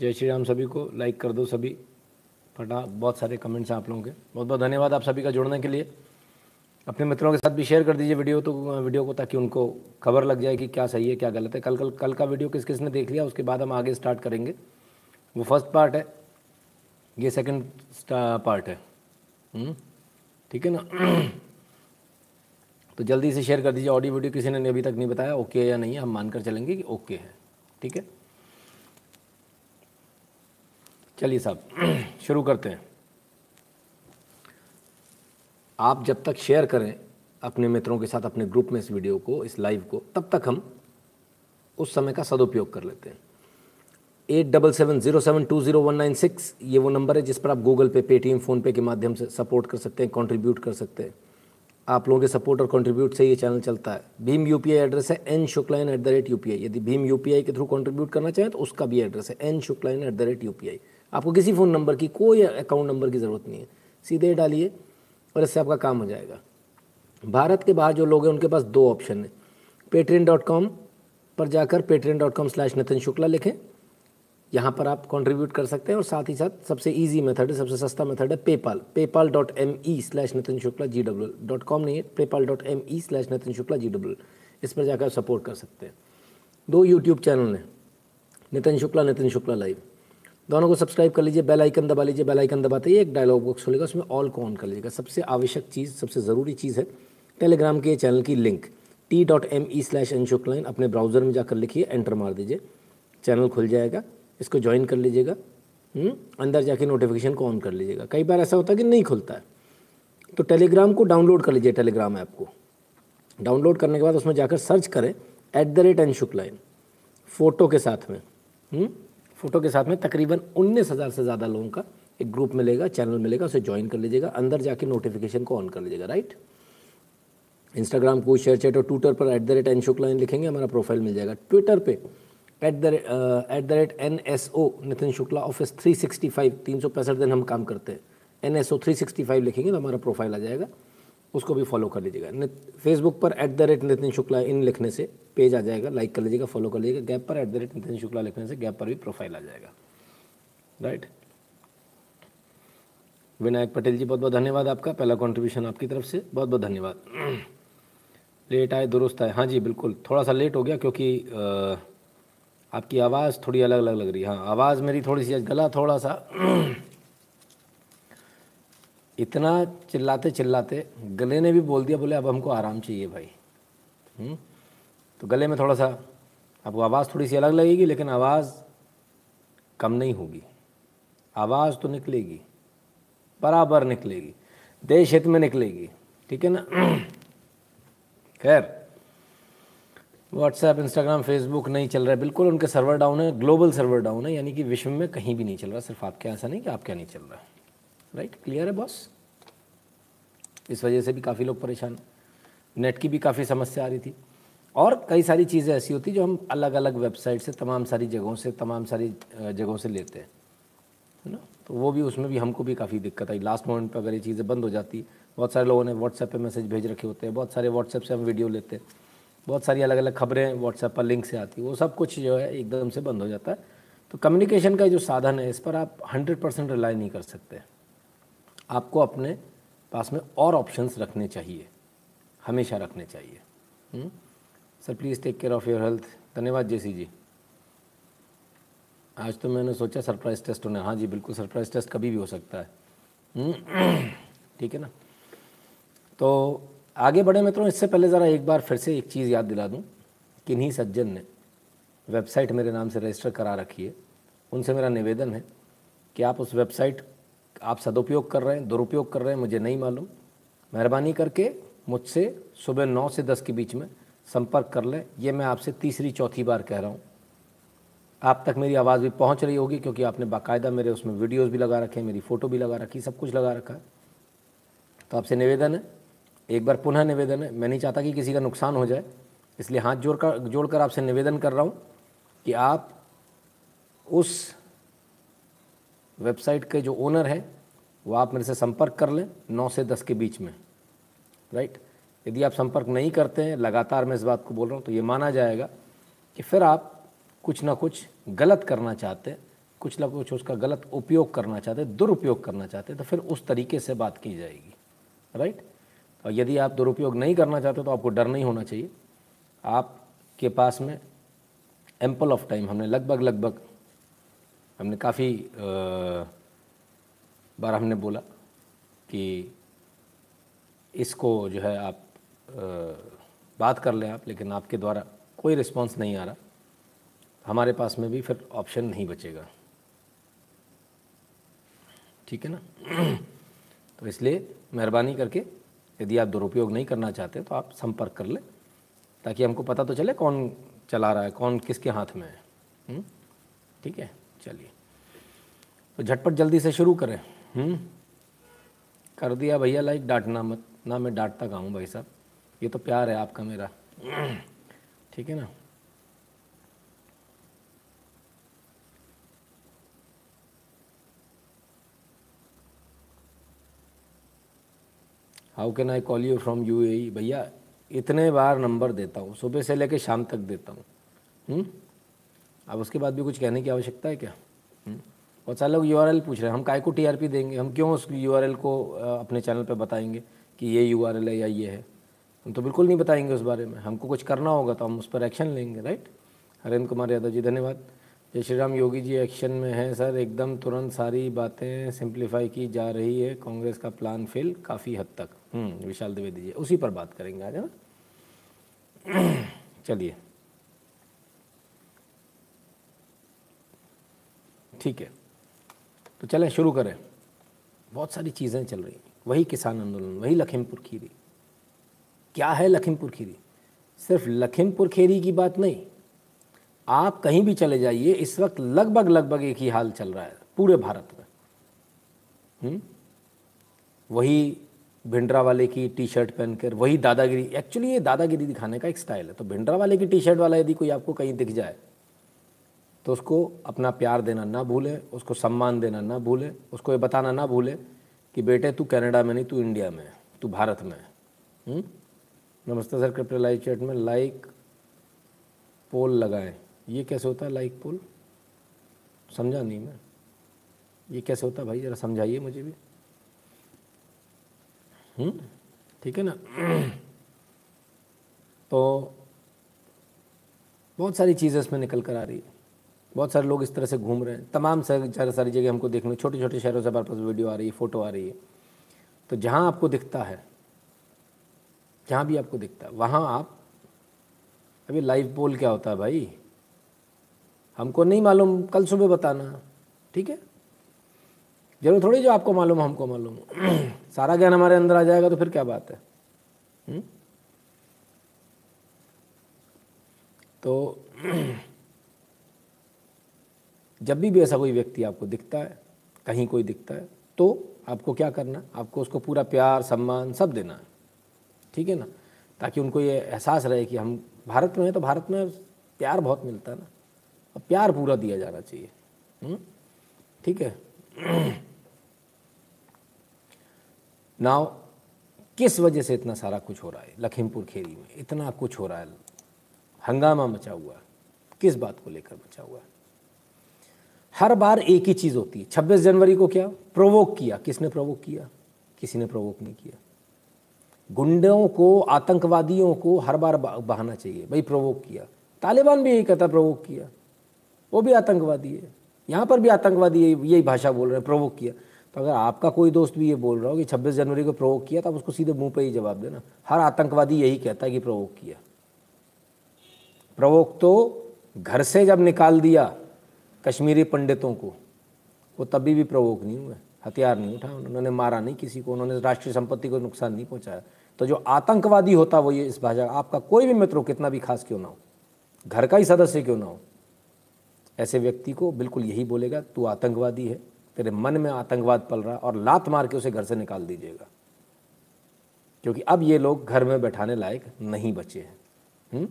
जय श्री राम सभी को लाइक कर दो सभी। फटा, बहुत सारे कमेंट्स हैं आप लोगों के। बहुत बहुत धन्यवाद आप सभी का जुड़ने के लिए। अपने मित्रों के साथ भी शेयर कर दीजिए वीडियो तो वीडियो को ताकि उनको खबर लग जाए कि क्या सही है, क्या गलत है। कल कल कल का वीडियो किस किस ने देख लिया, उसके बाद हम आगे स्टार्ट करेंगे। वो फ़र्स्ट पार्ट है, ये सेकंड पार्ट है। हम्म? ठीक है ना? तो जल्दी से शेयर कर दीजिए। ऑडियो वीडियो किसी ने अभी तक नहीं बताया ओके या नहीं हम मानकर चलेंगे कि ओके है। ठीक है? चलिए साहब, शुरू करते हैं। आप जब तक शेयर करें अपने मित्रों के साथ, अपने ग्रुप में इस वीडियो को, इस लाइव को, तब तक हम उस समय का सदुपयोग कर लेते हैं। Eight double seven zero seven two zero one nine six ये वो नंबर है जिस पर आप गूगल पे पेटीएम फ़ोनपे के माध्यम से सपोर्ट कर सकते हैं कंट्रीब्यूट कर सकते हैं। आप लोगों के सपोर्ट और कंट्रीब्यूट से ये चैनल चलता है। भीम यूपीआई एड्रेस है N Shuklain at the rate U यदि भीम यूपीआई के थ्रू कंट्रीब्यूट करना चाहें तो उसका भी एड्रेस है N Shuklain at the rate U आपको किसी फ़ोन नंबर की कोई अकाउंट नंबर की ज़रूरत नहीं है। सीधे डालिए और इससे आपका काम हो जाएगा। भारत के बाहर जो लोग हैं, उनके पास दो ऑप्शन है। पेट्रियन डॉट कॉम पर जाकर Patreon dot com slash Nitin Shukla लिखें। यहाँ पर आप कंट्रीब्यूट कर सकते हैं और साथ ही साथ सबसे इजी मेथड है, सबसे सस्ता मेथड है PayPal PayPal dot M E slash Nitin Shukla G W dot com नहीं है PayPal dot M E slash Nitin Shukla G W इस पर जाकर सपोर्ट कर सकते हैं। दो यूट्यूब चैनल हैं नितिन शुक्ला नितिन शुक्ला लाइव दोनों को सब्सक्राइब कर लीजिए बेल आइकन दबा लीजिए बेल आइकन दबाते ही एक डायलॉग बॉक्स खुलेगा उसमें ऑल को ऑन कर लीजिएगा। सबसे आवश्यक चीज़ सबसे ज़रूरी चीज़ है टेलीग्राम के चैनल की link T dot M E slash line अपने ब्राउज़र में जाकर लिखिए एंटर मार दीजिए चैनल खुल जाएगा इसको ज्वाइन कर लीजिएगा हम्म, अंदर जाके नोटिफिकेशन को ऑन कर लीजिएगा। कई बार ऐसा होता है कि नहीं खुलता है तो टेलीग्राम को डाउनलोड कर लीजिए टेलीग्राम ऐप को। डाउनलोड करने के बाद उसमें जाकर सर्च करें at the rate N Shuklain photo के साथ में हम्म, फ़ोटो के साथ में तकरीबन उन्नीस हज़ार से ज़्यादा लोगों का एक ग्रुप मिलेगा, चैनल मिलेगा, उसे ज्वाइन कर लीजिएगा, अंदर जाके नोटिफिकेशन को ऑन कर लीजिएगा राइट इंस्टाग्राम को शेयर चैट और ट्विटर पर at the rate N Shuklain लिखेंगे, हमारा प्रोफ़ाइल मिल जाएगा। ट्विटर पे at the at the rate N S O Nitin Shukla office three sixty five तीन सौ पैंसठ दिन हम काम करते हैं। N S O three sixty five लिखेंगे तो हमारा प्रोफ़ाइल आ जाएगा। उसको भी फॉलो कर लीजिएगा। फेसबुक पर at the rate Nitin Shukla in लिखने से पेज आ जाएगा लाइक कर लीजिएगा फॉलो कर लीजिएगा गैप पर at the rate Nitin Shukla लिखने से गैप पर भी प्रोफ़ाइल आ जाएगा। राइट विनायक पटेल जी बहुत बहुत धन्यवाद आपका। पहला कंट्रीब्यूशन आपकी तरफ़ से बहुत बहुत धन्यवाद। लेट आए, दुरुस्त आए। हाँ जी, बिल्कुल। थोड़ा सा लेट हो गया क्योंकि आपकी आवाज़ थोड़ी अलग अलग लग रही है। हाँ आवाज़ मेरी थोड़ी सी गला थोड़ा सा इतना चिल्लाते चिल्लाते गले ने भी बोल दिया, बोले, अब हमको आराम चाहिए भाई। हम्म? तो गले में थोड़ा सा आपको आवाज़ थोड़ी सी अलग लगेगी, लेकिन आवाज़ कम नहीं होगी। आवाज़ तो निकलेगी, बराबर निकलेगी, देश हित में निकलेगी, ठीक है ना? खैर व्हाट्सएप इंस्टाग्राम फेसबुक नहीं चल रहा है। बिल्कुल उनके सर्वर डाउन है ग्लोबल सर्वर डाउन है, यानी कि विश्व में कहीं भी नहीं चल रहा। सिर्फ़ आपके ऐसा नहीं कि आपके यहाँ नहीं चल रहा। है राइट क्लियर है बॉस इस वजह से भी काफ़ी लोग परेशान। नेट की भी काफ़ी समस्या आ रही थी। और कई सारी चीज़ें ऐसी होती जो हम अलग अलग वेबसाइट से तमाम सारी जगहों से, तमाम सारी जगहों से लेते हैं। है ना? तो वो भी, उसमें भी हमको भी काफ़ी दिक्कत आई। लास्ट मोमेंट पर अगर ये चीज़ें बंद हो जाती, बहुत सारे लोगों ने व्हाट्सएप पे मैसेज भेज रखे होते हैं, बहुत सारे व्हाट्सएप से हम वीडियो लेते हैं, बहुत सारी अलग अलग खबरें व्हाट्सएप पर लिंक से आती, वो सब कुछ जो है एकदम से बंद हो जाता है। तो कम्युनिकेशन का जो साधन है, इस पर आप हंड्रेड परसेंट रिलाई नहीं कर सकते। आपको अपने पास में और ऑप्शंस रखने चाहिए। हमेशा रखने चाहिए? Sir please take care of your health धन्यवाद जेसी जी। आज तो मैंने सोचा सरप्राइज़ टेस्ट होना हाँ। जी, बिल्कुल सरप्राइज़ टेस्ट कभी भी हो सकता है। ठीक है ना? तो आगे बढ़े मित्रों, इससे पहले ज़रा एक बार फिर से एक चीज़ याद दिला दूँ। किन्हीं सज्जन ने वेबसाइट मेरे नाम से रजिस्टर करा रखी है। उनसे मेरा निवेदन है कि आप उस वेबसाइट आप सदुपयोग कर रहे हैं, दुरुपयोग कर रहे हैं, मुझे नहीं मालूम। मेहरबानी करके मुझसे सुबह नौ से दस के बीच में संपर्क कर लें। ये मैं आपसे तीसरी चौथी बार कह रहा हूँ। आप तक मेरी आवाज़ भी पहुँच रही होगी क्योंकि आपने बाकायदा मेरे उसमें वीडियोज़ भी लगा रखे हैं, मेरी फ़ोटो भी लगा रखी, सब कुछ लगा रखा है। तो आपसे निवेदन है, एक बार पुनः निवेदन है। मैं नहीं चाहता कि किसी का नुकसान हो जाए, इसलिए हाथ जोड़ कर जोड़ कर आपसे निवेदन कर रहा हूँ कि आप उस वेबसाइट के जो ओनर हैं, वो आप मेरे से संपर्क कर लें, नौ से दस के बीच में। राइट? यदि आप संपर्क नहीं करते हैं, लगातार मैं इस बात को बोल रहा हूँ तो ये माना जाएगा कि फिर आप कुछ ना कुछ गलत करना चाहते हैं, कुछ ना कुछ उसका गलत उपयोग करना चाहते हैं, दुरुपयोग करना चाहते हैं तो फिर उस तरीके से बात की जाएगी। राइट? और यदि आप दुरुपयोग नहीं करना चाहते तो आपको डर नहीं होना चाहिए। आपके पास में एम्पल ऑफ़ टाइम हमने लगभग लगभग हमने काफ़ी बार हमने बोला कि इसको जो है आप बात कर लें आप, लेकिन आपके द्वारा कोई रिस्पांस नहीं आ रहा। हमारे पास में भी फिर ऑप्शन नहीं बचेगा। ठीक है ना? तो इसलिए मेहरबानी करके यदि आप दुरुपयोग नहीं करना चाहते तो आप संपर्क कर लें, ताकि हमको पता तो चले कौन चला रहा है, कौन किसके हाथ में है। हम्म? ठीक है? चलिए तो झटपट जल्दी से शुरू करें? हम्म? कर दिया भैया लाइक, डांटना मत, ना मैं डांटता गाऊँ भाई साहब ये तो प्यार है आपका मेरा ठीक है ना how can I call you from U A भैया, इतने बार नंबर देता हूँ, सुबह से लेकर शाम तक देता हूँ हम्म? अब उसके बाद भी कुछ कहने की आवश्यकता है क्या? हम्म? बहुत सारे लोग यूआरएल पूछ रहे हैं हम काय को टीआरपी देंगे हम क्यों उस यूआरएल को अपने चैनल पर बताएँगे कि ये यूआरएल है या ये है? हम तो बिल्कुल नहीं बताएँगे उस बारे में हमको कुछ करना होगा तो हम उस पर एक्शन लेंगे राइट हरेंद्र कुमार यादव जी धन्यवाद। जय श्री राम योगी जी एक्शन में है सर एकदम तुरंत सारी बातें सिंप्लीफाई की जा रही है कांग्रेस का प्लान फेल काफ़ी हद तक। हम्म, विशाल द्विवेदी जी उसी पर बात करेंगे आज ना? चलिए। ठीक है। तो चलें, शुरू करें। बहुत सारी चीज़ें चल रही। वही किसान आंदोलन, वही लखीमपुर खीरी। क्या है लखीमपुर खीरी? सिर्फ़ लखीमपुर खीरी की बात नहीं। आप कहीं भी चले जाइए, इस वक्त लगभग लगभग एक ही हाल चल रहा है, पूरे भारत में। हुँ? वही भिंडरा वाले की टी शर्ट पहनकर, वही दादागिरी एक्चुअली ये दादागिरी दिखाने का एक स्टाइल है। तो भिंडरा वाले की टी शर्ट वाला यदि कोई आपको कहीं दिख जाए तो उसको अपना प्यार देना ना भूले, उसको सम्मान देना ना भूले, उसको ये बताना ना भूले कि बेटे तू कनाडा में नहीं, तू इंडिया में तू भारत में है। नमस्ते सर, कृपया लाइव चैट में लाइक पोल लगाएँ। ये कैसे होता है लाइक पोल? समझा नहीं मैं। ये कैसे होता भाई? ज़रा समझाइए मुझे भी। हम्म? ठीक है ना? तो बहुत सारी चीज़ें इसमें निकल कर आ रही है। बहुत सारे लोग इस तरह से घूम रहे हैं तमाम सारी सारी जगह हमको देखने छोटे छोटे शहरों से हमारे पास वीडियो आ रही है फ़ोटो आ रही है तो जहाँ आपको दिखता है जहाँ भी आपको दिखता है वहाँ आप अभी लाइव पोल क्या होता है भाई हमको नहीं मालूम कल सुबह बताना ठीक है ज़रूर थोड़ी जो आपको मालूम हमको मालूम सारा ज्ञान हमारे अंदर आ जाएगा तो फिर क्या बात है हुँ? हम्म? तो जब भी भी ऐसा कोई व्यक्ति आपको दिखता है, कहीं कोई दिखता है तो आपको क्या करना है आपको उसको पूरा प्यार, सम्मान सब देना है। ठीक है ना? ताकि उनको ये एहसास रहे कि हम भारत में हैं तो भारत में प्यार बहुत मिलता है ना। और प्यार पूरा दिया जाना चाहिए। हम्म? ठीक है? नाव किस वजह से इतना सारा कुछ हो रहा है? लखीमपुर खेरी में इतना कुछ हो रहा है। हंगामा मचा हुआ है। किस बात को लेकर मचा हुआ है? हर बार एक ही चीज़ होती है। छब्बीस जनवरी को क्या? प्रोवोक किया। किसने प्रोवोक किया? किसी ने प्रोवोक नहीं किया। गुंडों को, आतंकवादियों को हर बार बहाना चाहिए। भाई प्रोवोक किया। तालिबान भी यही कहता प्रोवोक किया। वो भी आतंकवादी है। यहाँ पर भी आतंकवादी यही भाषा बोल रहे हैं प्रोवोक किया। तो अगर आपका कोई दोस्त भी ये बोल रहा हो कि 26 जनवरी को प्रोवोक किया तो आप उसको सीधे मुँह पे ही जवाब देना। हर आतंकवादी यही कहता है कि प्रोवोक किया। प्रोवोक तो घर से जब निकाल दिया कश्मीरी पंडितों को, वो तभी भी प्रवोक नहीं हुए, हथियार नहीं उठाया उन्होंने मारा नहीं किसी को, उन्होंने राष्ट्रीय संपत्ति को नुकसान नहीं पहुँचाया। तो जो आतंकवादी होता वो ये इस भाषा आपका कोई भी मित्र हो, कितना भी खास क्यों ना हो, घर का ही सदस्य क्यों ना हो, ऐसे व्यक्ति को बिल्कुल यही बोलेगा, तू आतंकवादी है, तेरे मन में आतंकवाद पल रहा और लात मार के उसे घर से निकाल दीजिएगा। क्योंकि अब ये लोग घर में बैठाने लायक नहीं बचे हैं। हम्म?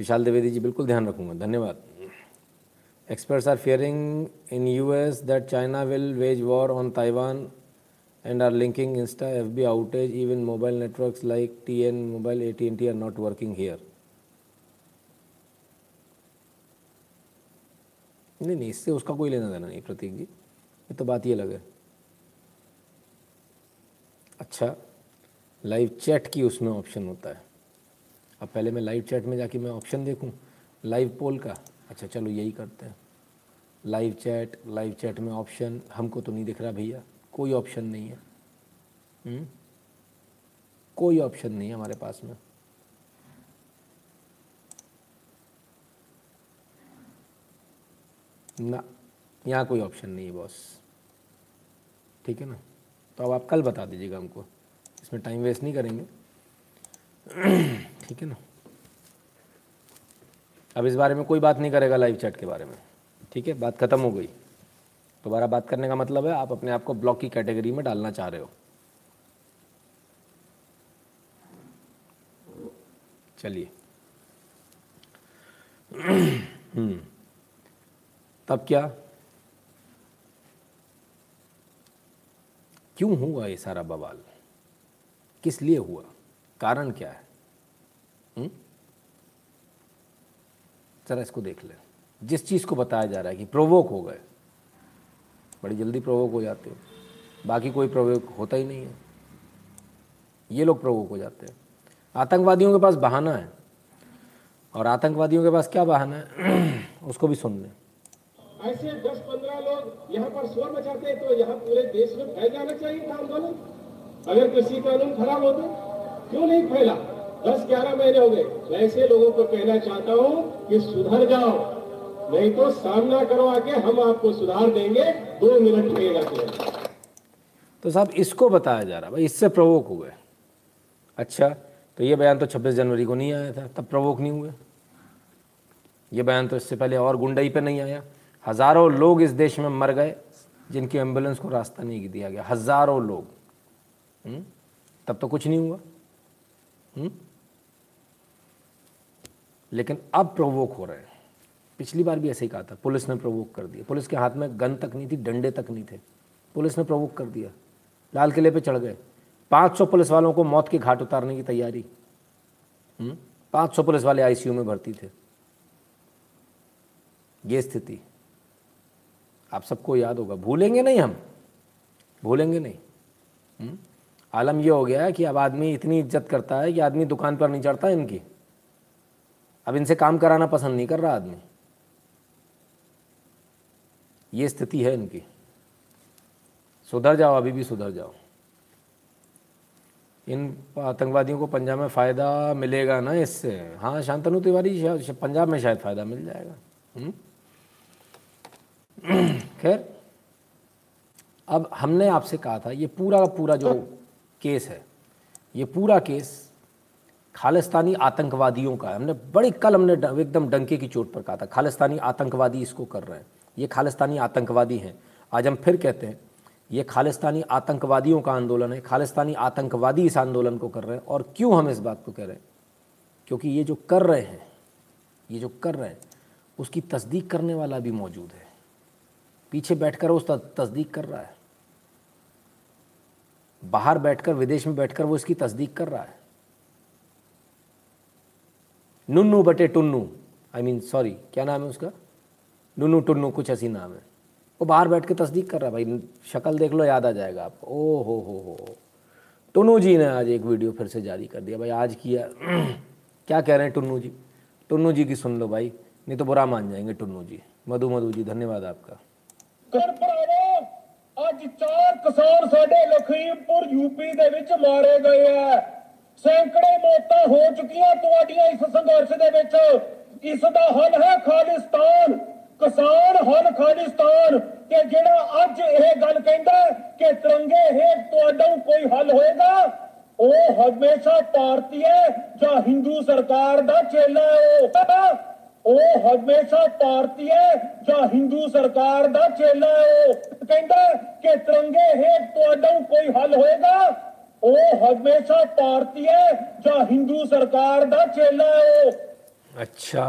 विशाल द्विवेदी जी, बिल्कुल ध्यान रखूँगा। धन्यवाद। Experts are fearing in US that China will wage war on Taiwan and are linking Insta F B outage even mobile networks like T N mobile A T N T are not working here नहीं नहीं, इससे उसका कोई लेना देना नहीं, प्रतीक जी। ये तो बात ये लगे अच्छा लाइव चैट की उसमें ऑप्शन होता है। अब पहले मैं लाइव चैट में जाके मैं ऑप्शन देखूँ। लाइव पोल का? अच्छा चलो यही करते हैं। लाइव चैट लाइव चैट में ऑप्शन हमको तो नहीं दिख रहा भैया। कोई ऑप्शन नहीं है। हुँ? हम्म? कोई ऑप्शन नहीं है हमारे पास में। ना, यहाँ कोई ऑप्शन नहीं है बॉस ठीक है ना? तो अब आप कल बता दीजिएगा हमको। इसमें टाइम वेस्ट नहीं करेंगे। ठीक है ना? अब इस बारे में कोई बात नहीं करेगा लाइव चैट के बारे में। ठीक है? बात ख़त्म हो गई। दोबारा बात करने का मतलब है आप अपने आप को ब्लॉक की कैटेगरी में डालना चाह रहे हो। चलिए। हम्म। तब क्या? क्यों हुआ ये सारा बवाल? किस लिए हुआ? कारण क्या है? हम्म? जरा इसको देख ले। जिस चीज़ को बताया जा रहा है कि प्रोवोक हो गए। बड़ी जल्दी प्रोवोक हो जाते हो। बाकी कोई प्रोवोक होता ही नहीं है। ये लोग प्रोवोक हो जाते हैं। आतंकवादियों के पास बहाना है। और आतंकवादियों के पास क्या बहाना है? उसको भी सुन लें। ऐसे 10-15 लोग यहाँ पर शोर मचाते तो यहाँ पूरे देश में फैल जाना चाहिए था आंदोलन। अगर कृषि कानून खराब होते क्यों नहीं फैला? दस ग्यारह महीने हो गए। ऐसे लोगों को कहना चाहता हूँ कि सुधर जाओ। नहीं तो सामना करो आके, हम आपको सुधार देंगे। दो मिनट लगेगा तो साहब, इसको बताया जा रहा भाई, इससे प्रवोक हुए। अच्छा तो ये बयान तो 26 जनवरी को नहीं आया था। तब प्रवोक नहीं हुए। ये बयान तो इससे पहले और गुंडई पे नहीं आया। हज़ारों लोग इस देश में मर गए, जिनकी एंबुलेंस को रास्ता नहीं दिया गया। हज़ारों लोग। हुँ? हम्म? तब तो कुछ नहीं हुआ। हम्म? लेकिन अब प्रोवोक हो रहे हैं। पिछली बार भी ऐसे ही कहा था, पुलिस ने प्रोवोक कर दिया। पुलिस के हाथ में गन तक नहीं थी, डंडे तक नहीं थे। पुलिस ने प्रोवोक कर दिया। लाल किले पे चढ़ गए। 500 पुलिस वालों को मौत के घाट उतारने की तैयारी। 500 हम्म? पुलिस वाले आईसीयू में भर्ती थे। ये स्थिति। आप सबको याद होगा। भूलेंगे नहीं हम। भूलेंगे नहीं। हुँ? आलम ये हो गया है कि अब आदमी इतनी इज़्ज़त करता है कि आदमी दुकान पर नहीं चढ़ता इनकी। अब इनसे काम कराना पसंद नहीं कर रहा आदमी। ये स्थिति है इनकी। सुधर जाओ, अभी भी सुधर जाओ। इन आतंकवादियों को पंजाब में फ़ायदा मिलेगा ना इससे? हाँ शांतनु तिवारी पंजाब में शायद फ़ायदा मिल जाएगा। हम्म? खैर, अब हमने आपसे कहा था, ये पूरा पूरा जो केस है। ये पूरा केस खालिस्तानी आतंकवादियों का है। हमने बड़े कल हमने एकदम डंके की चोट पर कहा था, खालिस्तानी आतंकवादी इसको कर रहे हैं। ये खालिस्तानी आतंकवादी हैं। आज हम फिर कहते हैं, ये खालिस्तानी आतंकवादियों का आंदोलन है, खालिस्तानी आतंकवादी इस आंदोलन को कर रहे हैं और क्यों हम इस बात को कह रहे हैं? क्योंकि ये जो कर रहे हैं, ये जो कर रहे हैं, उसकी तस्दीक करने वाला भी मौजूद है। पीछे बैठकर उस तस्दीक कर रहा है। बाहर बैठकर, विदेश में बैठकर वो इसकी तस्दीक कर रहा है। नुन्नू बटे टुन्नू आई मीन सॉरी क्या नाम है उसका? नुन्नू टुन्नू, कुछ ऐसी नाम है। वो बाहर बैठ के तस्दीक कर रहा है, भाई, शक्ल देख लो, याद आ जाएगा आपको। ओ हो हो हो टुन्नू जी ने आज एक वीडियो फिर से जारी कर दिया, भाई, आज किया क्या कह रहे हैं टुन्नू जी? टुन्नू जी की सुन लो भाई, नहीं तो बुरा मान जाएँगे टुन्नू जी। मधु मधु जी, धन्यवाद आपका। ਅੱਜ ਚਾਰ ਕਿਸਾਨ ਸਾਡੇ ਲਖੀਮਪੁਰ ਯੂਪੀ ਦੇ ਵਿੱਚ ਮਾਰੇ ਗਏ ਆ। ਸੈਂਕੜੇ ਮੌਤਾਂ ਹੋ ਚੁੱਕੀਆਂ ਤੁਹਾਡੀਆਂ ਇਸ ਸੰਘਰਸ਼ ਦੇ ਵਿੱਚ। ਇਸ ਦਾ ਹੱਲ ਹੈ ਖਾਲਿਸਤਾਨ। ਕਿਸਾਨ ਹੱਲ ਖਾਲਿਸਤਾਨ ਕਿ ਜਿਹੜਾ ਅੱਜ ਇਹ ਗੱਲ ਕਹਿੰਦਾ ਕਿ ਤਿਰੰਗੇ ਹੈ ਤੁਹਾਡਾ ਕੋਈ ਹੱਲ ਹੋਏਗਾ, ਉਹ ਹਮੇਸ਼ਾ ਭਾਰਤੀ ਹੈ ਜਾਂ ਹਿੰਦੂ ਸਰਕਾਰ ਦਾ ਚੇਲਾ ਹੈ ਉਹ। हमेशा भारतीय या हिंदू सरकार का चेला है कहता के तिरंगे हेट तो कोई हल होगा ओ हमेशा टारती है या हिंदू सरकार का चेला है अच्छा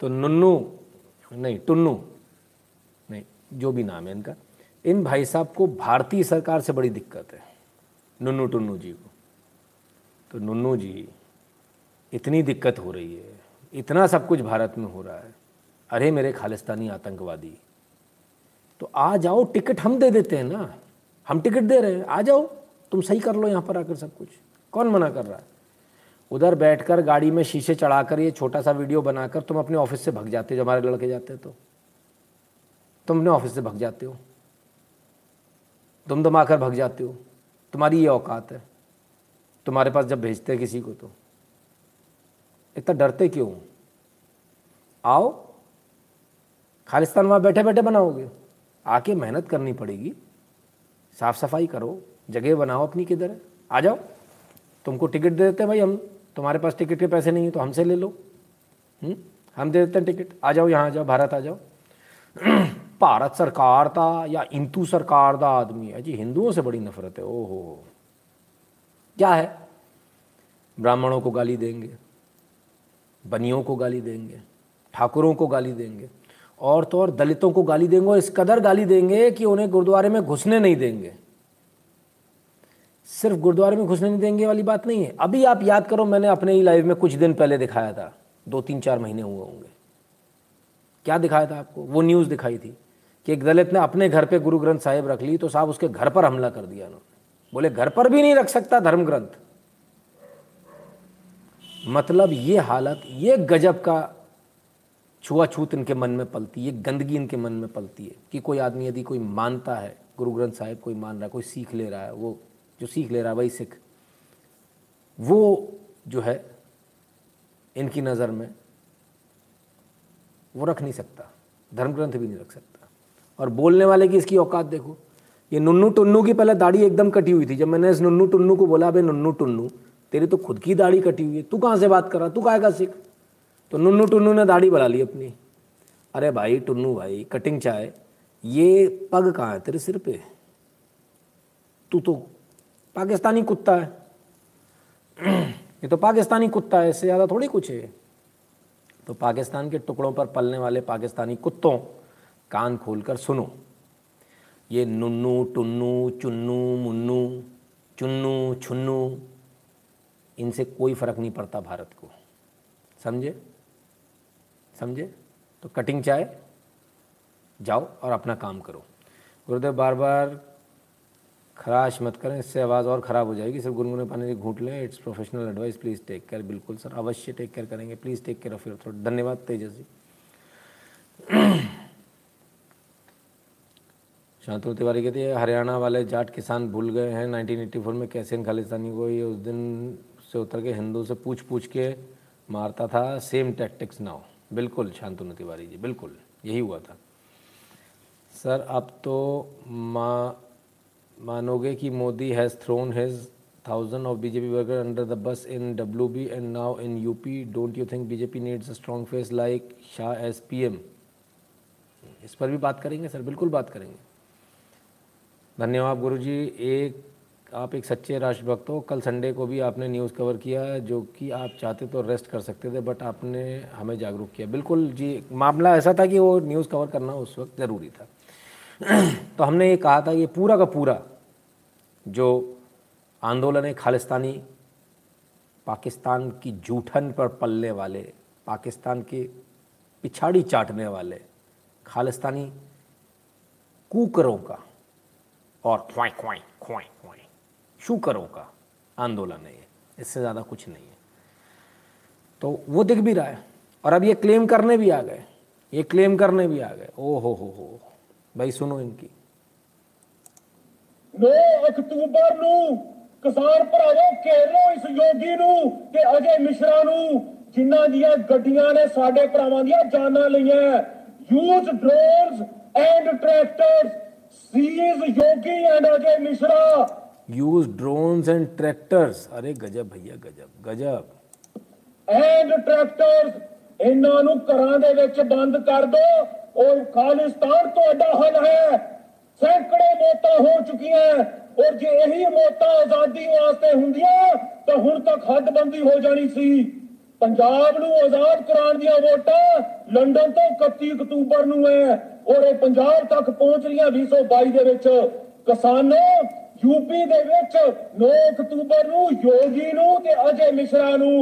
तो नुन्नु नहीं टुन्नू नहीं जो भी नाम है इनका इन भाई साहब को भारतीय सरकार से बड़ी दिक्कत है नुन्नु टुन्नू जी को तो नुन्नु जी इतनी दिक्कत हो रही है इतना सब कुछ भारत में हो रहा है। अरे मेरे खालिस्तानी आतंकवादी तो आ जाओ, टिकट हम दे देते हैं ना। हम टिकट दे रहे हैं। आ जाओ, तुम सही कर लो यहाँ पर आकर सब कुछ। कौन मना कर रहा है? उधर बैठकर गाड़ी में शीशे चढ़ाकर ये छोटा सा वीडियो बनाकर तुम अपने ऑफ़िस से भग जाते हो, जब हमारे लड़के जाते तो। तुम अपने ऑफ़िस से भग जाते हो। दम आकर भग जाते हो। तुम्हारी ये औकात है। तुम्हारे पास जब भेजते हैं किसी को तो। इतना डरते क्यों? आओ, खालिस्तान वहाँ बैठे बैठे बनाओगे। आके मेहनत करनी पड़ेगी। साफ़ सफ़ाई करो, जगह बनाओ अपनी किधर है। आ जाओ। तुमको टिकट दे देते हैं भाई हम। तुम्हारे पास टिकट के पैसे नहीं है तो हमसे ले लो। हुँ? हम्म? हम दे देते हैं टिकट। आ जाओ, यहाँ आ जाओ, भारत आ जाओ। भारत सरकार था या इंतु सरकार का आदमी है। जी, हिंदुओं से बड़ी नफरत है। ओहो। क्या है? ब्राह्मणों को गाली देंगे। बनियों को गाली देंगे, ठाकुरों को गाली देंगे, और तो और दलितों को गाली देंगे और इस कदर गाली देंगे कि उन्हें गुरुद्वारे में घुसने नहीं देंगे। सिर्फ़ गुरुद्वारे में घुसने नहीं देंगे वाली बात नहीं है। अभी आप याद करो, मैंने अपने ही लाइव में कुछ दिन पहले दिखाया था। दो तीन चार महीने हुए होंगे। क्या दिखाया था आपको? वो न्यूज़ दिखाई थी कि एक दलित ने अपने घर पे गुरु ग्रंथ साहिब रख ली तो साहब उसके घर पर हमला कर दिया उन्होंने बोले, घर पर भी नहीं रख सकता धर्म ग्रंथ। मतलब ये हालत, ये गजब का छुआछूत इनके मन में पलती है, गंदगी इनके मन में पलती है कि कोई आदमी यदि कोई मानता है, गुरु ग्रंथ साहिब कोई मान रहा है, कोई सीख ले रहा है, वो जो सीख ले रहा है वही सिख, वो जो है इनकी नज़र में वो रख नहीं सकता धर्म ग्रंथ भी नहीं रख सकता। और बोलने वाले की इसकी औकात देखो, ये नुन्नू टुन्नू की पहले दाढ़ी एकदम कटी हुई थी, जब मैंने इस नुन्नू टुन्नू को बोला भाई नुन्नू टुन्नू तेरी तो खुद की दाढ़ी कटी हुई है। तू कहाँ से बात कर रहा तू का सिख? तो नुन्नू टुन्नू ने दाढ़ी बढ़ा ली अपनी। अरे भाई, टुन्नू भाई, कटिंग चाय, ये पग कहाँ है? तेरे सिर पे तू तो पाकिस्तानी कुत्ता है। ये तो पाकिस्तानी कुत्ता है, इससे ज़्यादा थोड़ी कुछ है। तो पाकिस्तान के टुकड़ों पर पलने वाले पाकिस्तानी कुत्तों, कान खोलकर सुनो। ये नुन्नू, टुन्नू, चुन्नू, मुन्नू, चुन्नू, छुन्नू इनसे कोई फ़र्क नहीं पड़ता भारत को। समझे? समझे? तो कटिंग चाय जाओ और अपना काम करो। गुरुदेव बार बार खराश मत करें, इससे आवाज़ और ख़राब हो जाएगी। सिर्फ़ गुनगुने पानी से घूट लें it's professional advice please take care बिल्कुल सर, अवश्य टेक केयर करेंगे please take care of your throat धन्यवाद तेजस जी शांतनु तिवारी कहती है, हरियाणा वाले जाट किसान भूल गए हैं 1984 में कैसे खालिस्तानी को? ये उस दिन से उतर के हिंदू से पूछ पूछ के मारता था सेम टैक्टिक्स नाउ बिल्कुल, शांतनु तिवारी जी, बिल्कुल, यही हुआ था। सर, अब तो माँ, मानोगे कि Modi has thrown his thousand of BJP worker under the bus in W B and now in UP don't you think BJP needs a strong face like Shah as P M इस पर भी बात करेंगे, sir, बिल्कुल बात करेंगे। धन्यवाद गुरु जी एक आप एक सच्चे राष्ट्रभक्त हो। कल संडे को भी आपने न्यूज़ कवर किया जो कि आप चाहते तो रेस्ट कर सकते थे, बट आपने हमें जागरूक किया। बिल्कुल जी, मामला ऐसा था कि वो न्यूज़ कवर करना उस वक्त ज़रूरी था। तो हमने ये कहा था ये पूरा का पूरा जो आंदोलन है, खालिस्तानी पाकिस्तान की जूठन पर पलने वाले, पाकिस्तान के पिछाड़ी चाटने वाले खालिस्तानी कूकरों का और ख्वाई ख्वाई ख्वाई शुकरों का आंदोलन है इससे ज़्यादा कुछ नहीं है तो वो दिख भी रहा है और अब ये क्लेम करने भी आ गए ये क्लेम करने भी आ गए ओ हो हो हो भाई सुनो इनकी 9 ਅਕਤੂਬਰ ਨੂੰ ਕਿਸਾਨ ਭਰਾਵੋ ਘੇਰੋ ਇਸ ਯੋਗੀ ਨੂੰ ਤੇ ਅਜੇ ਮਿਸ਼ਰਾ ਨੂੰ ਜਿਨ੍ਹਾਂ ਦੀਆਂ ਗੱਡੀਆਂ ਨੇ ਸਾਡੇ ਭਰਾਵਾਂ ਦੀਆਂ ਜਾਨਾਂ ਲਈਆਂ use drones and tractors sees Yogi and Ajay Mishra use drones and tractors अरे गजब भैया गजब गजब ਐਂਡ ਟਰੈਕਟਰਸ ਇਹਨਾਂ ਨੂੰ ਘਰਾਂ ਦੇ ਵਿੱਚ ਬੰਦ ਕਰ ਦੋ ਔਰ ਖਾਲਿਸਤਾਨ ਤੁਹਾਡਾ ਹੱਲ ਹੈ ਸੈਂਕੜੇ ਮੌਤਾਂ ਹੋ ਚੁੱਕੀਆਂ ਔਰ ਜੇ ਇਹੀ ਮੌਤਾਂ ਆਜ਼ਾਦੀ ਵਾਸਤੇ ਹੁੰਦੀਆਂ ਤਾਂ ਹੁਣ ਤੱਕ ਹੱਦਬੰਦੀ ਹੋ ਜਾਣੀ ਸੀ ਪੰਜਾਬ ਨੂੰ ਆਜ਼ਾਦ ਕਰਾਉਣ ਦੀਆਂ ਵੋਟਾਂ ਲੰਡਨ ਤੋਂ 31 ਅਕਤੂਬਰ ਨੂੰ ਹੈ ਔਰ ਇਹ ਪੰਜਾਬ ਤੱਕ ਪਹੁੰਚ ਰਹੀਆਂ 2022 ਦੇ ਵਿੱਚ ਕਿਸਾਨੋ ਯੂਪੀ ਦੇ ਵਿੱਚ 9 ਅਕਤੂਬਰ ਨੂੰ ਯੋਗੀ ਨੂੰ ਤੇ ਅਜੇ ਮਿਸ਼ਰਾ ਨੂੰ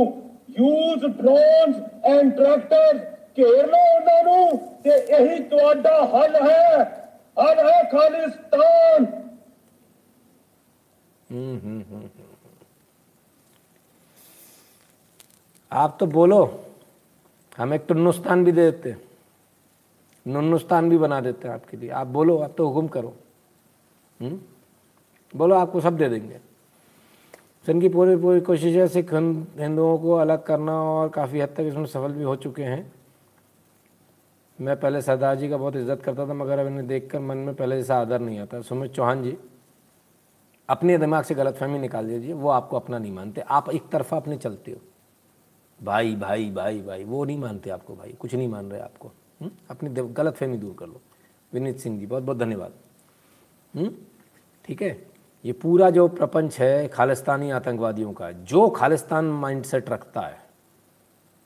ਯੂਜ਼ ਡਰੋਨਸ ਐਂਡ ਟਰੈਕਟਰਸ ਘੇਰ ਲਓ ਉਹਨਾਂ ਨੂੰ ਕਿ ਇਹੀ ਤੁਹਾਡਾ ਹੱਲ ਹੈ ਹੱਲ ਹੈ ਖਾਲਿਸਤਾਨ आप तो बोलो हम एक टुन्नुस्तान भी दे देते नुन्नुस्तान भी बना देते हैं आपके लिए आप बोलो आप तो हुक्म करो हुँ? बोलो, आपको सब दे देंगे। सन की पूरी पूरी कोशिश है सिख हिंदुओं को अलग करना और काफ़ी हद तक इसमें सफल भी हो चुके हैं। मैं पहले सरदार जी का बहुत इज़्ज़त करता था, मगर अब इन्हें देखकर मन में पहले जैसा आदर नहीं आता। सुमित चौहान जी, अपने दिमाग से गलतफहमी निकाल दीजिए, वो आपको अपना नहीं मानते। आप एक तरफा अपने चलते हो। भाई भाई भाई भाई, वो नहीं मानते आपको भाई, कुछ नहीं मान रहे आपको। हुँ? अपनी गलत फहमी दूर कर लो। विनीत सिंह जी, बहुत बहुत धन्यवाद। ठीक है? ये पूरा जो प्रपंच है खालिस्तानी आतंकवादियों का, जो खालिस्तान माइंडसेट रखता है,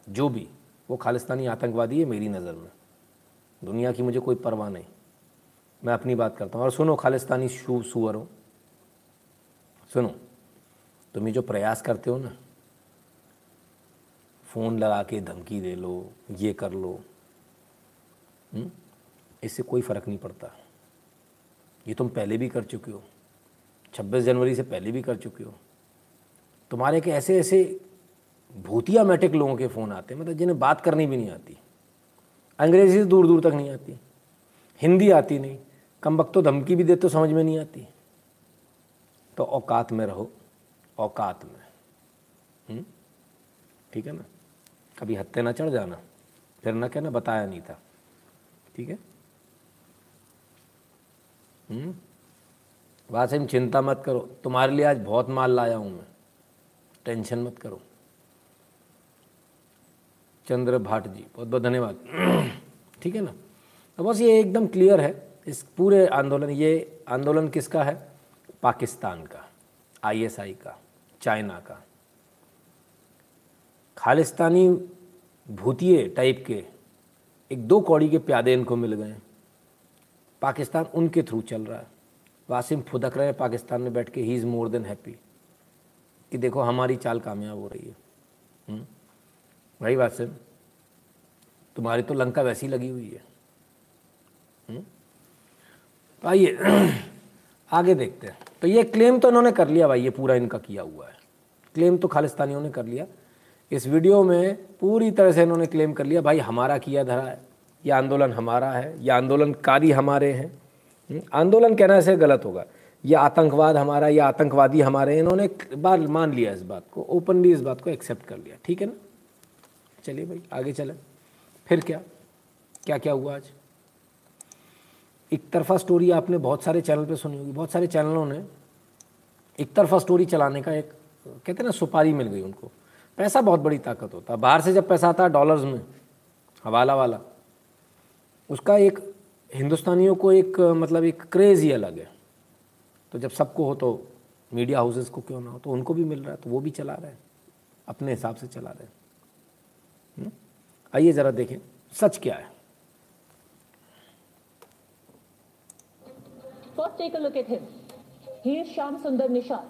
जो भी, वो खालिस्तानी आतंकवादी है मेरी नज़र में। दुनिया की मुझे कोई परवाह नहीं। मैं अपनी बात करता हूँ। और सुनो, खालिस्तानी शू, सुअरों, सुनो तुम ये जो प्रयास करते हो ना, फ़ोन लगा के धमकी दे लो, ये कर लो इससे कोई फ़र्क नहीं पड़ता। ये तुम पहले भी कर चुके हो। 26 जनवरी से पहले भी कर चुके हो। तुम्हारे के ऐसे ऐसे भूतिया मैटिक लोगों के फ़ोन आते हैं मतलब जिन्हें बात करनी भी नहीं आती। अंग्रेज़ी से दूर दूर तक नहीं आती। हिंदी आती नहीं। कम वक्त तो धमकी भी दे तो समझ में नहीं आती। तो औकात में रहो। औकात में। ठीक है ना? कभी हत्या ना चढ़ जाना। फिर ना कहना, बताया नहीं था। ठीक है? हम्म? वासिम चिंता मत करो। तुम्हारे लिए आज बहुत माल लाया हूँ मैं। टेंशन मत करो। चंद्र भाट जी, बहुत बहुत धन्यवाद। ठीक है ना? तो बस ये एकदम क्लियर है। इस पूरे आंदोलन, ये आंदोलन किसका है? पाकिस्तान का आईएसआई का, चाइना का। खालिस्तानी भूतिए टाइप के एक दो कौड़ी के प्यादे इनको मिल गए। पाकिस्तान उनके थ्रू चल रहा है। वासिम फुदक रहे हैं पाकिस्तान में बैठ के ही इज़ मोर देन हैप्पी। कि देखो हमारी चाल कामयाब हो रही है? भाई वासिम तुम्हारी तो लंका वैसी लगी हुई है। हुँ? तो आइए आगे देखते हैं। तो ये क्लेम तो इन्होंने कर लिया भाई ये पूरा इनका किया हुआ है। क्लेम तो खालिस्तानियों ने कर लिया। इस वीडियो में पूरी तरह से इन्होंने क्लेम कर लिया। भाई हमारा किया धरा है। ये आंदोलन हमारा है। ये आंदोलनकारी हमारे हैं। हम्म, आंदोलन कहना से गलत होगा। ये आतंकवाद हमारा, या आतंकवादी हमारे इन्होंने बार मान लिया इस बात को ओपनली इस बात को एक्सेप्ट कर लिया। ठीक है ना? चलिए भाई, आगे चलें। फिर क्या? क्या क्या हुआ आज? एक तरफा स्टोरी आपने बहुत सारे चैनल पे सुनी होगी, बहुत सारे चैनलों ने एक तरफा स्टोरी चलाने का एक, कहते हैं ना, सुपारी मिल गई उनको। पैसा बहुत बड़ी ताकत होता। है बाहर से जब पैसा आता है डॉलर्स में, हवाला वाला, उसका एक हिंदुस्तानियों को एक मतलब एक क्रेज़ ही अलग है तो जब सबको हो तो मीडिया हाउसेस को क्यों ना हो तो उनको भी मिल रहा है तो वो भी चला रहे हैं अपने हिसाब से चला रहे हैं हम्म? आइए ज़रा देखें सच क्या है First, take a look at him. He is Sham Sundar Nishad,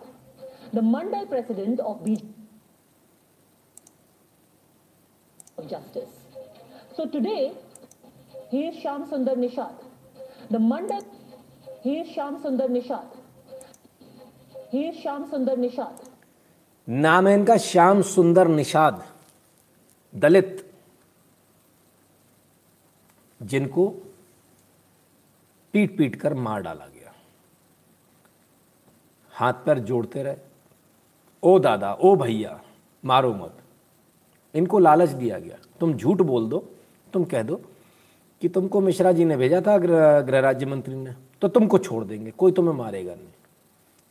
the Mandal president of Justice. So today, he is Sham Sundar Nishad, the Mandal. He is Sham Sundar Nishad. He is Sham Sundar Nishad. नाम है इनका श्याम सुंदर निषाद। दलित। जिनको पीट पीट कर मार डाला गया। हाथ पैर जोड़ते रहे। ओ दादा ओ भैया मारो मत। इनको लालच दिया गया। तुम झूठ बोल दो तुम कह दो। कि तुमको मिश्रा जी ने भेजा था गृह गृह राज्य मंत्री ने तो तुमको छोड़ देंगे, कोई तुम्हें मारेगा नहीं।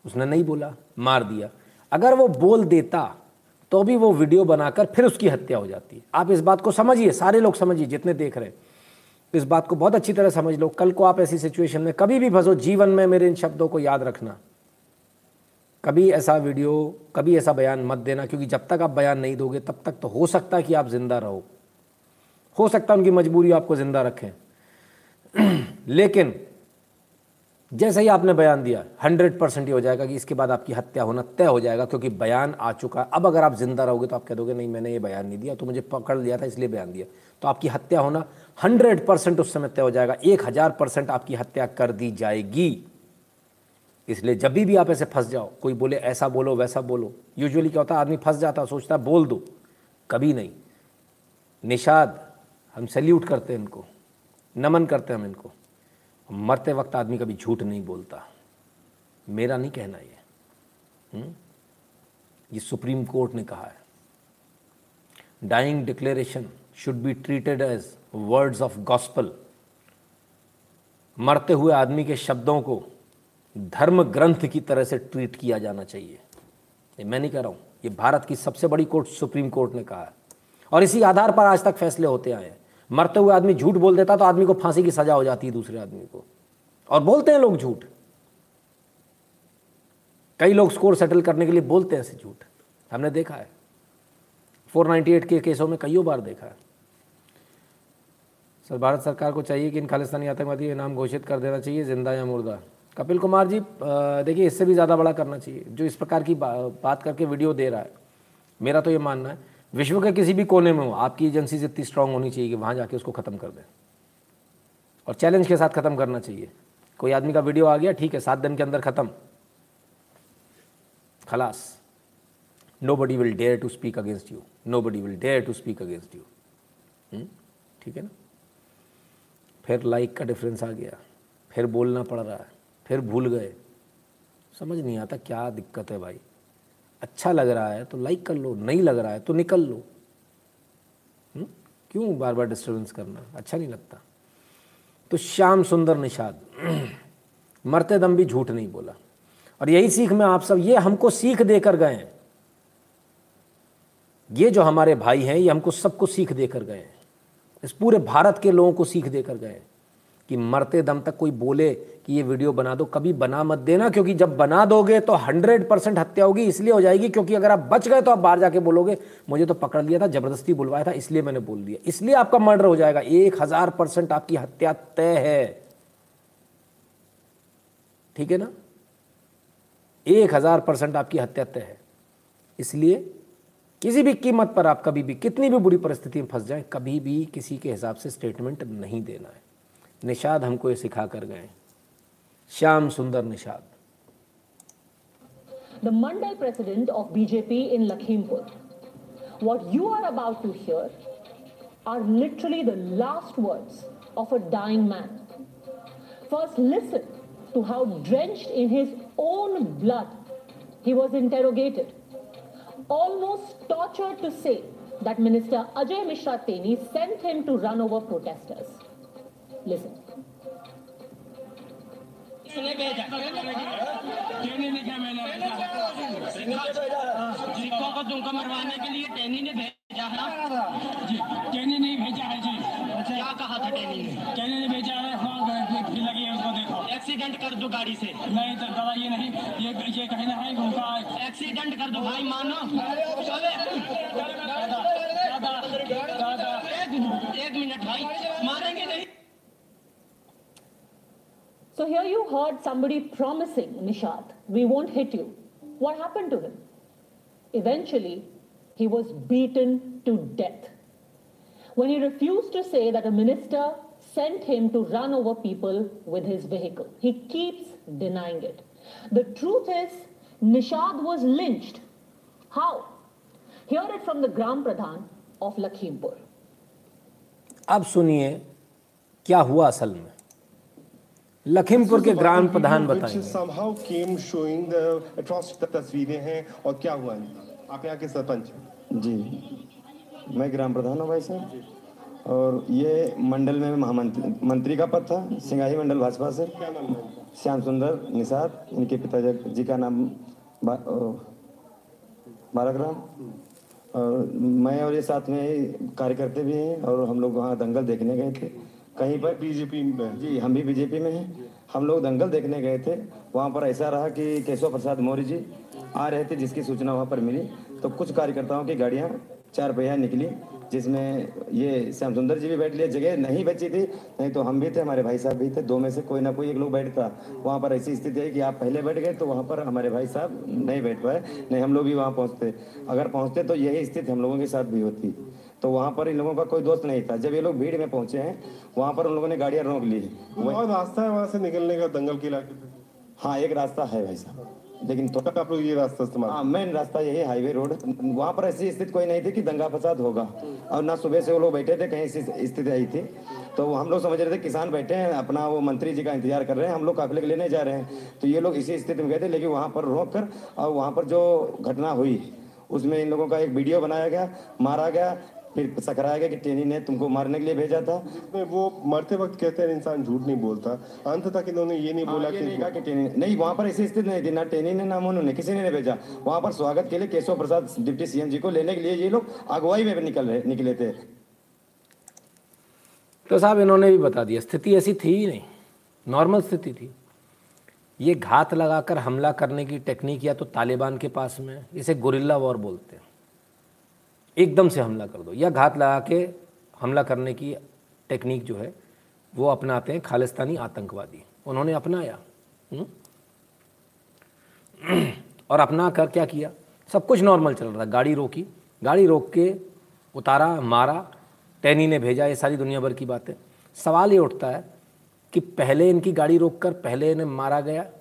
उसने नहीं बोला, मार दिया। अगर वो बोल देता तो भी वो वीडियो बनाकर फिर उसकी हत्या हो जाती। है आप इस बात को समझिए, सारे लोग समझिए, जितने देख रहे हैं। इस बात को बहुत अच्छी तरह समझ लो। कल को आप ऐसी सिचुएशन में कभी भी फंसो, जीवन में मेरे इन शब्दों को याद रखना। कभी ऐसा वीडियो, कभी ऐसा बयान मत देना, क्योंकि जब तक आप बयान नहीं दोगे, तब तक तो हो सकता है कि आप ज़िंदा रहो। हो सकता है उनकी मजबूरी आपको ज़िंदा रखें। लेकिन, जैसे ही आपने बयान दिया, हंड्रेड परसेंट ये हो जाएगा कि इसके बाद आपकी हत्या होना तय हो जाएगा, क्योंकि बयान आ चुका है। अब अगर आप ज़िंदा रहोगे तो आप कह दोगे, नहीं, मैंने ये बयान नहीं दिया तो मुझे पकड़ लिया था, इसलिए बयान दिया। तो आपकी हत्या होना हंड्रेड परसेंट उस समय तय हो जाएगा। एक हज़ार परसेंट आपकी हत्या कर दी जाएगी। इसलिए जब भी आप ऐसे फंस जाओ, कोई बोले, ऐसा बोलो, वैसा बोलो। यूजुअली क्या होता है, आदमी फंस जाता सोचता बोल दो। कभी नहीं। निषाद हम सैल्यूट करते हैं इनको, नमन करते हैं हम इनको। मरते वक्त आदमी कभी झूठ नहीं बोलता। मेरा नहीं कहना ये। हुँ? ये सुप्रीम कोर्ट ने कहा है। Dying declaration should be treated as words of gospel मरते हुए आदमी के शब्दों को धर्म ग्रंथ की तरह से ट्रीट किया जाना चाहिए। ये मैं नहीं कह रहा हूँ। ये भारत की सबसे बड़ी कोर्ट, सुप्रीम कोर्ट ने कहा है। और इसी आधार पर आज तक फैसले होते आए हैं। मरते हुए आदमी झूठ बोल देता तो आदमी को फांसी की सजा हो जाती है दूसरे आदमी को। और बोलते हैं लोग झूठ। कई लोग स्कोर सेटल करने के लिए बोलते हैं ऐसे झूठ। हमने देखा है। 498 के केसों में कईयों बार देखा है। सर भारत सरकार को चाहिए कि इन खालिस्तानी आतंकवादी नाम घोषित कर देना चाहिए ज़िंदा या मुर्दा? कपिल कुमार जी देखिए इससे भी ज़्यादा बड़ा करना चाहिए। जो इस प्रकार की बा, बात करके वीडियो दे रहा है। मेरा तो ये मानना है विश्व के किसी भी कोने में हो, आपकी एजेंसी इतनी स्ट्रांग होनी चाहिए कि वहाँ जाके उसको ख़त्म कर दें। और चैलेंज के साथ ख़त्म करना चाहिए। कोई आदमी का वीडियो आ गया, ठीक है, सात दिन के अंदर ख़त्म। खलास। Nobody will dare to speak against you nobody will dare to speak against you ठीक है ना? फिर लाइक का डिफरेंस आ गया। फिर बोलना पड़ रहा है। फिर भूल गए। समझ नहीं आता क्या दिक्कत है भाई। अच्छा लग रहा है तो लाइक कर लो, नहीं लग रहा है तो निकल लो। हुँ? क्यों बार बार डिस्टर्बेंस करना? अच्छा नहीं लगता। तो श्याम सुंदर निषाद। मरते दम भी झूठ नहीं बोला। और यही सीख में आप सब, ये हमको सीख देकर गए हैं। ये जो हमारे भाई हैं, ये हमको सबको सीख देकर गए हैं। इस पूरे भारत के लोगों को सीख देकर गए हैं। कि मरते दम तक कोई बोले कि ये वीडियो बना दो, कभी बना मत देना, क्योंकि जब बना दोगे तो हंड्रेड परसेंट हत्या होगी, इसलिए हो जाएगी, क्योंकि अगर आप बच गए तो आप बाहर जाके बोलोगे, मुझे तो पकड़ लिया था, ज़बरदस्ती बुलवाया था, इसलिए मैंने बोल दिया। इसलिए आपका मर्डर हो जाएगा, एक हज़ार परसेंट आपकी हत्या तय है। ठीक है ना? एक हज़ार परसेंट आपकी हत्या तय है। इसलिए किसी भी कीमत पर आप कभी भी, कितनी भी बुरी परिस्थिति में फंस जाए, कभी भी किसी के हिसाब से स्टेटमेंट नहीं देना है। निषाद हमको ये सिखा कर गए श्याम सुंदर Nishad The Mandal president of BJP in Lakhimpur. What you are about to hear are literally the last words of a dying man. First, listen to how drenched in his own blood he was interrogated, almost tortured to say that Minister Ajay Mishra Teni sent him to run over protesters. Listen. मैंने टेनी ने क्या मैंने सिक्कों को तुमको मरवाने के लिए टेनी ने भेजा है जी टेनी नहीं भेजा है जी क्या कहा था टेनी ने टेनी ने भेजा है हाँ लगी है उसको देखो एक्सीडेंट कर दो गाड़ी से। नहीं तो दादा ये नहीं ये ये कहना है। उनका एक्सीडेंट कर दो भाई मानो। दादा दादा दादा एक मिनट भाई मारेंगे नहीं। So here you heard somebody promising Nishad, we won't hit you. What happened to him? Eventually, he was beaten to death. When he refused to say that a minister sent him to run over people with his vehicle, he keeps denying it. The truth is, Nishad was lynched. How? Hear it from the Gram Pradhan of Lakhimpur. अब सुनिए क्या हुआ असल में लखीमपुर के ग्राम प्रधान बताएँगे। somehow came showing the atrocious तस्वीरें हैं और क्या हुआ आप यहाँ के सरपंच जी। मैं ग्राम प्रधान हूँ भाई साहब। और ये मंडल में महामंत्री मंत्री का पद था सिंगाही मंडल भाजपा से। श्याम सुंदर निषाद इनके पिताजी जी का नाम बा, बालक राम और मैं और ये साथ में कार्यकर्ते भी हैं और हम लोग वहाँ दंगल देखने गए थे। कहीं पर बीजेपी में। जी, हम भी बीजेपी में हैं। हम लोग दंगल देखने गए थे। वहाँ पर ऐसा रहा कि केशव प्रसाद मौर्य जी आ रहे थे, जिसकी सूचना वहाँ पर मिली। तो कुछ कार्यकर्ताओं की गाड़ियाँ, चार पहिया निकली, जिसमें ये श्याम सुंदर जी भी बैठ लिए। जगह नहीं बची थी, नहीं तो हम भी थे, हमारे भाई साहब भी थे। दो में से कोई ना कोई एक लोग बैठता। वहाँ पर ऐसी स्थिति है कि आप पहले बैठ गए तो वहाँ पर हमारे भाई साहब नहीं बैठ पाए, नहीं हम लोग भी वहाँ पहुँचते। अगर पहुँचते तो यही स्थिति हम लोगों के साथ भी होती। तो वहाँ पर इन लोगों का कोई दोस्त नहीं था। जब ये लोग भीड़ में पहुँचे हैं वहाँ पर उन लोगों ने गाड़ियाँ रोक ली। और रास्ता है वहाँ से निकलने का दंगल के इलाके से हाँ एक रास्ता है भाई साहब। लेकिन तो आप लोग ये रास्ता इस्तेमाल हाँ मेन रास्ता यही हाईवे रोड। वहाँ पर ऐसी स्थिति कोई नहीं थी कि दंगा फसाद होगा। और ना सुबह से वो लोग बैठे थे कहीं ऐसी स्थिति आई थी। तो हम लोग समझ रहे थे किसान बैठे हैं अपना वो मंत्री जी का इंतज़ार कर रहे हैं हम लोग काफिले के लेने जा रहे हैं। तो ये लोग इसी स्थिति में गए थे लेकिन वहाँ पर रोक कर और वहाँ पर जो घटना हुई उसमें इन लोगों का एक वीडियो बनाया गया मारा गया फिर सकराया गया कि टेनी ने तुमको मारने के लिए भेजा था। में वो मरते वक्त कहते हैं इंसान झूठ नहीं बोलता। अंत तक इन्होंने ये नहीं बोला हाँ, ये कि टेनी नहीं वहाँ पर ऐसी स्थिति नहीं थी। ना टेनी ने ना मोनू ने किसी ने नहीं भेजा। वहाँ पर स्वागत के लिए केशव प्रसाद डिप्टी सीएम जी को लेने के लिए ये लोग अगुवाई में निकल रहे निकले थे। तो साहब इन्होंने भी बता दिया स्थिति ऐसी थी ही नहीं। नॉर्मल स्थिति थी। ये घात लगाकर हमला करने की टेक्निक या तो तालिबान के पास में इसे गुरिल्ला वॉर बोलते हैं। एकदम से हमला कर दो, या घात लगा के हमला करने की टेक्निक जो है, वो अपनाते हैं खालिस्तानी आतंकवादी। उन्होंने अपनाया हुँ? और अपना कर क्या किया? सब कुछ नॉर्मल चल रहा था, गाड़ी रोकी। गाड़ी रोक के उतारा, मारा टैनी ने भेजा, ये सारी दुनिया भर की बातें। सवाल ये उठता है कि पहले इनकी गाड़ी रोक कर पहले इन्हें मारा गया,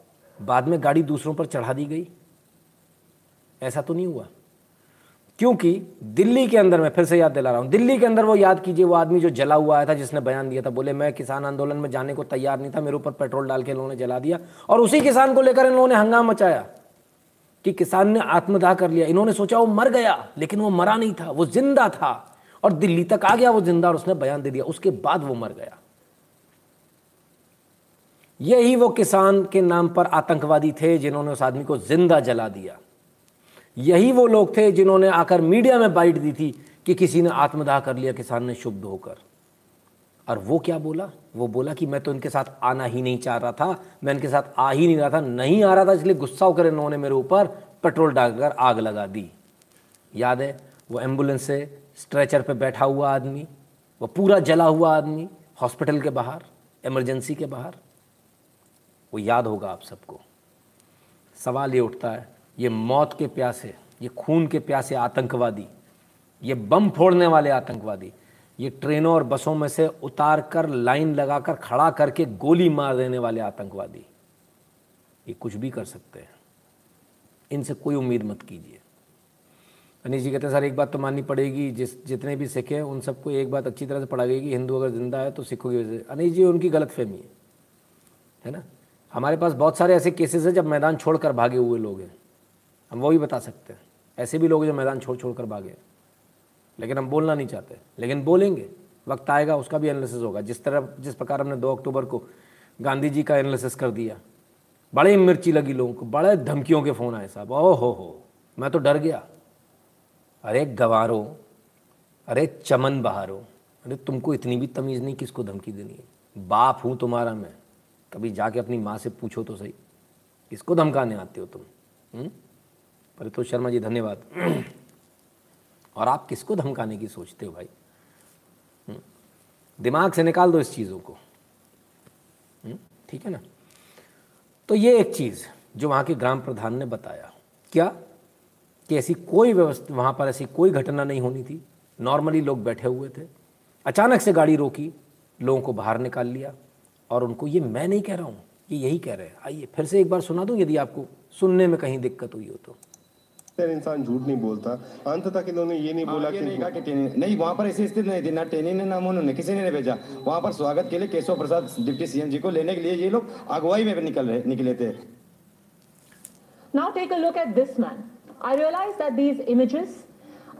बाद में गाड़ी दूसरों पर चढ़ा दी गई? ऐसा तो नहीं हुआ। क्योंकि दिल्ली के अंदर मैं फिर से याद दिला रहा हूँ, दिल्ली के अंदर वो याद कीजिए, वो आदमी जो जला हुआ आया था, जिसने बयान दिया था, बोले, मैं किसान आंदोलन में जाने को तैयार नहीं था, मेरे ऊपर पेट्रोल डाल के इन लोगों ने जला दिया। और उसी किसान को लेकर इन लोगों ने हंगामा मचाया कि किसान ने आत्मदाह कर लिया। इन्होंने सोचा वो मर गया, लेकिन वो मरा नहीं था, वो ज़िंदा था। और दिल्ली तक आ गया वो ज़िंदा और उसने बयान दे दिया, उसके बाद वो मर गया। यही वो किसान के नाम पर आतंकवादी थे जिन्होंने उस आदमी को ज़िंदा जला दिया। यही वो लोग थे जिन्होंने आकर मीडिया में बाइट दी थी कि किसी ने आत्मदाह कर लिया किसान ने शुभ होकर और वो क्या बोला? वो बोला कि मैं तो इनके साथ आना ही नहीं चाह रहा था, मैं इनके साथ आ ही नहीं रहा था, नहीं आ रहा था, इसलिए गुस्सा होकर इन्होंने मेरे ऊपर पेट्रोल डालकर आग लगा दी। याद है, वो एंबुलेंस से स्ट्रेचर पे बैठा हुआ आदमी, वो पूरा जला हुआ आदमी, हॉस्पिटल के बाहर, इमरजेंसी के बाहर। वो याद होगा आप सबको। सवाल ये उठता है ये मौत के प्यासे, ये खून के प्यासे आतंकवादी, ये बम फोड़ने वाले आतंकवादी, ये ट्रेनों और बसों में से उतार कर लाइन लगाकर, खड़ा करके गोली मार देने वाले आतंकवादी। ये कुछ भी कर सकते हैं। इनसे कोई उम्मीद मत कीजिए। अनिश जी कहते हैं, सर, एक बात तो माननी पड़ेगी, जिस, जितने भी सिख हैं, उन सबको एक बात अच्छी तरह से पढ़ा गई कि हिंदू अगर ज़िंदा है तो सिखों की वजह से अनिश जी, उनकी गलत फहमी है। है ना? हमारे पास बहुत सारे ऐसे केसेस हैं जब मैदान छोड़कर भागे हुए लोग हैं। हम वो भी बता सकते हैं। ऐसे भी लोग जो मैदान छोड़ छोड़ कर भागे। लेकिन हम बोलना नहीं चाहते। लेकिन बोलेंगे। वक्त आएगा, उसका भी एनालिसिस होगा। जिस तरह, जिस प्रकार हमने दो अक्टूबर को गांधी जी का एनालिसिस कर दिया, बड़े मिर्ची लगी लोगों को, बड़े धमकियों के फ़ोन आए साहब। ओ हो हो। मैं तो डर गया। अरे गवारो, अरे चमन बहारो, अरे तुमको इतनी भी तमीज़ नहीं किसको धमकी देनी है? बाप हूँ तुम्हारा मैं। कभी जाके अपनी माँ से पूछो तो सही। किसको धमकाने आते हो तुम? हुँ? परितोष शर्मा जी, धन्यवाद। और आप किसको धमकाने की सोचते हो भाई? दिमाग से निकाल दो इस चीज़ों को। ठीक है ना? तो ये एक चीज़ जो वहाँ के ग्राम प्रधान ने बताया। क्या? कि ऐसी कोई व्यवस्था, वहाँ पर ऐसी कोई घटना नहीं होनी थी। नॉर्मली लोग बैठे हुए थे। अचानक से गाड़ी रोकी, लोगों को बाहर निकाल लिया। और उनको ये मैं नहीं कह रहा हूँ, ये यही कह रहे हैं। आइए, फिर से एक बार सुना दूँ, यदि आपको सुनने में कहीं दिक्कत हुई हो तो। फिर इंसान झूठ नहीं बोलता अंत तक इन्होंने ये नहीं बोला हाँ, ये कि नहीं कहा कि टेनी नहीं वहाँ पर ऐसी स्थिति नहीं थी ना टेनी ने ना मोनू ने किसी ने नहीं भेजा वहाँ पर स्वागत के लिए केशव प्रसाद डिप्टी सीएम जी को लेने के लिए ये लोग अगुवाई में निकल रहे निकले थे Now take a look at this man. I realize that these images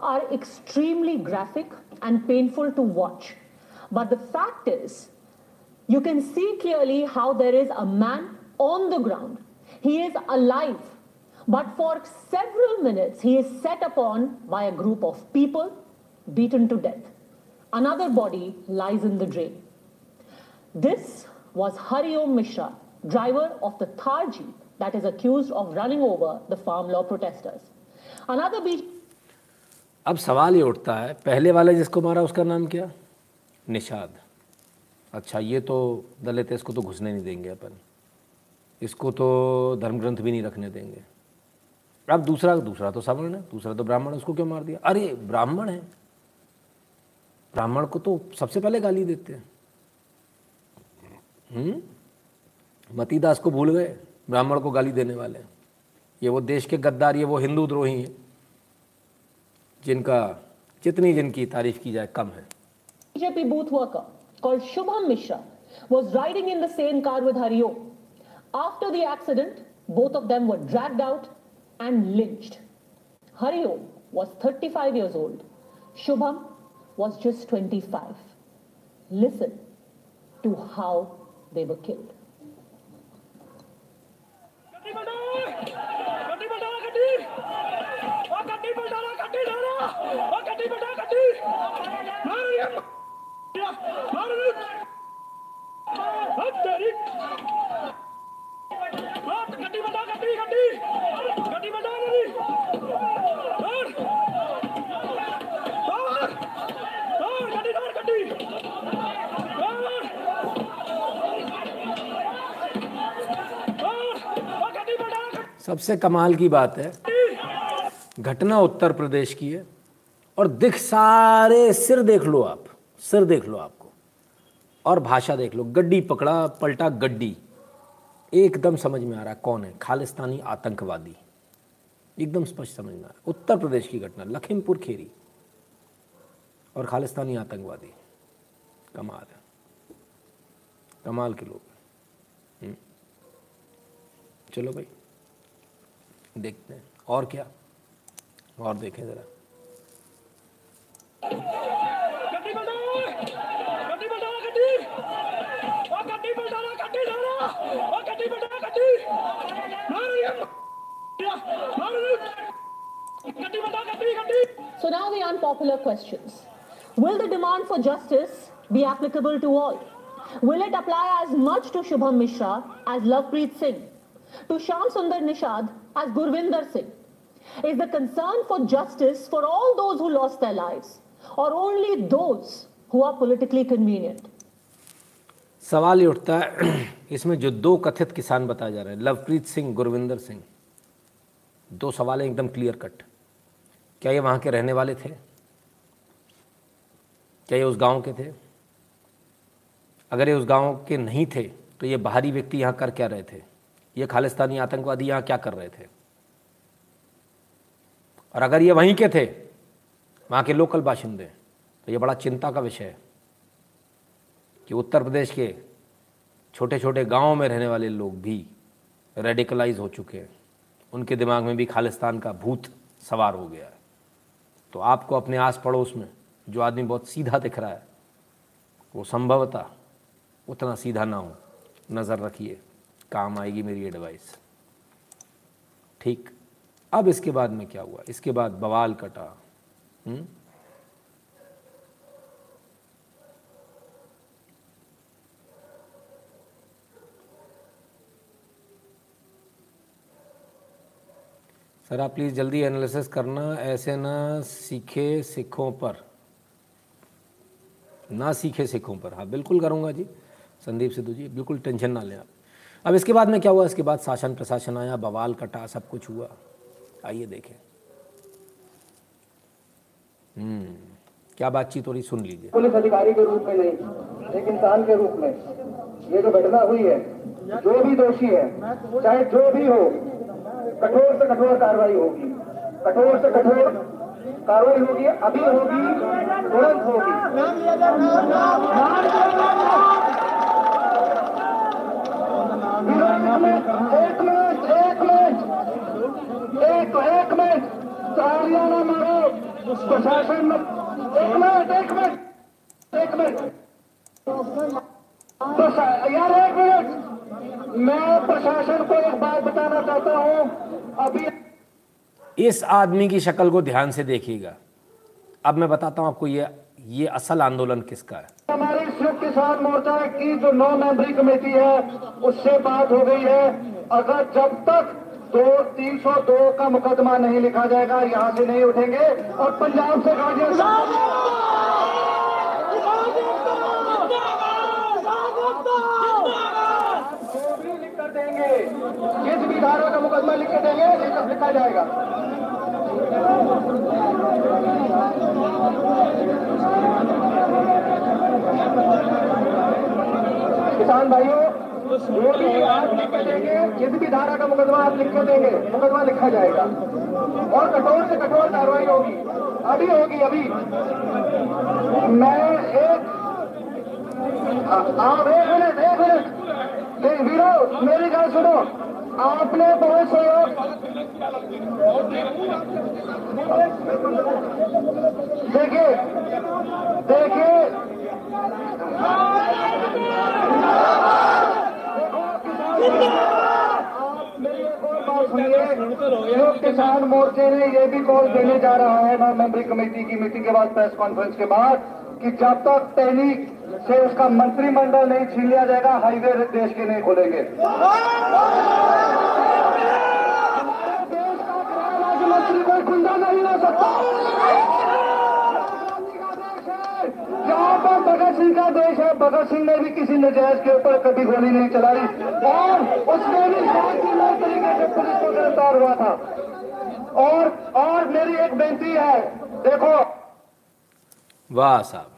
are extremely graphic and painful to watch. But the fact is, you can see clearly how there is a man on the ground. He is alive. But for several minutes, he is set upon by a group of people, beaten to death. Another body lies in the drain. This was Hariom Mishra, driver of the Thar Jeep that is accused of running over the farm law protesters. Another beach. अब सवाल ये उठता है पहले वाले जिसको मारा उसका नाम क्या निषाद अच्छा ये तो दलित है इसको तो घुसने नहीं देंगे अपन इसको तो धर्म ग्रंथ भी नहीं रखने देंगे अब दूसरा दूसरा तो सवर्ण है दूसरा तो ब्राह्मण है, उसको क्यों मार दिया? अरे ब्राह्मण है। ब्राह्मण को तो सबसे पहले गाली देते हैं। हम्म? मतीदास को भूल गए ब्राह्मण को गाली देने वाले। ये वो देश के गद्दार ये वो हिंदू द्रोही हैं जिनका जितनी जिनकी तारीफ़ की जाए कम है। BJP booth worker called Shubham Mishra was riding in the same car with Hariom. After the accident, both of them were dragged out and lynched. Hariom was 35 years old. Shubham was just 25. Listen to how they were killed. सबसे कमाल की बात है, घटना उत्तर प्रदेश की है, और दिख सारे सिर देख लो आप, सिर देख लो आपको, और भाषा देख लो, गड्डी पकड़ा, पलटा गड्डी। एकदम समझ में आ रहा है कौन है? खालिस्तानी आतंकवादी। एकदम स्पष्ट समझ में आ रहा है। उत्तर प्रदेश की घटना, लखीमपुर खेरी और खालिस्तानी आतंकवादी। कमाल है। कमाल के लोग हम्म। चलो भाई, देखते हैं। और क्या? और देखें ज़रा। So now the unpopular questions. Will the demand for justice be applicable to all? Will it apply as much to Shubham Mishra as Lovepreet Singh, to Sham Sundar Nishad as Gurvinder Singh? Is the concern for justice for all those who lost their lives or only those who are politically convenient? सवाल ये उठता है, इसमें जो दो कथित किसान बताए जा रहे हैं, लवप्रीत सिंह, गुरविंदर सिंह, दो सवाल हैं एकदम क्लियर कट क्या ये वहाँ के रहने वाले थे? क्या ये उस गाँव के थे? अगर ये उस गाँव के नहीं थे तो ये बाहरी व्यक्ति यहाँ कर क्या रहे थे? ये खालिस्तानी आतंकवादी यहाँ क्या कर रहे थे? और अगर ये वहीं के थे, वहाँ के लोकल बाशिंदे तो ये बड़ा चिंता का विषय है। कि उत्तर प्रदेश के छोटे छोटे गाँवों में रहने वाले लोग भी रेडिकलाइज हो चुके हैं। उनके दिमाग में भी खालिस्तान का भूत सवार हो गया है। तो आपको अपने आस पड़ोस में जो आदमी बहुत सीधा दिख रहा है, वो संभवतः उतना सीधा ना हो। नज़र रखिए, काम आएगी मेरी एडवाइस ठीक? अब इसके बाद में क्या हुआ? इसके बाद बवाल कटा। हुँ? सर आप प्लीज़ जल्दी एनालिसिस करना, ऐसे ना सीखे सिखों पर। ना सीखे सिखों पर। हाँ बिल्कुल करूँगा जी। संदीप सिद्धू जी, बिल्कुल टेंशन ना लें आप। अब इसके बाद में क्या हुआ? इसके बाद शासन प्रशासन आया, बवाल कटा, सब कुछ हुआ। आइए देखें। हम्म क्या बातचीत हो रही? सुन लीजिए। पुलिस अधिकारी के रूप में नहीं, एक इंसान के रूप में। ये जो घटना हुई है, जो भी दोषी है, चाहे जो भी हो कठोर से कठोर कार्रवाई होगी। कठोर से कठोर कार्रवाई होगी, अभी होगी, तुरंत होगी। एक मिनट एक मिनट, एक एक मिनट, तालियाँ ना मारो। प्रशासन में एक मिनट एक मिनट एक मिनट। यार एक मिनट। मैं प्रशासन को एक बात बताना चाहता हूँ। अभी इस आदमी की शक्ल को ध्यान से देखिएगा। अब मैं बताता हूँ आपको ये ये असल आंदोलन किसका है। हमारी संयुक्त किसान मोर्चा की जो नौ मेंबरी कमेटी है उससे बात हो गई है। अगर जब तक दो तीन सौ दो का मुकदमा नहीं लिखा जाएगा यहाँ से नहीं उठेंगे। और पंजाब से गाड़ियाँ जो भी लिख कर देंगे किस भी धारा का मुकदमा लिख के देंगे लिख- जाएगा। किसान भाइयों भी आप लिख देंगे किस भी धारा का मुकदमा आप लिख के देंगे मुकदमा लिखा जाएगा। और कठोर से कठोर कार्रवाई होगी, अभी होगी, अभी। मैं एक आप एक मिनट एक मिनट। वीरो मेरी बात सुनो। आपने बहुत सहयोग देखिए देखिए। किसान मोर्चे ने ये भी कॉल देने जा रहा है नॉन मेंबरी कमेटी की मीटिंग के बाद प्रेस कॉन्फ्रेंस के बाद, कि जब तक टेनिक से उसका मंत्रिमंडल नहीं छीन लिया जाएगा, हाईवे देश के नहीं खोलेंगे। मंत्री कोई गुंडा नहीं हो सकता पर भगत सिंह का देश है, भगत सिंह ने भी किसी नजायज के ऊपर कभी गोली नहीं चलाई। और उसने भी तरीके से पुलिस को गिरफ़्तार हुआ था। और और मेरी एक बेनती है, देखो। वाह साहब।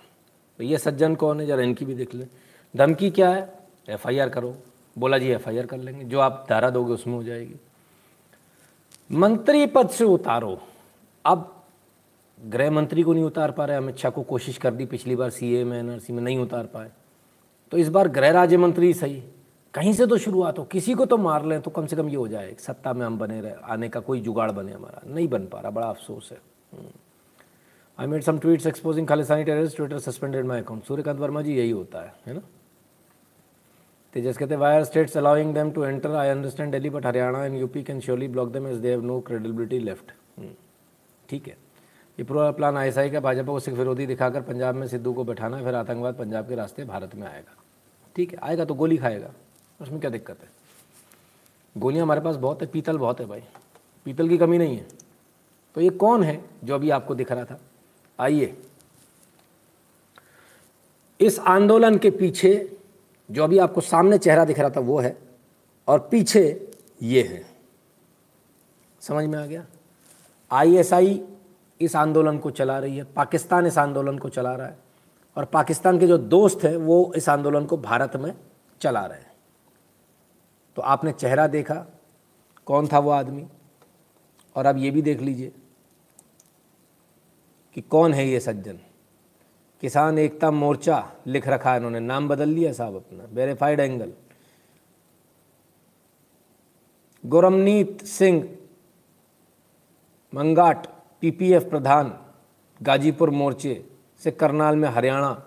तो ये सज्जन कौन है? जरा इनकी भी देख लें। धमकी क्या है? एफआईआर करो। बोला जी, एफआईआर कर लेंगे। जो आप धारा दोगे, उसमें हो जाएगी। मंत्री पद से उतारो। अब गृह मंत्री को नहीं उतार पा रहे। अमित शाह को कोशिश कर दी पिछली बार सीए में, एनआरसी में नहीं उतार पाए। तो इस बार गृह राज्य मंत्री सही। कहीं से तो शुरुआत हो। किसी को तो मार लें तो कम से कम ये हो जाए। सत्ता में हम बने रहे। आने का कोई जुगाड़ बने हमारा। नहीं बन पा रहा। बड़ा अफसोस है। I made some tweets exposing Khalistani terrorist Twitter suspended my account Suryakant Verma ji यही होता है है ना तेजस कहते why are states allowing them to enter I understand Delhi but Haryana and UP can surely block them as they have no credibility left ठीक है ये पूरा प्लान आईएसआई का भाजपा को सिख विरोधी दिखाकर पंजाब में सिद्धू को बैठाना फिर आतंकवाद पंजाब के रास्ते भारत में आएगा ठीक है आएगा तो गोली खाएगा उसमें क्या दिक्कत है गोलियाँ हमारे पास बहुत है पीतल बहुत है भाई पीतल की कमी नहीं है तो ये कौन है जो अभी आपको दिख रहा था आइए। इस आंदोलन के पीछे जो अभी आपको सामने चेहरा दिख रहा था वो है और पीछे ये है। समझ में आ गया? आईएसआई इस आंदोलन को चला रही है, पाकिस्तान इस आंदोलन को चला रहा है और पाकिस्तान के जो दोस्त हैं वो इस आंदोलन को भारत में चला रहे हैं। तो आपने चेहरा देखा, कौन था वो आदमी? और अब ये भी देख लीजिए कि कौन है ये सज्जन? किसान एकता मोर्चा लिख रखा है इन्होंने, नाम बदल लिया साहब अपना verified angle Gurmanit Singh Mangat PPF प्रधान, गाजीपुर मोर्चे से करनाल में हरियाणा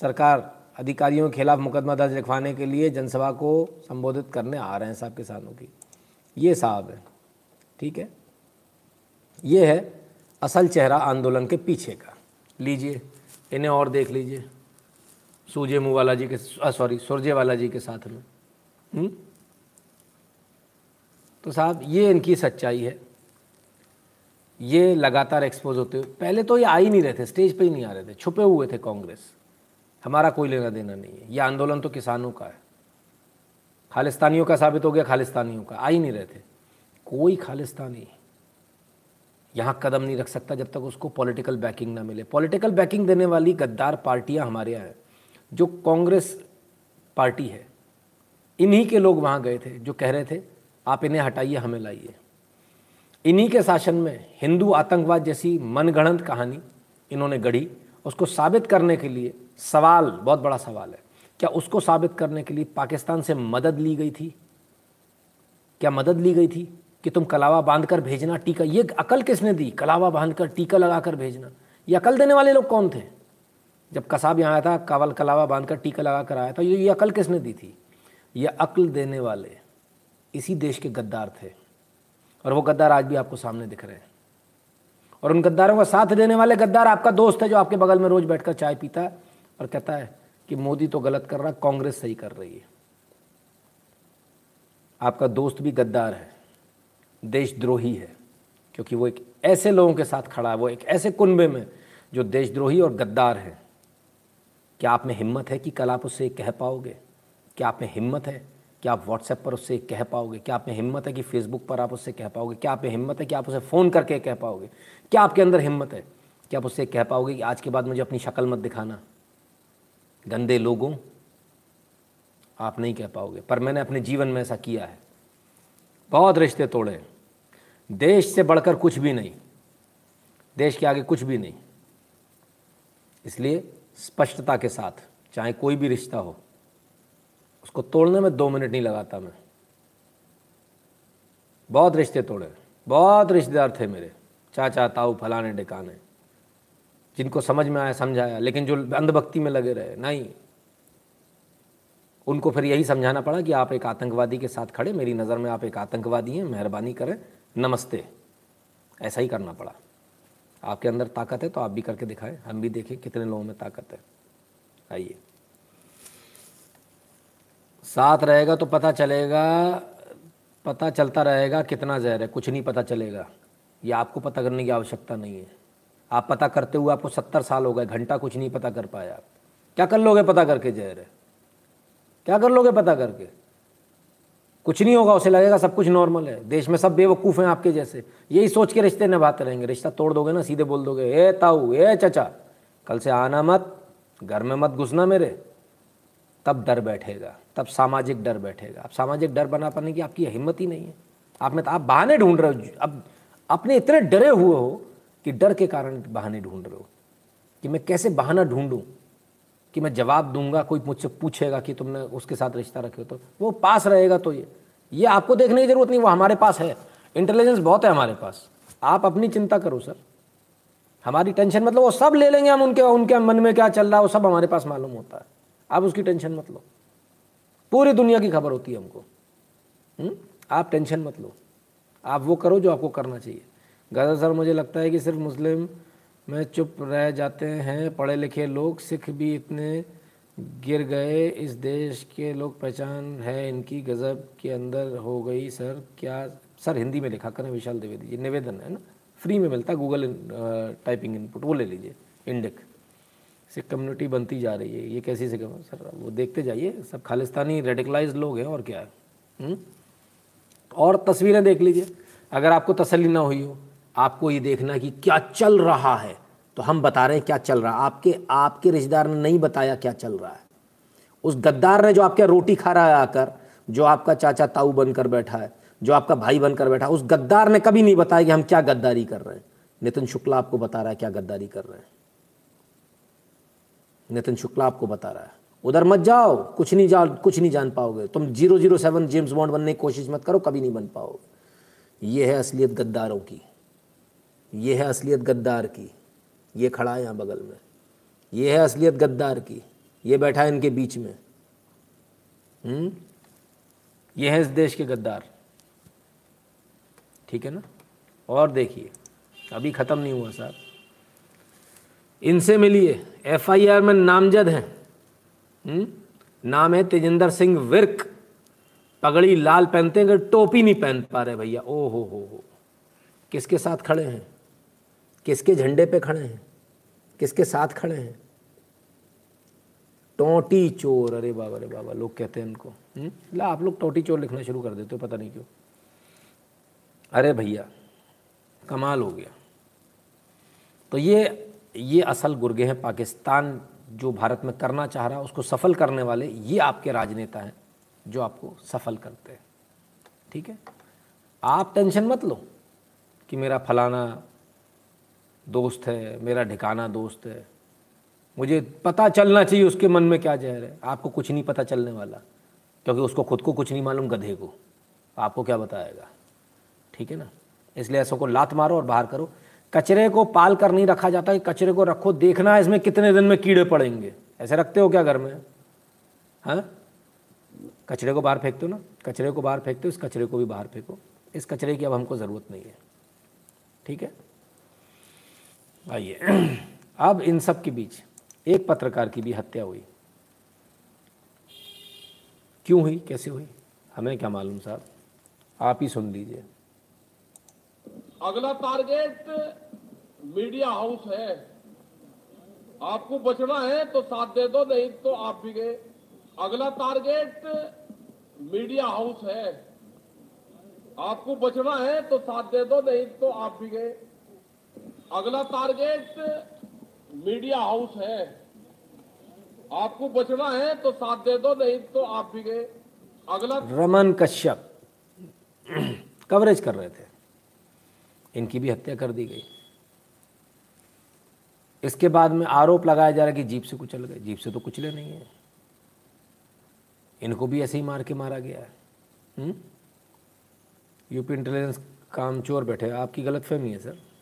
सरकार अधिकारियों के खिलाफ मुकदमा दर्ज लिखवाने के लिए जनसभा को संबोधित करने आ रहे हैं साहब किसानों की। ये साहब है, ठीक है? ये है असल चेहरा आंदोलन के पीछे का। लीजिए, इन्हें और देख लीजिए। सूजे मुँह वाला जी के सॉरी सुरजे वाला जी के साथ में। हुँ? तो साहब, ये इनकी सच्चाई है। ये लगातार एक्सपोज होते हुए, पहले तो ये आ ही नहीं रहे थे स्टेज पे ही नहीं आ रहे थे, छुपे हुए थे कांग्रेस। हमारा कोई लेना देना नहीं है। ये आंदोलन तो किसानों का है। खालिस्तानियों का साबित हो गया, खालिस्तानियों का। आ ही नहीं रहे थे। कोई खालिस्तानी यहाँ कदम नहीं रख सकता जब तक उसको पॉलिटिकल बैकिंग ना मिले। पॉलिटिकल बैकिंग देने वाली गद्दार पार्टियाँ हमारे यहाँ हैं, जो कांग्रेस पार्टी है। इन्हीं के लोग वहाँ गए थे, जो कह रहे थे, आप इन्हें हटाइए, हमें लाइए। इन्हीं के शासन में हिंदू आतंकवाद जैसी मनगढ़ंत कहानी इन्होंने गढ़ी। उसको साबित करने के लिए सवाल, बहुत बड़ा सवाल है। क्या उसको साबित करने के लिए पाकिस्तान से मदद ली गई थी? क्या मदद ली गई थी? कि तुम कलावा बाँध कर भेजना, टीका, ये अकल किसने दी? कलावा बाँध कर टीका लगा कर भेजना। ये अकल देने वाले लोग कौन थे? जब कसाब यहाँ आया था, कावल कलावा बाँध कर टीका लगा कर आया था, ये ये अकल किसने दी थी? ये अक्ल देने वाले इसी देश के गद्दार थे। और वो गद्दार आज भी आपको सामने दिख रहे हैं। और उन गद्दारों का साथ देने वाले गद्दार आपका दोस्त है जो आपके बगल में रोज बैठकर चाय पीता है और कहता है कि मोदी तो गलत कर रहा, कांग्रेस सही कर रही है। आपका दोस्त भी गद्दार है। देशद्रोही है, क्योंकि वो एक ऐसे लोगों के साथ खड़ा है, वो एक ऐसे कुनबे में जो देशद्रोही और गद्दार हैं। क्या आप में हिम्मत है कि कल आप उससे कह पाओगे? क्या आप में हिम्मत है कि आप व्हाट्सएप पर उससे कह पाओगे? क्या आप में हिम्मत है कि फेसबुक पर आप उससे कह पाओगे? क्या आप में हिम्मत है कि आप उसे फ़ोन करके कह पाओगे? क्या आपके अंदर हिम्मत है कि आप उससे कह पाओगे कि आज के बाद मुझे अपनी शक्ल मत दिखाना? गंदे लोगों, आप नहीं कह पाओगे। पर मैंने अपने जीवन में ऐसा किया है। बहुत रिश्ते तोड़े। देश से बढ़कर कुछ भी नहीं। देश के आगे कुछ भी नहीं। इसलिए स्पष्टता के साथ, चाहे कोई भी रिश्ता हो, उसको तोड़ने में दो मिनट नहीं लगाता मैं। बहुत रिश्ते तोड़े, बहुत रिश्तेदार थे मेरे, चाचा, ताऊ, फलाने डिकाने जिनको समझ में आया, समझाया, लेकिन जो अंधभक्ति में लगे रहे, नहीं। उनको फिर यही समझाना पड़ा कि आप एक आतंकवादी के साथ खड़े, मेरी नज़र में आप एक आतंकवादी हैं, मेहरबानी करें नमस्ते। ऐसा ही करना पड़ा। आपके अंदर ताकत है तो आप भी करके दिखाएँ। हम भी देखें कितने लोगों में ताकत है। आइए। साथ रहेगा तो पता चलेगा, पता चलता रहेगा कितना जहर है। कुछ नहीं पता चलेगा। ये आपको पता करने की आवश्यकता नहीं है। आप पता करते हुए आपको सत्तर साल हो गए, घंटा कुछ नहीं पता कर पाया। क्या कर लोगे पता करके जहर है? क्या कर लोगे पता करके? कुछ नहीं होगा, उसे लगेगा सब कुछ नॉर्मल है। देश में सब बेवकूफ़ हैं आपके जैसे। यही सोच के रिश्ते निभाते रहेंगे। रिश्ता तोड़ दोगे ना, सीधे बोल दोगे, ए ताऊ, ए चचा, कल से आना मत, घर में मत घुसना मेरे। तब डर बैठेगा, तब सामाजिक डर बैठेगा। अब सामाजिक डर बना पाने की आपकी हिम्मत ही नहीं है। आप में तो आप बहाने ढूंढ रहे हो। अब अपने इतने डरे हुए हो कि डर के कारण बहाने ढूंढ रहे हो कि मैं कैसे बहाना ढूंढूं? कि मैं जवाब दूँगा, कोई मुझसे पूछेगा कि तुमने उसके साथ रिश्ता रखे हो तो। वो पास रहेगा तो ये। ये आपको देखने की ज़रूरत नहीं, वो हमारे पास है। इंटेलिजेंस बहुत है हमारे पास। आप अपनी चिंता करो सर हमारी टेंशन मतलब वो सब ले लेंगे हम उनके उनके मन में क्या चल रहा है, वो सब हमारे पास मालूम होता है। आप उसकी टेंशन मत लो। पूरी दुनिया की खबर होती है हमको। हुँ? हम्म? आप टेंशन मत लो। आप वो करो जो आपको करना चाहिए। गजा सर मुझे लगता है कि सिर्फ़ मुस्लिम में चुप रह जाते हैं। पढ़े लिखे लोग सिख भी इतने गिर गए। इस देश के लोग पहचान है इनकी। गज़ब के अंदर हो गई सर। क्या सर हिंदी में लिखा करें विशाल द्विवेदी जी। निवेदन है ना? फ्री में मिलता है गूगल टाइपिंग इनपुट। वो ले लीजिए इंडेक सिख कम्युनिटी बनती जा रही है। ये कैसी सिख सर, वो देखते जाइए। सब खालिस्तानी रेडिकलाइज लोग हैं और क्या है? हुँ? हम्म? और तस्वीरें देख लीजिए। अगर आपको तसली ना हुई हो आपको ये देखना कि क्या चल रहा है। तो हम बता रहे हैं क्या चल रहा है। आपके आपके रिश्तेदार ने नहीं बताया क्या चल रहा है। उस गद्दार ने जो आपके रोटी खा रहा है आकर, जो आपका चाचा ताऊ बनकर बैठा है, जो आपका भाई बनकर बैठा है, उस गद्दार ने कभी नहीं बताया कि हम क्या गद्दारी कर रहे हैं। नितिन शुक्ला आपको बता रहा है क्या गद्दारी कर रहे हैं। नितिन शुक्ला आपको बता रहा है। उधर मत जाओ, कुछ नहीं जाओ कुछ नहीं जान पाओगे। तुम zero zero seven James Bond बनने की कोशिश मत करो, कभी नहीं बन पाओगे। ये है असलियत गद्दारों की। ये है असलियत गद्दार की। ये खड़ा है यहाँ बगल में। ये है असलियत गद्दार की। ये बैठा है इनके बीच में। हम्म? ये है इस देश के गद्दार। ठीक है ना? और देखिए, अभी ख़त्म नहीं हुआ साहब। इनसे मिलिए। एफआईआर में नामजद हैं। हम्म? नाम है तेजिंदर सिंह विर्क। पगड़ी लाल पहनते हैं टोपी नहीं पहन पा रहे भैया। ओ हो हो हो। किसके साथ खड़े हैं? किसके झंडे पे खड़े हैं? किसके साथ खड़े हैं? टोटी चोर, अरे बाबा अरे बाबा, लोग कहते हैं इनको। हम्म? ला, आप लोग टोटी चोर लिखना शुरू कर देते हो, पता नहीं क्यों। अरे भैया, कमाल हो गया। तो ये ये असल गुर्गे हैं पाकिस्तान, जो भारत में करना चाह रहा है उसको सफल करने वाले, ये आपके राजनेता हैं, जो आपको सफल करते हैं। ठीक है? आप टेंशन मत लो कि मेरा फलाना दोस्त है, मेरा ढिकाना दोस्त है। मुझे पता चलना चाहिए उसके मन में क्या जहर है। आपको कुछ नहीं पता चलने वाला, क्योंकि उसको खुद को कुछ नहीं मालूम, गधे को। आपको क्या बताएगा? ठीक है ना? इसलिए ऐसों को लात मारो और बाहर करो। कचरे को पाल कर नहीं रखा जाता कि कचरे को रखो, देखना है इसमें कितने दिन में कीड़े पड़ेंगे। ऐसे रखते हो क्या घर में? हाँ? कचरे को बाहर फेंकते हो ना? कचरे को बाहर फेंकते हो, इस कचरे को भी बाहर फेंको। इस कचरे की अब हमको ज़रूरत नहीं है। ठीक है? आइए। अब इन सब के बीच एक पत्रकार की भी हत्या हुई। क्यों हुई? कैसे हुई? हमें क्या मालूम साहब? आप ही सुन लीजिए। अगला टारगेट मीडिया हाउस है। आपको बचना है तो साथ दे दो, नहीं तो आप भी गए। अगला टारगेट मीडिया हाउस है। आपको बचना है तो साथ दे दो, नहीं तो आप भी गए। अगला टारगेट मीडिया हाउस है। आपको बचना है तो साथ दे दो, नहीं तो आप भी गए। अगला रमन कश्यप। कवरेज कर रहे थे। इनकी भी हत्या कर दी गई। इसके बाद में आरोप लगाया जा रहा है कि जीप से कुचल गए। जीप से तो कुचले नहीं है। इनको भी ऐसे ही मार के मारा गया है। हम्म? यूपी इंटेलिजेंस कामचोर बैठे आपकी गलत फहमी है, सर।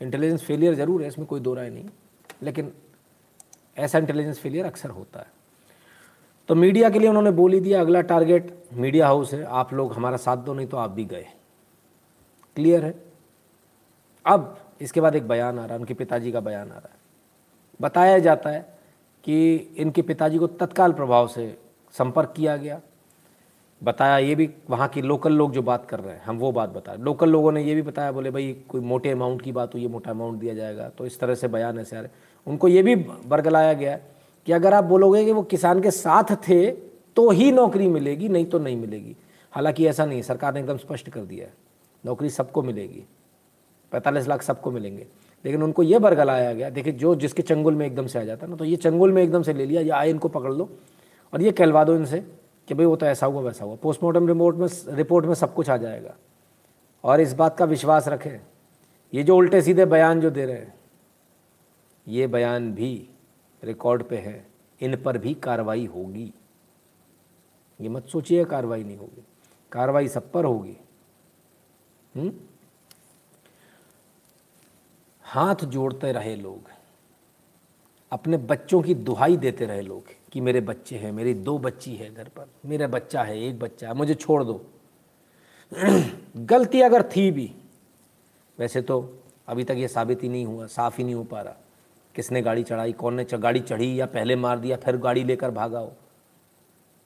इंटेलिजेंस फेलियर ज़रूर है, इसमें कोई दो राय नहीं। लेकिन ऐसा इंटेलिजेंस फेलियर अक्सर होता है। तो मीडिया के लिए उन्होंने बोल ही दिया, अगला टारगेट मीडिया हाउस है। आप लोग हमारा साथ दो, नहीं तो आप भी गए। क्लियर है? अब इसके बाद एक बयान आ रहा है, उनके पिताजी का बयान आ रहा है। बताया जाता है कि इनके पिताजी को तत्काल प्रभाव से संपर्क किया गया। बताया, ये भी वहाँ के लोकल लोग जो बात कर रहे हैं, हम वो बात बताए। लोकल लोगों ने ये भी बताया, बोले भाई, कोई मोटे अमाउंट की बात हुई ये मोटा अमाउंट दिया जाएगा। तो इस तरह से बयान आ रहे उनको ये भी बरगलाया गया है कि अगर आप बोलोगे कि वो किसान के साथ थे तो ही नौकरी मिलेगी, नहीं तो नहीं मिलेगी। हालाँकि ऐसा नहीं सरकार ने एकदम स्पष्ट कर दिया है। नौकरी सबको मिलेगी। पैंतालीस लाख सबको मिलेंगे। लेकिन उनको ये बरगलाया गया, देखिए, जो जिसके चंगुल में एकदम से आ जाता है ना तो ये चंगुल में एकदम से ले लिया, या आए, इनको पकड़ लो और ये कहलवा दो इनसे। कि भाई वो तो ऐसा हुआ, वैसा हुआ। पोस्टमार्टम रिपोर्ट में रिपोर्ट में सब कुछ आ जाएगा। और इस बात का विश्वास रखें, ये जो उल्टे सीधे बयान जो दे रहे हैं, ये बयान भी रिकॉर्ड पे है, इन पर भी कार्रवाई होगी। ये मत सोचिए, कार्रवाई नहीं होगी। कार्रवाई सब पर होगी। हुँ? हाथ जोड़ते रहे लोग। अपने बच्चों की दुहाई देते रहे लोग। कि मेरे बच्चे हैं, मेरी दो बच्ची है घर पर। मेरा बच्चा है, एक बच्चा है, मुझे छोड़ दो। गलती अगर थी भी, वैसे तो अभी तक ये साबित ही नहीं हुआ, साफ़ ही नहीं हो पा रहा। किसने गाड़ी चढ़ाई, कौन ने गाड़ी चढ़ी या पहले मार दिया, फिर गाड़ी लेकर भागा हो।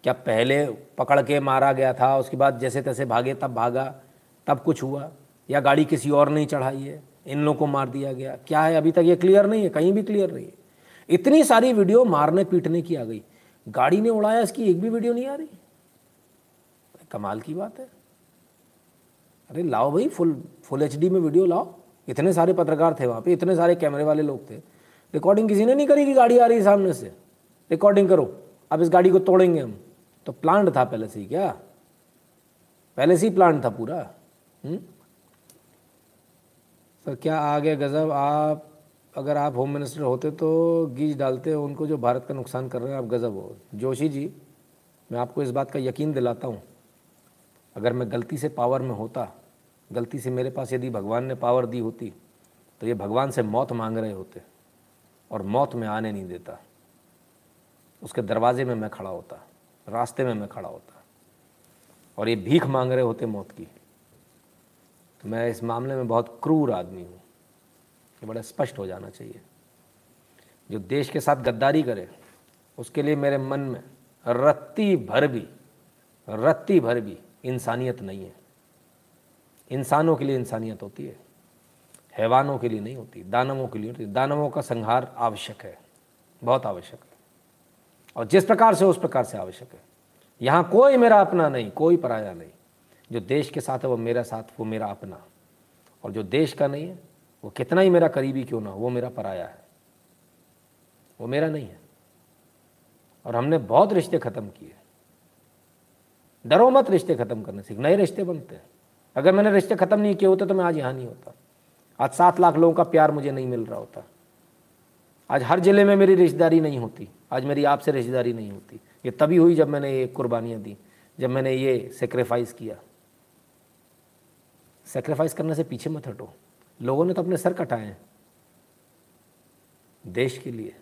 क्या पहले पकड़ के मारा गया था, उसके बाद जैसे तैसे भागे, तब भागा, तब कुछ हुआ? या गाड़ी किसी और नहीं चढ़ाई है, इन लोगों को मार दिया गया? क्या है, अभी तक ये क्लियर नहीं है, कहीं भी क्लियर नहीं है। इतनी सारी वीडियो मारने पीटने की आ गई। गाड़ी ने उड़ाया, इसकी एक भी वीडियो नहीं आ रही। कमाल की बात है। अरे लाओ भाई, फुल फुल एच में वीडियो लाओ। इतने सारे पत्रकार थे वहाँ पे, इतने सारे कैमरे वाले लोग थे। रिकॉर्डिंग किसी ने नहीं करी कि गाड़ी आ रही है सामने से? रिकॉर्डिंग करो। अब इस गाड़ी को तोड़ेंगे हम। तो प्लांट था पहले से ही क्या? पहले से ही प्लांट था पूरा। हुँ? सर, क्या आ गया गज़ब? आप अगर आप होम मिनिस्टर होते तो गीज डालते उनको जो भारत का नुकसान कर रहे हैं, आप गज़ब हो। जोशी जी, मैं आपको इस बात का यकीन दिलाता हूँ। अगर मैं गलती से पावर में होता, गलती से मेरे पास यदि भगवान ने पावर दी होती तो ये भगवान से मौत मांग रहे होते और मौत में आने नहीं देता। उसके दरवाजे में मैं खड़ा होता, रास्ते में मैं खड़ा होता और ये भीख मांग रहे होते मौत की। तो मैं इस मामले में बहुत क्रूर आदमी हूँ। ये बड़ा स्पष्ट हो जाना चाहिए। जो देश के साथ गद्दारी करे, उसके लिए मेरे मन में रत्ती भर भी, रत्ती भर भी इंसानियत नहीं है। इंसानों के लिए इंसानियत होती है, हैवानों के लिए नहीं होती, दानवों के लिए होती दानवों का संहार आवश्यक है, बहुत आवश्यक है। और जिस प्रकार से उस प्रकार से आवश्यक है। यहाँ कोई मेरा अपना नहीं, कोई पराया नहीं। जो देश के साथ है, वो मेरा साथ, वो मेरा अपना। और जो देश का नहीं है वो कितना ही मेरा करीबी क्यों ना वो मेरा पराया है। वो मेरा नहीं है। और हमने बहुत रिश्ते ख़त्म किए। डरो मत रिश्ते ख़त्म करने से, नए रिश्ते बनते हैं। अगर मैंने रिश्ते ख़त्म नहीं किए होते तो मैं आज यहाँ नहीं होता। आज सात लाख लोगों का प्यार मुझे नहीं मिल रहा होता। आज हर ज़िले में मेरी रिश्तेदारी नहीं होती। आज मेरी आपसे रिश्तेदारी नहीं होती। ये तभी हुई जब मैंने ये कुर्बानियाँ दी, जब मैंने ये सेक्रीफाइस किया। सेक्रीफाइस करने से पीछे मत हटो। लोगों ने तो अपने सर कटाए हैं। देश के लिए।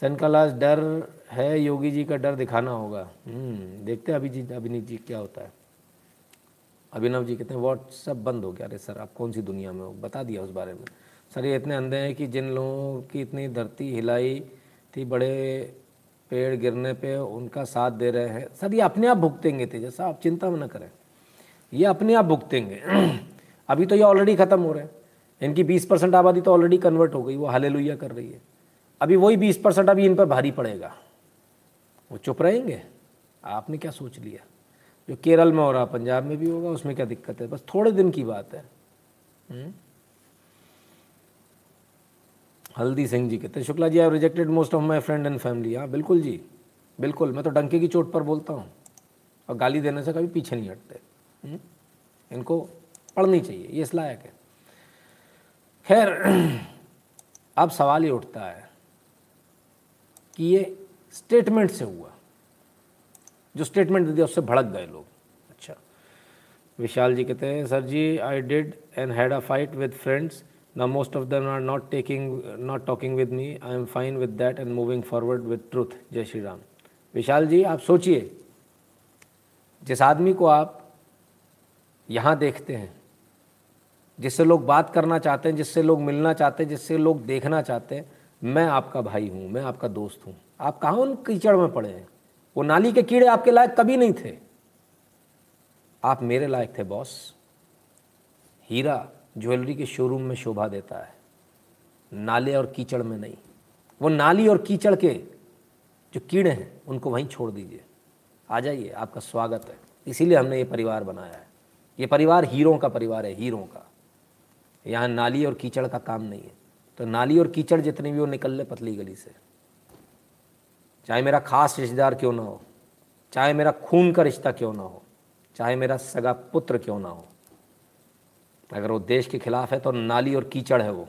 सन डर है योगी जी का डर दिखाना होगा। हम्म, देखते हैं अभी जी अभिनीत जी क्या होता है। अभिनव जी कहते हैं व्हाट्सअप बंद हो गया अरे सर आप कौन सी दुनिया में हो? बता दिया उस बारे में। सर ये इतने अंधे हैं कि जिन लोगों की इतनी धरती हिलाई थी बड़े पेड़ गिरने पे उनका साथ दे रहे हैं। सर ये अपने आप भुगतेंगे थे जैसा आप चिंता में न करें। ये अपने आप भुगतेंगे। अभी तो ये ऑलरेडी ख़त्म हो रहे हैं। इनकी 20 परसेंट आबादी तो ऑलरेडी कन्वर्ट हो गई, वो हाले कर रही है। अभी वही 20 परसेंट अभी इन पर भारी पड़ेगा। वो चुप रहेंगे? आपने क्या सोच लिया? जो केरल में हो रहा, पंजाब में भी होगा, उसमें क्या दिक्कत है? बस थोड़े दिन की बात है। हुँ? हल्दी सिंह जी कहते हैं, Shukla ji I rejected most of my friend and family हाँ बिल्कुल जी। बिल्कुल, मैं तो डंके की चोट पर बोलता हूँ। और गाली देने से कभी पीछे नहीं हटते। हम्म? इनको पढ़नी चाहिए ये इस लायक है। खैर अब सवाल ये उठता है कि ये स्टेटमेंट से हुआ। जो स्टेटमेंट दे दिया उससे भड़क गए लोग। अच्छा। विशाल जी कहते हैं sir ji I did and had a fight with friends ना most of them are not taking, not talking with me. I am fine with that and moving forward with truth. जय श्री राम। विशाल जी आप सोचिए जिस आदमी को आप यहाँ देखते हैं जिससे लोग बात करना चाहते हैं, जिससे लोग मिलना चाहते हैं, जिससे लोग देखना चाहते हैं, मैं आपका भाई हूँ, मैं आपका दोस्त हूँ। आप कहाँ उन कीचड़ में पड़े हैं? वो नाली के कीड़े आपके लायक कभी नहीं थे। आप मेरे लायक थे, बॉस। हीरा ज्वेलरी के शोरूम में शोभा देता है। नाले और कीचड़ में नहीं। वो नाली और कीचड़ के जो कीड़े हैं, उनको वहीं छोड़ दीजिए। आ जाइए, आपका स्वागत है। इसीलिए हमने ये परिवार बनाया है। ये परिवार हीरों का परिवार है, हीरों का। यहाँ नाली और कीचड़ का काम नहीं है। तो नाली और कीचड़ जितने भी वो निकल ले पतली गली से। चाहे मेरा खास रिश्तेदार क्यों ना हो, चाहे मेरा खून का रिश्ता क्यों ना हो, चाहे मेरा सगा पुत्र क्यों ना हो। अगर वो देश के खिलाफ है तो नाली और कीचड़ है वो।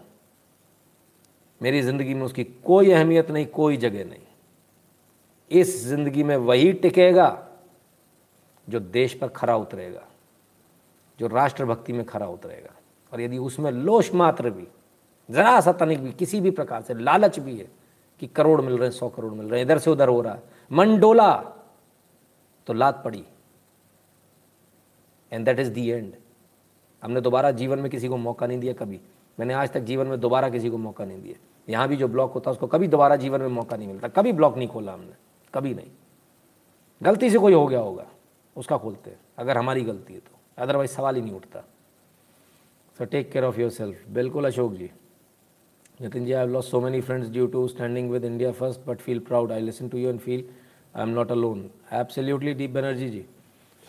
मेरी ज़िंदगी में उसकी कोई अहमियत नहीं, कोई जगह नहीं। इस ज़िंदगी में वही टिकेगा जो देश पर खरा उतरेगा, जो राष्ट्रभक्ति में खरा उतरेगा। और यदि उसमें लोश मात्र भी, ज़रा सा तनिक भी, किसी भी प्रकार से लालच भी है कि करोड़ मिल रहे हैं, सौ करोड़ मिल रहे हैं, इधर से उधर हो रहा है मन डोला तो लात पड़ी। And that is the end हमने दोबारा जीवन में किसी को मौका नहीं दिया कभी। मैंने आज तक जीवन में दोबारा किसी को मौका नहीं दिया। यहाँ भी जो ब्लॉक होता है, उसको कभी दोबारा जीवन में मौका नहीं मिलता। कभी ब्लॉक नहीं खोला हमने। कभी नहीं। गलती से कोई हो गया होगा। उसका खोलते हैं। अगर हमारी गलती है तो। अदरवाइज़ सवाल ही नहीं उठता। So take care of yourself बिल्कुल Ashok ji Nitin ji I have lost so many friends due to standing with India first but feel proud I listen to you and feel I am not a alone absolutely Deep Banerjee ji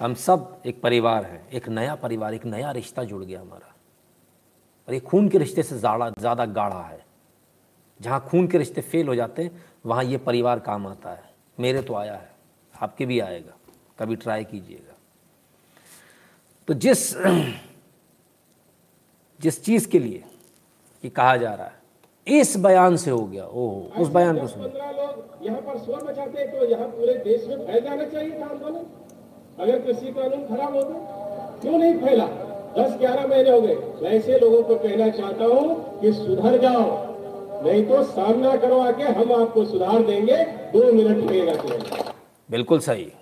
हम सब एक परिवार हैं, एक नया परिवार, एक नया रिश्ता जुड़ गया हमारा। और ये खून के रिश्ते से ज़्यादा ज़्यादा गाढ़ा है। जहाँ खून के रिश्ते फेल हो जाते हैं, वहाँ ये परिवार काम आता है। मेरे तो आया है, आपके भी आएगा। कभी ट्राई कीजिएगा। तो जिस जिस चीज़ के लिए ये कहा जा रहा है। इस बयान से हो गया। ओह उस बयान को सुनो। लोग यहाँ पर शोर मचाते तो यहाँ पूरे देश में फैल जाना चाहिए था आंदोलन। अगर कृषि कानून खराब हो गए क्यों नहीं फैला? दस ग्यारह महीने हो गए। मैं ऐसे लोगों को कहना चाहता हूँ कि सुधर जाओ। नहीं तो सामना करो आके हम आपको सुधार देंगे। दो मिनट लगेगा बिल्कुल सही।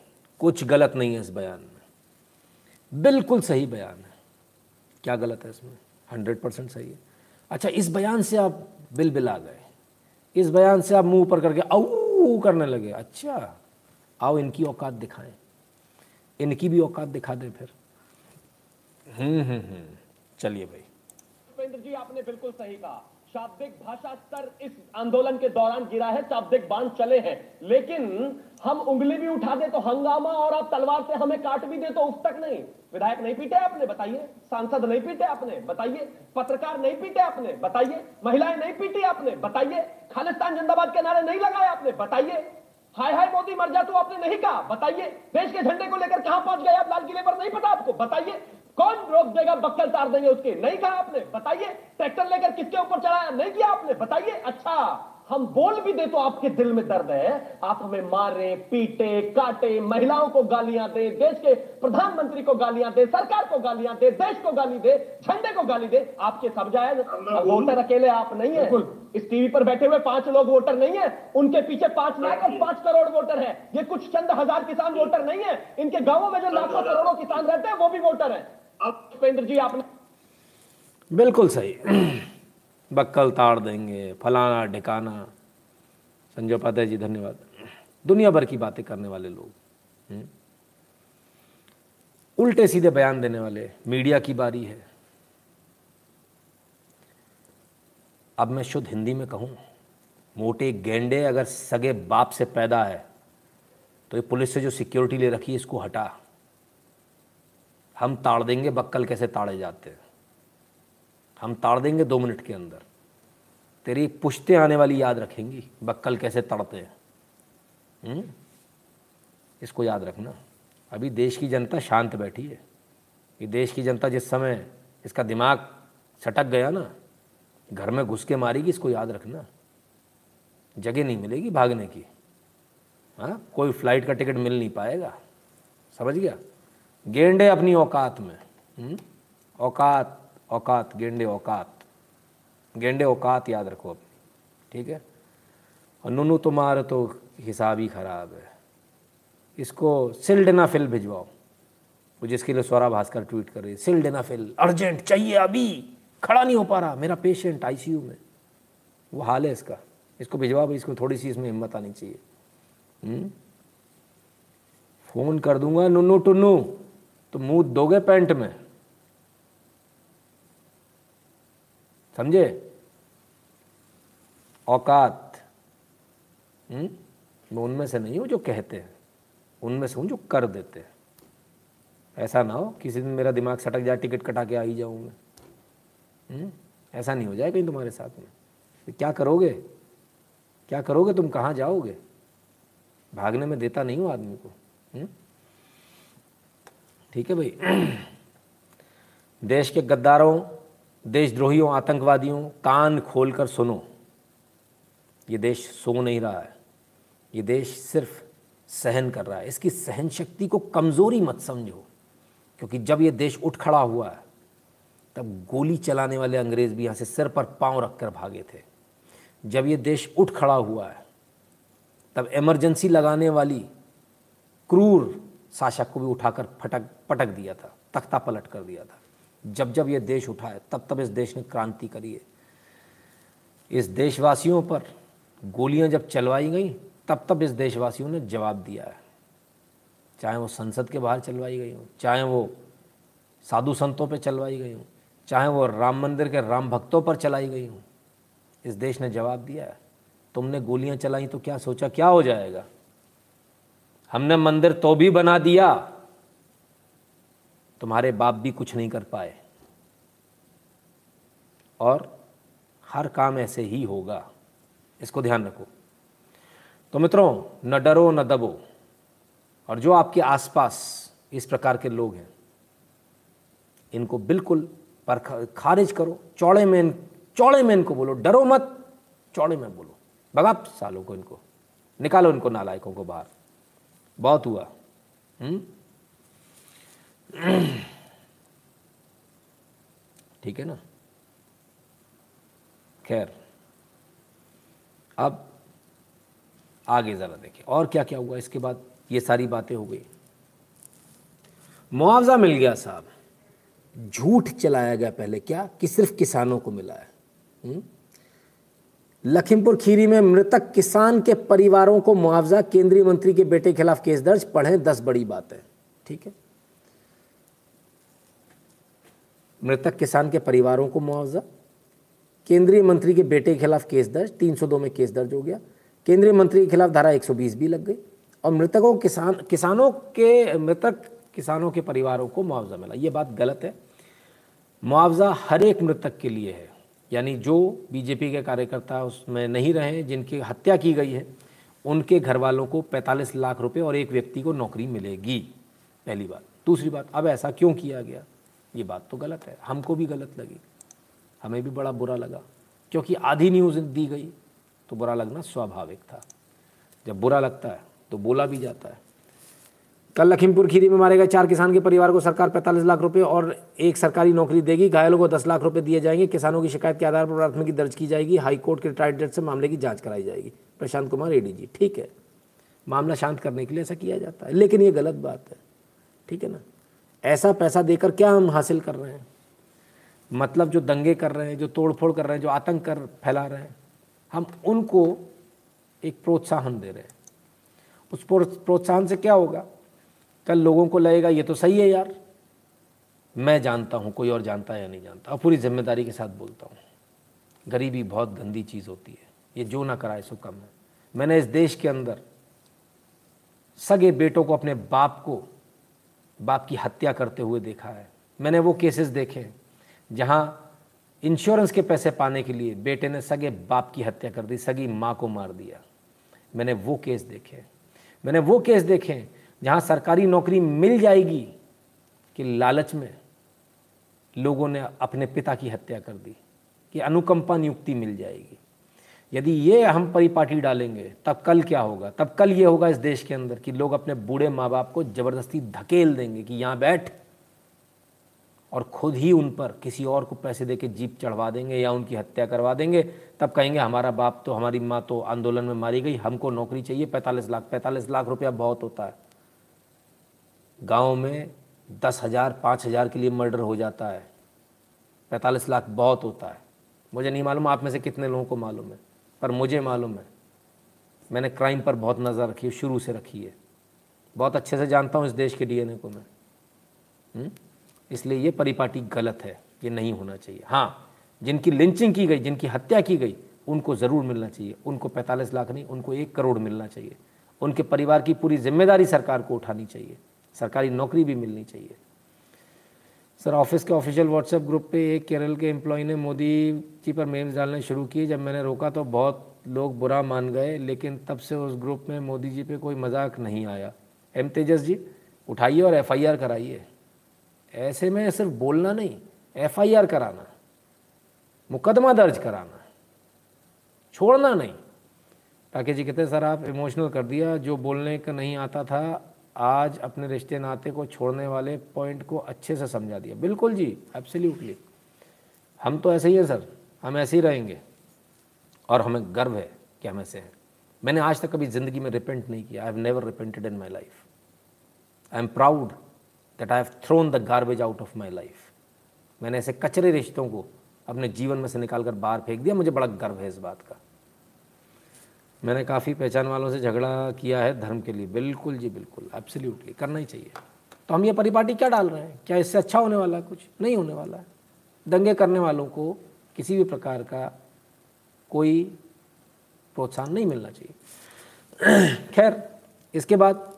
कुछ गलत नहीं है इस बयान में। बिल्कुल सही बयान है। क्या गलत है इसमें? हंड्रेड परसेंट सही है। अच्छा इस बयान से आप बिल बिल आ गए। इस बयान से आप मुँह ऊपर करके औ करने लगे। अच्छा आओ इनकी औकात दिखाएँ। इनकी भी औकात दिखा दें फिर। हम्म हम्म हम्म। चलिए भाई। जी, आपने बिल्कुल सही कहा। शाब्दिक भाषा स्तर इस आंदोलन के दौरान गिरा है, शाब्दिक बाँध चले हैं। लेकिन हम उंगली भी उठा दे तो हंगामा और आप तलवार से हमें काट भी दे तो उस तक नहीं। विधायक नहीं पीटे आपने, बताइए। सांसद नहीं पीटे आपने, बताइए। पत्रकार नहीं पीटे आपने, बताइए। महिलाएँ नहीं पीटी आपने, बताइए। खालिस्तान जिंदाबाद के नारे नहीं लगाए आपने, बताइए। हाय हाय मोदी मर जा तो आपने नहीं कहा, बताइए। देश के झंडे को लेकर कहाँ पहुँच गए आप, लाल किले पर? नहीं पता आपको, बताइए। कौन रोक देगा? बक्कल तार देंगे उसके। नहीं कहा आपने? बताइए। ट्रैक्टर लेकर किसके ऊपर चढ़ाया? नहीं किया आपने? बताइए। अच्छा हम बोल भी दे तो आपके दिल में दर्द है। आप हमें मारे पीटे काटे महिलाओं को गालियाँ दे देश के प्रधानमंत्री को गालियाँ दे सरकार को गालियाँ दे देश को गाली दे झंडे को गाली दे। आपके सब जायज़। वोटर अकेले आप नहीं है। इस टीवी पर बैठे हुए पाँच लोग वोटर नहीं है। उनके पीछे पाँच लाख और पाँच करोड़ वोटर है। ये कुछ चंद हज़ार किसान वोटर नहीं है। इनके गाँवों में जो लाखों करोड़ों किसान रहते हैं वो भी वोटर है। तो जी आपने बिल्कुल सही। बक्कल ताड़ देंगे, फलाना ढिकाना। संजय उपाध्याय जी, धन्यवाद। दुनिया भर की बातें करने वाले लोग हम्म। उल्टे सीधे बयान देने वाले, मीडिया की बारी है। अब मैं शुद्ध हिंदी में कहूँ, मोटे गेंडे अगर सगे बाप से पैदा है तो ये पुलिस से जो सिक्योरिटी ले रखी है, इसको हटा। हम ताड़ देंगे, बक्कल कैसे ताड़े जाते हैं? हम ताड़ देंगे दो मिनट के अंदर। तेरी पुश्ते आने वाली याद रखेंगी, बक्कल कैसे तड़ते हैं। हम्म? इसको याद रखना। अभी देश की जनता शांत बैठी है। ये देश की जनता जिस समय इसका दिमाग सटक गया ना, घर में घुस के मारेगी, इसको याद रखना। जगह नहीं मिलेगी भागने की। हाँ? कोई फ़्लाइट का टिकट मिल नहीं पाएगा। समझ गया? गेंडे अपनी औकात में। हम्म? औकात औकात, गेंडे औकात। गेंडे औकात याद रखो अपनी, ठीक है? और नुनू तुम्हारा तो हिसाब ही ख़राब है। इसको सिल फिल भिजवाओ। वो जिसके लिए स्वरा भास्कर ट्वीट कर रही है सिल फिल अर्जेंट, चाहिए अभी, खड़ा नहीं हो पा रहा, मेरा पेशेंट आईसीयू में। वो हाल है इसका। इसको भिजवा भाई, इसको थोड़ी सी इसमें हिम्मत आनी चाहिए। हुँ? फ़ोन कर दूँगा, नुनू, टुन्नू। तो मुँह दोगे पैंट में? समझे? औकात। हम्म? मैं उनमें से नहीं हूँ जो कहते हैं। उनमें से हूँ जो कर देते हैं। ऐसा ना हो, किसी दिन मेरा दिमाग सटक जाए, टिकट कटा के आ ही जाऊँ मैं। हम्म? ऐसा नहीं हो जाए कहीं तुम्हारे साथ में। तो क्या करोगे? क्या करोगे? तुम कहाँ जाओगे? भागने में देता नहीं हूँ आदमी को। हम्म? ठीक है भाई। देश के गद्दारों, देशद्रोहियों, आतंकवादियों, कान खोलकर सुनो। ये देश सो नहीं रहा है। ये देश सिर्फ़ सहन कर रहा है। इसकी सहन शक्ति को कमज़ोरी मत समझो, क्योंकि जब ये देश उठ खड़ा हुआ है, तब गोली चलाने वाले अंग्रेज़ भी यहाँ से सिर पर पाँव रखकर भागे थे। जब ये देश उठ खड़ा हुआ है, तब इमरजेंसी लगाने वाली क्रूर शासक को भी उठाकर फटक, पटक दिया था, तख्ता पलट कर दिया था। जब जब ये देश उठा है तब तब इस देश ने क्रांति करी है। इस देशवासियों पर गोलियाँ जब चलवाई गई, तब तब इस देशवासियों ने जवाब दिया है। चाहे वो संसद के बाहर चलवाई गई हो, चाहे वो साधु संतों पे चलवाई गई हो, चाहे वो राम मंदिर के राम भक्तों पर चलाई गई हो, इस देश ने जवाब दिया है, तुमने गोलियाँ चलाई तो क्या सोचा, क्या हो जाएगा? हमने मंदिर तो भी बना दिया, तुम्हारे बाप भी कुछ नहीं कर पाए। और हर काम ऐसे ही होगा, इसको ध्यान रखो। तो मित्रों, न डरो, न दबो। और जो आपके आसपास इस प्रकार के लोग हैं, इनको बिल्कुल पर खारिज करो। चौड़े में चौड़े में इनको बोलो, डरो मत, चौड़े में बोलो। भगा सालों को इनको, निकालो इनको नालायकों को बाहर। बहुत हुआ। हम्म? ठीक है ना? खैर, अब आगे ज़रा देखें। और क्या क्या हुआ? इसके बाद ये सारी बातें हो गई। मुआवजा मिल गया साहब। झूठ चलाया गया पहले। क्या? कि सिर्फ़ किसानों को मिला है। हुँ? लखीमपुर खीरी में मृतक किसान के परिवारों को मुआवजा, केंद्रीय मंत्री के बेटे के खिलाफ केस दर्ज, पढ़े दस बड़ी बात, ठीक है? मृतक किसान के परिवारों को मुआवजा, केंद्रीय मंत्री के बेटे के खिलाफ केस दर्ज 302 में केस दर्ज हो गया, केंद्रीय मंत्री के खिलाफ धारा 120 भी लग गई, और मृतकों किसान, किसानों के, मृतक किसानों के परिवारों को मुआवजा मिला, ये बात गलत है। मुआवजा हर एक मृतक के लिए है। यानी जो बीजेपी के कार्यकर्ता उसमें नहीं रहे, जिनकी हत्या की गई है, उनके घर वालों को 45 लाख रुपए और एक व्यक्ति को नौकरी मिलेगी। पहली बात। दूसरी बात, अब ऐसा क्यों किया गया? ये बात तो गलत है। हमको भी गलत लगी। हमें भी बड़ा बुरा लगा। क्योंकि आधी न्यूज़ दी गई तो बुरा लगना स्वाभाविक था। जब बुरा लगता है तो बोला भी जाता है। कल लखीमपुर खीरी में मारे गए चार किसान के परिवार को सरकार 45 लाख रुपए और एक सरकारी नौकरी देगी। घायलों को 10 लाख रुपए दिए जाएँगे। किसानों की शिकायत के आधार पर प्राथमिकी दर्ज की जाएगी। हाईकोर्ट के रिटायर्ड जज से मामले की जाँच कराई जाएगी। प्रशांत कुमार एडीजी ठीक है। मामला शांत करने के लिए ऐसा किया जाता है। लेकिन ये गलत बात है। ठीक है ना? ऐसा पैसा देकर क्या हम हासिल कर रहे हैं? मतलब जो दंगे कर रहे हैं, जो तोड़फोड़ कर रहे हैं, जो आतंक कर फैला रहे हैं, हम उनको एक प्रोत्साहन दे रहे हैं। उस प्रोत्साहन से क्या होगा? कल लोगों को लगेगा, ये तो सही है यार। मैं जानता हूँ, कोई और जानता है या नहीं जानता। और पूरी ज़िम्मेदारी के साथ बोलता हूँ। गरीबी बहुत गंदी चीज़ होती है। ये जो ना कराए, सो कम है। मैंने इस देश के अंदर सगे बेटों को, अपने बाप को, बाप की हत्या करते हुए देखा है। मैंने वो केसेस देखे जहाँ इंश्योरेंस के पैसे पाने के लिए बेटे ने सगे बाप की हत्या कर दी, सगी माँ को मार दिया। मैंने वो केस देखे मैंने वो केस देखे जहाँ सरकारी नौकरी मिल जाएगी कि लालच में लोगों ने अपने पिता की हत्या कर दी, कि अनुकंपा नियुक्ति मिल जाएगी। यदि ये हम परिपाटी डालेंगे, तब कल क्या होगा? तब कल ये होगा इस देश के अंदर कि लोग अपने बूढ़े माँ बाप को ज़बरदस्ती धकेल देंगे कि यहाँ बैठ और खुद ही उन पर किसी और को पैसे दे के जीप चढ़वा देंगे या उनकी हत्या करवा देंगे, तब कहेंगे, हमारा बाप तो हमारी माँ तो आंदोलन में मारी गई, हमको नौकरी चाहिए, पैंतालीस लाख पैंतालीस लाख रुपया बहुत होता है। गाँव में दस हज़ार, पाँच हज़ार के लिए मर्डर हो जाता है। पैंतालीस लाख बहुत होता है। मुझे नहीं मालूम आप में से कितने लोगों को मालूम है, पर मुझे मालूम है। मैंने क्राइम पर बहुत नज़र रखी है, शुरू से रखी है। बहुत अच्छे से जानता हूँ इस देश के डीएनए को मैं। हुँ? इसलिए ये परिपाटी गलत है, ये नहीं होना चाहिए। हाँ जिनकी लिंचिंग की गई, जिनकी हत्या की गई, उनको ज़रूर मिलना चाहिए। उनको 45 लाख नहीं, उनको एक करोड़ मिलना चाहिए। उनके परिवार की पूरी ज़िम्मेदारी सरकार को उठानी चाहिए। सरकारी नौकरी भी मिलनी चाहिए। सर, ऑफ़िस के ऑफिशियल व्हाट्सएप ग्रुप पे एक केरल के एम्प्लॉय ने मोदी जी पर मेम्स डालने शुरू किए। जब मैंने रोका तो बहुत लोग बुरा मान गए, लेकिन तब से उस ग्रुप में मोदी जी पे कोई मज़ाक नहीं आया। एम तेजस जी, उठाइए और एफआईआर कराइए। ऐसे में सिर्फ़ बोलना नहीं एफआईआर कराना, मुकदमा दर्ज कराना, छोड़ना नहीं। राकेश जी कहते हैं, सर, आप इमोशनल कर दिया, जो बोलने का नहीं आता था आज अपने रिश्ते नाते को छोड़ने वाले पॉइंट को अच्छे से समझा दिया। बिल्कुल जी एब्सोल्युटली हम तो ऐसे ही हैं, सर। हम ऐसे ही रहेंगे। और हमें गर्व है कि हम ऐसे हैं। मैंने आज तक कभी ज़िंदगी में रिपेंट नहीं किया। I have never repented in my life I am proud that I have thrown the garbage out of my life मैंने ऐसे कचरे रिश्तों को अपने जीवन में से निकाल कर बाहर फेंक दिया। मुझे बड़ा गर्व है इस बात का। मैंने काफ़ी पहचान वालों से झगड़ा किया है धर्म के लिए। बिल्कुल जी, बिल्कुल। एब्सोल्युटली करना ही चाहिए। तो हम ये परिपाटी क्या डाल रहे हैं? क्या इससे अच्छा होने वाला है? कुछ नहीं होने वाला है। दंगे करने वालों को किसी भी प्रकार का कोई प्रोत्साहन नहीं मिलना चाहिए। खैर, इसके बाद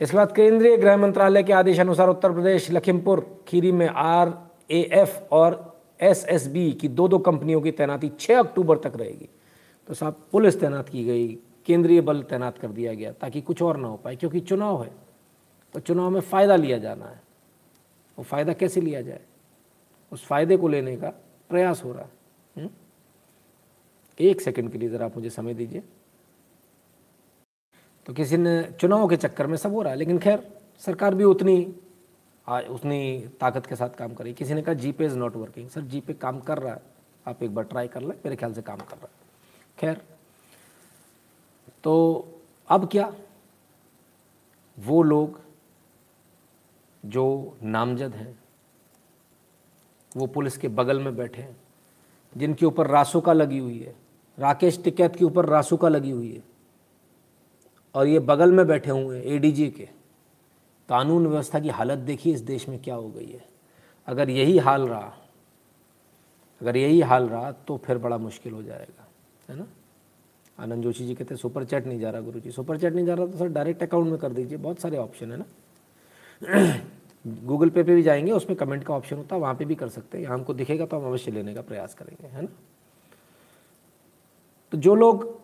इसके बाद केंद्रीय गृह मंत्रालय के आदेश अनुसार उत्तर प्रदेश, लखीमपुर, खीरी में आर ए एफ़ और एस एस बी की दो दो कंपनियों की तैनाती 6 अक्टूबर तक रहेगी। तो साहब पुलिस तैनात की गई केंद्रीय बल तैनात कर दिया गया ताकि कुछ और ना हो पाए क्योंकि चुनाव है तो चुनाव में फ़ायदा लिया जाना है। वो फ़ायदा कैसे लिया जाए? उस फ़ायदे को लेने का प्रयास हो रहा है। हुँ? एक सेकंड के लिए ज़रा आप मुझे समय दीजिए। तो किसी ने चुनाव के चक्कर में सब हो रहा है लेकिन खैर सरकार भी उतनी आ, उतनी ताकत के साथ काम करी किसी ने कहा G Pay is not working sir G Pay काम कर रहा है। आप एक बार ट्राई कर लें मेरे ख्याल से काम कर रहा है। खैर तो अब क्या? वो लोग जो नामजद हैं, वो पुलिस के बगल में बैठे हैं, जिनके ऊपर रासुका लगी हुई है, राकेश टिकैत के ऊपर रासुका लगी हुई है, और ये बगल में बैठे हुए हैं एडीजी के। कानून व्यवस्था की हालत देखिए इस देश में क्या हो गई है। अगर यही हाल रहा, अगर यही हाल रहा तो फिर बड़ा मुश्किल हो जाएगा। है ना? आनंद जोशी जी कहते हैं, सुपर चैट नहीं जा रहा गुरु जी सुपर चैट नहीं जा रहा तो सर डायरेक्ट अकाउंट में कर दीजिए। बहुत सारे ऑप्शन है ना। गूगल पे पे भी जाएँगे, उसमें कमेंट का ऑप्शन होता है, वहाँ पे भी कर सकते हैं। हमको दिखेगा तो हम अवश्य लेने का प्रयास करेंगे, है ना? तो जो लोग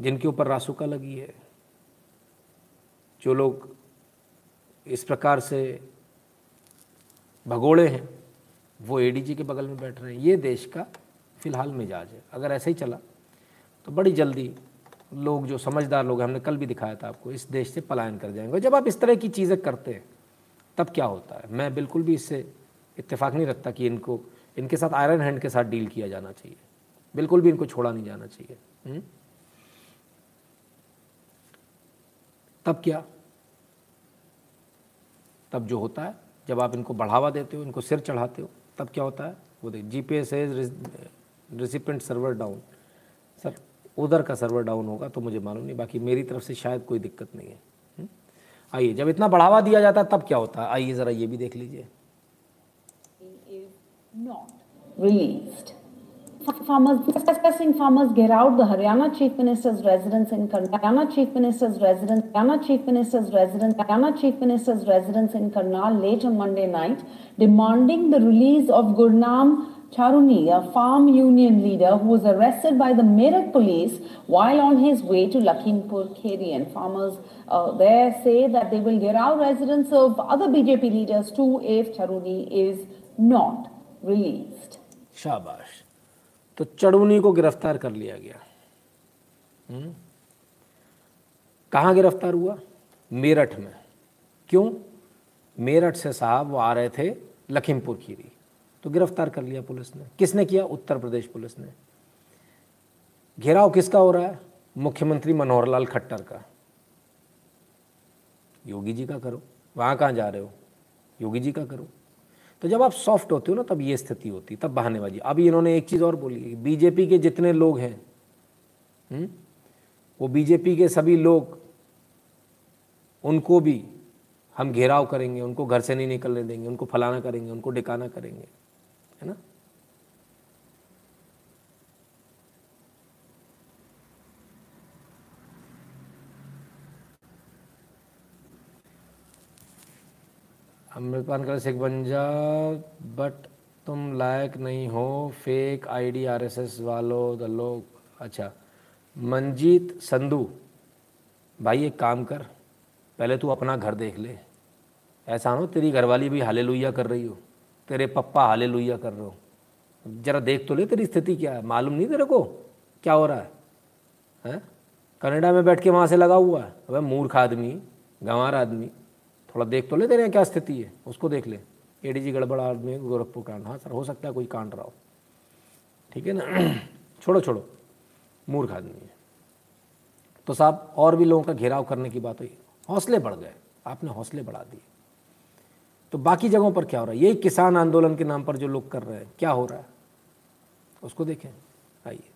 जिनके ऊपर रासुका लगी है, जो लोग इस प्रकार से भगोड़े हैं, वो एडीजी के बगल में बैठ रहे हैं। ये देश का फ़िलहाल मिजाज है। अगर ऐसे ही चला तो बड़ी जल्दी लोग जो समझदार लोग हमने कल भी दिखाया था आपको, इस देश से पलायन कर जाएँगे। जब आप इस तरह की चीज़ें करते हैं, तब क्या होता है? मैं बिल्कुल भी इससे इत्तेफाक नहीं रखता कि इनको, इनके साथ आयरन हैंड के साथ डील किया जाना चाहिए। बिल्कुल भी इनको छोड़ा नहीं जाना चाहिए। हुँ? तब क्या? तब जो होता है, जब आप इनको बढ़ावा देते हो, इनको सिर चढ़ाते हो, तब क्या होता है? वो देख G P S recipient server down sir उधर का सर्वर डाउन होगा तो मुझे मालूम नहीं, बाकी मेरी तरफ़ से शायद कोई दिक्कत नहीं है। हम्म? आइए, जब इतना बढ़ावा दिया जाता तब क्या होता है? आइए जरा ये भी देख लीजिए। Release of Gurnam Charuni, a farm union leader who was arrested by the Meerut police while on his way to Lakhimpur Kheri. And farmers uh, there say that they will get out residence of other BJP leaders too if Charuni is not released. शाबाश तो चड़ूनी को गिरफ़्तार कर लिया गया हम्म? कहाँ गिरफ़्तार हुआ मेरठ में क्यों मेरठ से साहब वो आ रहे थे लखीमपुर खीरी तो गिरफ़्तार कर लिया पुलिस ने। किसने किया? उत्तर प्रदेश पुलिस ने। घेराव किसका हो रहा है? मुख्यमंत्री मनोहर लाल खट्टर का। योगी जी का करो। वहाँ कहाँ जा रहे हो? योगी जी का करो। तो जब आप सॉफ्ट होते हो ना, तब ये स्थिति होती तब बहानेबाजी। अभी इन्होंने एक चीज़ और बोली है बीजेपी के जितने लोग हैं हुँ? वो बीजेपी के सभी लोग, उनको भी हम घेराव करेंगे, उनको घर से नहीं निकलने देंगे, उनको फलाना करेंगे, उनको डिकाना करेंगे। है ना? अमृतपान कर सिख बन जा बट तुम लायक नहीं हो फेक आईडी आरएसएस वालों द लोग। अच्छा मंजीत संधू, भाई एक काम कर, पहले तू अपना घर देख ले। ऐसा हो, तेरी घरवाली भी हाले कर रही हो। तेरे पप्पा हाले लुइया कर रहे हो। जरा देख तो ले तेरी स्थिति क्या है? मालूम नहीं तेरे को? क्या हो रहा है? हैं? कनाडा में बैठ के वहाँ से लगा हुआ है। अबे मूर्ख आदमी, गंवार आदमी। थोड़ा देख तो ले तेरे यहाँ क्या स्थिति है। उसको देख ले। एडीजी गड़बड़ आदमी गोरखपुर कांड हाँ सर, हो सकता है कोई कांड रहा हो। ठीक है ना? छोड़ो छोड़ो। मूर्ख आदमी है। तो साहब, और भी लोगों का घेराव करने की बात हुई। हौसले बढ़ गए। आपने हौसले बढ़ा दिए। तो बाकी जगहों पर क्या हो रहा है? यही किसान आंदोलन के नाम पर जो लोग कर रहे हैं, क्या हो रहा है? उसको देखें। आइए।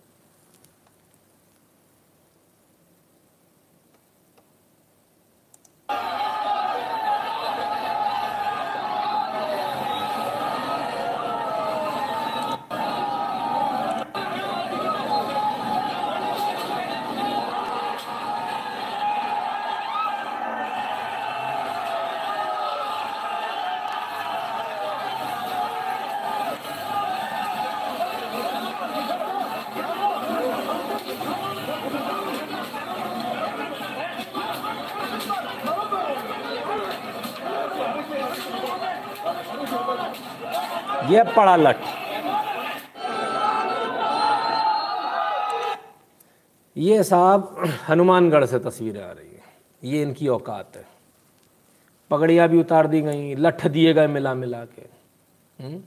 ये पड़ा लट ये साहब हनुमानगढ़ से तस्वीरें आ रही है। ये इनकी औकात है। पगड़ियाँ भी उतार दी गई, लठ दिए गए मिला मिला के। हम्म?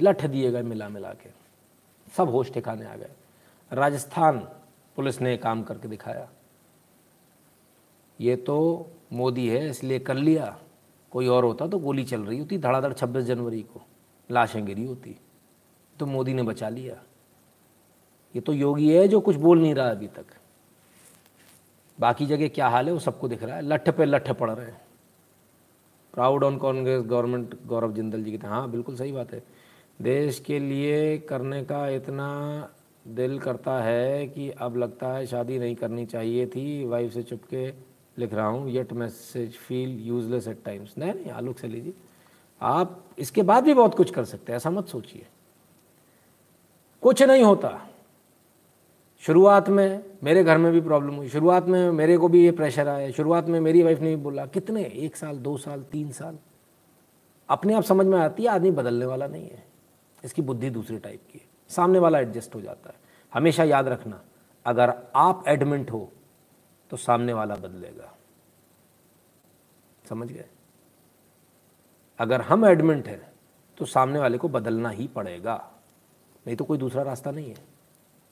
लठ दिए गए मिला मिला के। सब होश ठिकाने आ गए। राजस्थान पुलिस ने काम करके दिखाया। ये तो मोदी है, इसलिए कर लिया। कोई और होता तो गोली चल रही होती, धड़ाधड़ छब्बीस जनवरी को। लाशें गिरी होती। तो मोदी ने बचा लिया। ये तो योगी है जो कुछ बोल नहीं रहा अभी तक। बाकी जगह क्या हाल है वो सबको दिख रहा है। लठ पे लठ पड़ रहे हैं। Proud on Congress government Gaurav Jindal ji कहते हैं, बिल्कुल सही बात है। देश के लिए करने का इतना दिल करता है कि अब लगता है शादी नहीं करनी चाहिए थी। वाइफ से चुपके लिख रहा हूँ। Yet message feel useless at times नहीं नहीं, आलोक से लीजिए। आप इसके बाद भी बहुत कुछ कर सकते हैं, ऐसा मत सोचिए। कुछ नहीं होता। शुरुआत में मेरे घर में भी प्रॉब्लम हुई, शुरुआत में मेरे को भी ये प्रेशर आया, शुरुआत में मेरी वाइफ ने भी बोला, कितने? एक साल, दो साल, तीन साल? अपने आप समझ में आती है, आदमी बदलने वाला नहीं है। इसकी बुद्धि दूसरी टाइप की है। सामने वाला एडजस्ट हो जाता है। हमेशा याद रखना, अगर आप एडमिट हो तो सामने वाला बदलेगा। समझ गए? अगर हम एडमिट हैं तो सामने वाले को बदलना ही पड़ेगा। नहीं तो कोई दूसरा रास्ता नहीं है।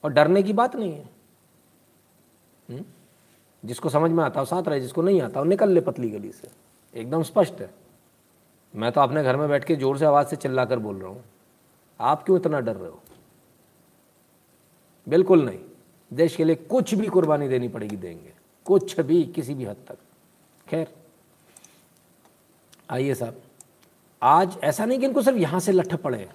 और डरने की बात नहीं है। हुँ? जिसको समझ में आता हो, साथ रहे, जिसको नहीं आता हो, निकल ले पतली गली से। एकदम स्पष्ट है। मैं तो अपने घर में बैठ के ज़ोर से आवाज़ से चिल्ला कर बोल रहा हूँ। आप क्यों इतना डर रहे हो? बिल्कुल नहीं। देश के लिए कुछ भी कुर्बानी देनी पड़ेगी, देंगे। कुछ भी, किसी भी हद तक। खैर, आइए साहब। आज ऐसा नहीं कि इनको सिर्फ़ यहाँ से लठ पड़े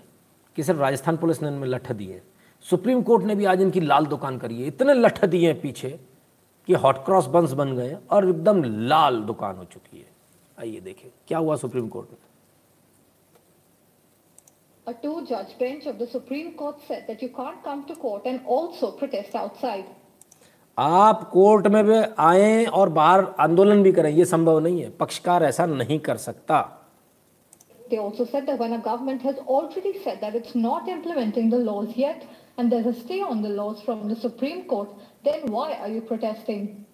कि सिर्फ़ राजस्थान पुलिस ने इनमें लठ दिए सुप्रीम कोर्ट ने भी आज इनकी लाल दुकान करी है। इतने लठ दिए हैं पीछे कि हॉट क्रॉस बंस बन गए और एकदम लाल दुकान हो चुकी है। आइए देखें क्या हुआ सुप्रीम कोर्ट में? A two-judge bench of the Supreme Court said that you can't come to court and also protest outside. आप कोर्ट में भी आए और बाहर आंदोलन भी करें ये संभव नहीं है। पक्षकार ऐसा नहीं कर सकता। They also said that when a government has already said that it's not implementing the laws yet and there's a stay on the laws from the Supreme Court, then why are you protesting?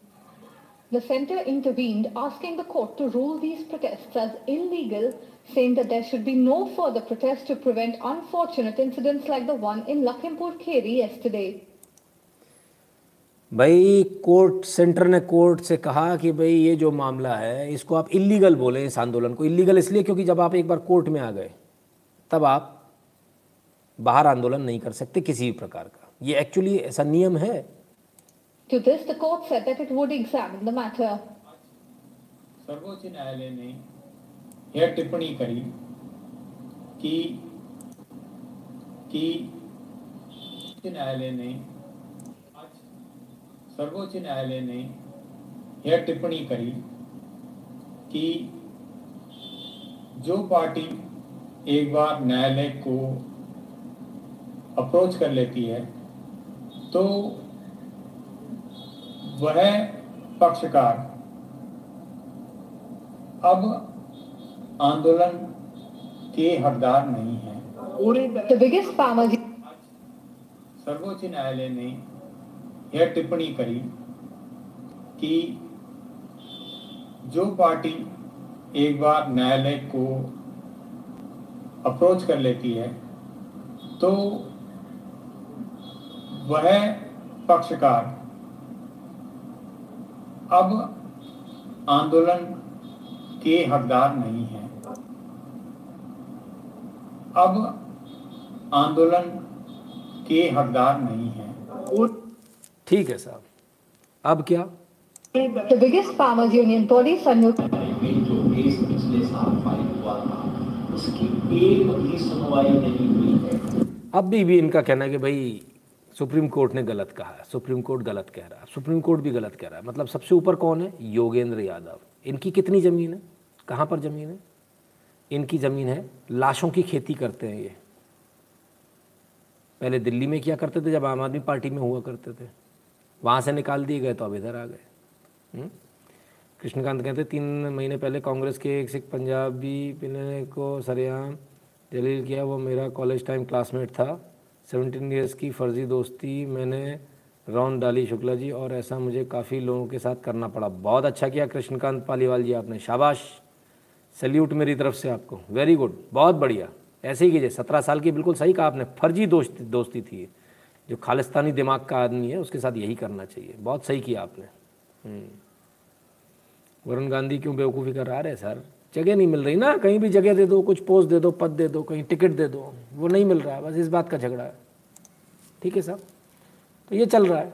The centre intervened, asking the court to rule these protests as illegal, saying that there should be no further protests to prevent unfortunate incidents like the one in Lakhimpur Kheri yesterday. भाई court centre ने court से कहा कि भाई ये जो मामला है इसको आप इलीगल बोले इस आंदोलन को इलीगल इसलिए क्योंकि जब आप एक बार कोर्ट में आ गए तब आप बाहर आंदोलन नहीं कर सकते किसी भी प्रकार का ये एक्चुअली ऐसा नियम है To this, the court said that it would examine the matter. सर्वोच्च न्यायालय ने यह टिप्पणी करी कि कि न्यायालय ने सर्वोच्च न्यायालय ने यह टिप्पणी करी कि जो पार्टी एक बार न्यायालय को अप्रोच कर लेती है तो वह पक्षकार अब आंदोलन के हकदार नहीं है। The biggest farmers सर्वोच्च न्यायालय ने यह टिप्पणी करी कि जो पार्टी एक बार न्यायालय को अप्रोच कर लेती है तो वह पक्षकार अब आंदोलन के हकदार नहीं है। अब आंदोलन के हकदार नहीं है। ठीक है साहब। अब क्या? The biggest farmers union body, Sanyu जो केस पिछले साल फ़ाइल हुआ था उसकी एक भी सुनवाई नहीं हुई है अब भी, भी इनका कहना है कि भाई सुप्रीम कोर्ट ने गलत कहा है। सुप्रीम कोर्ट गलत कह रहा है। सुप्रीम कोर्ट भी गलत कह रहा है। मतलब सबसे ऊपर कौन है? योगेंद्र यादव। इनकी कितनी ज़मीन है? कहाँ पर ज़मीन है? इनकी ज़मीन है लाशों की खेती करते हैं ये। पहले दिल्ली में क्या करते थे? जब आम आदमी पार्टी में हुआ करते थे। वहाँ से निकाल दिए गए तो अब इधर आ गए। हम्म? कृष्णकांत कहते, तीन महीने पहले कांग्रेस के एक सिख पंजाबी पिने को सरेआम जलील किया, वो मेरा कॉलेज टाइम क्लासमेट था। सेवनटीन ईयर्स की फर्जी दोस्ती, मैंने रौन डाली शुक्ला जी और ऐसा मुझे काफ़ी लोगों के साथ करना पड़ा। बहुत अच्छा किया कृष्णकांत पालीवाल जी आपने। शाबाश। सल्यूट मेरी तरफ़ से आपको। वेरी गुड बहुत बढ़िया। ऐसे ही कीजिए। सत्रह साल की बिल्कुल सही कहा आपने। फर्जी दोस्ती दोस्ती थी जो खालिस्तानी दिमाग का आदमी है, उसके साथ यही करना चाहिए। बहुत सही किया आपने। वरुण गांधी क्यों बेवकूफ़ी कर रहा है सर? जगह नहीं मिल रही ना। कहीं भी जगह दे दो, कुछ पोस्ट दे दो, पद दे दो, कहीं टिकट दे दो, वो नहीं मिल रहा है। बस इस बात का झगड़ा है। ठीक है साहब तो ये चल रहा है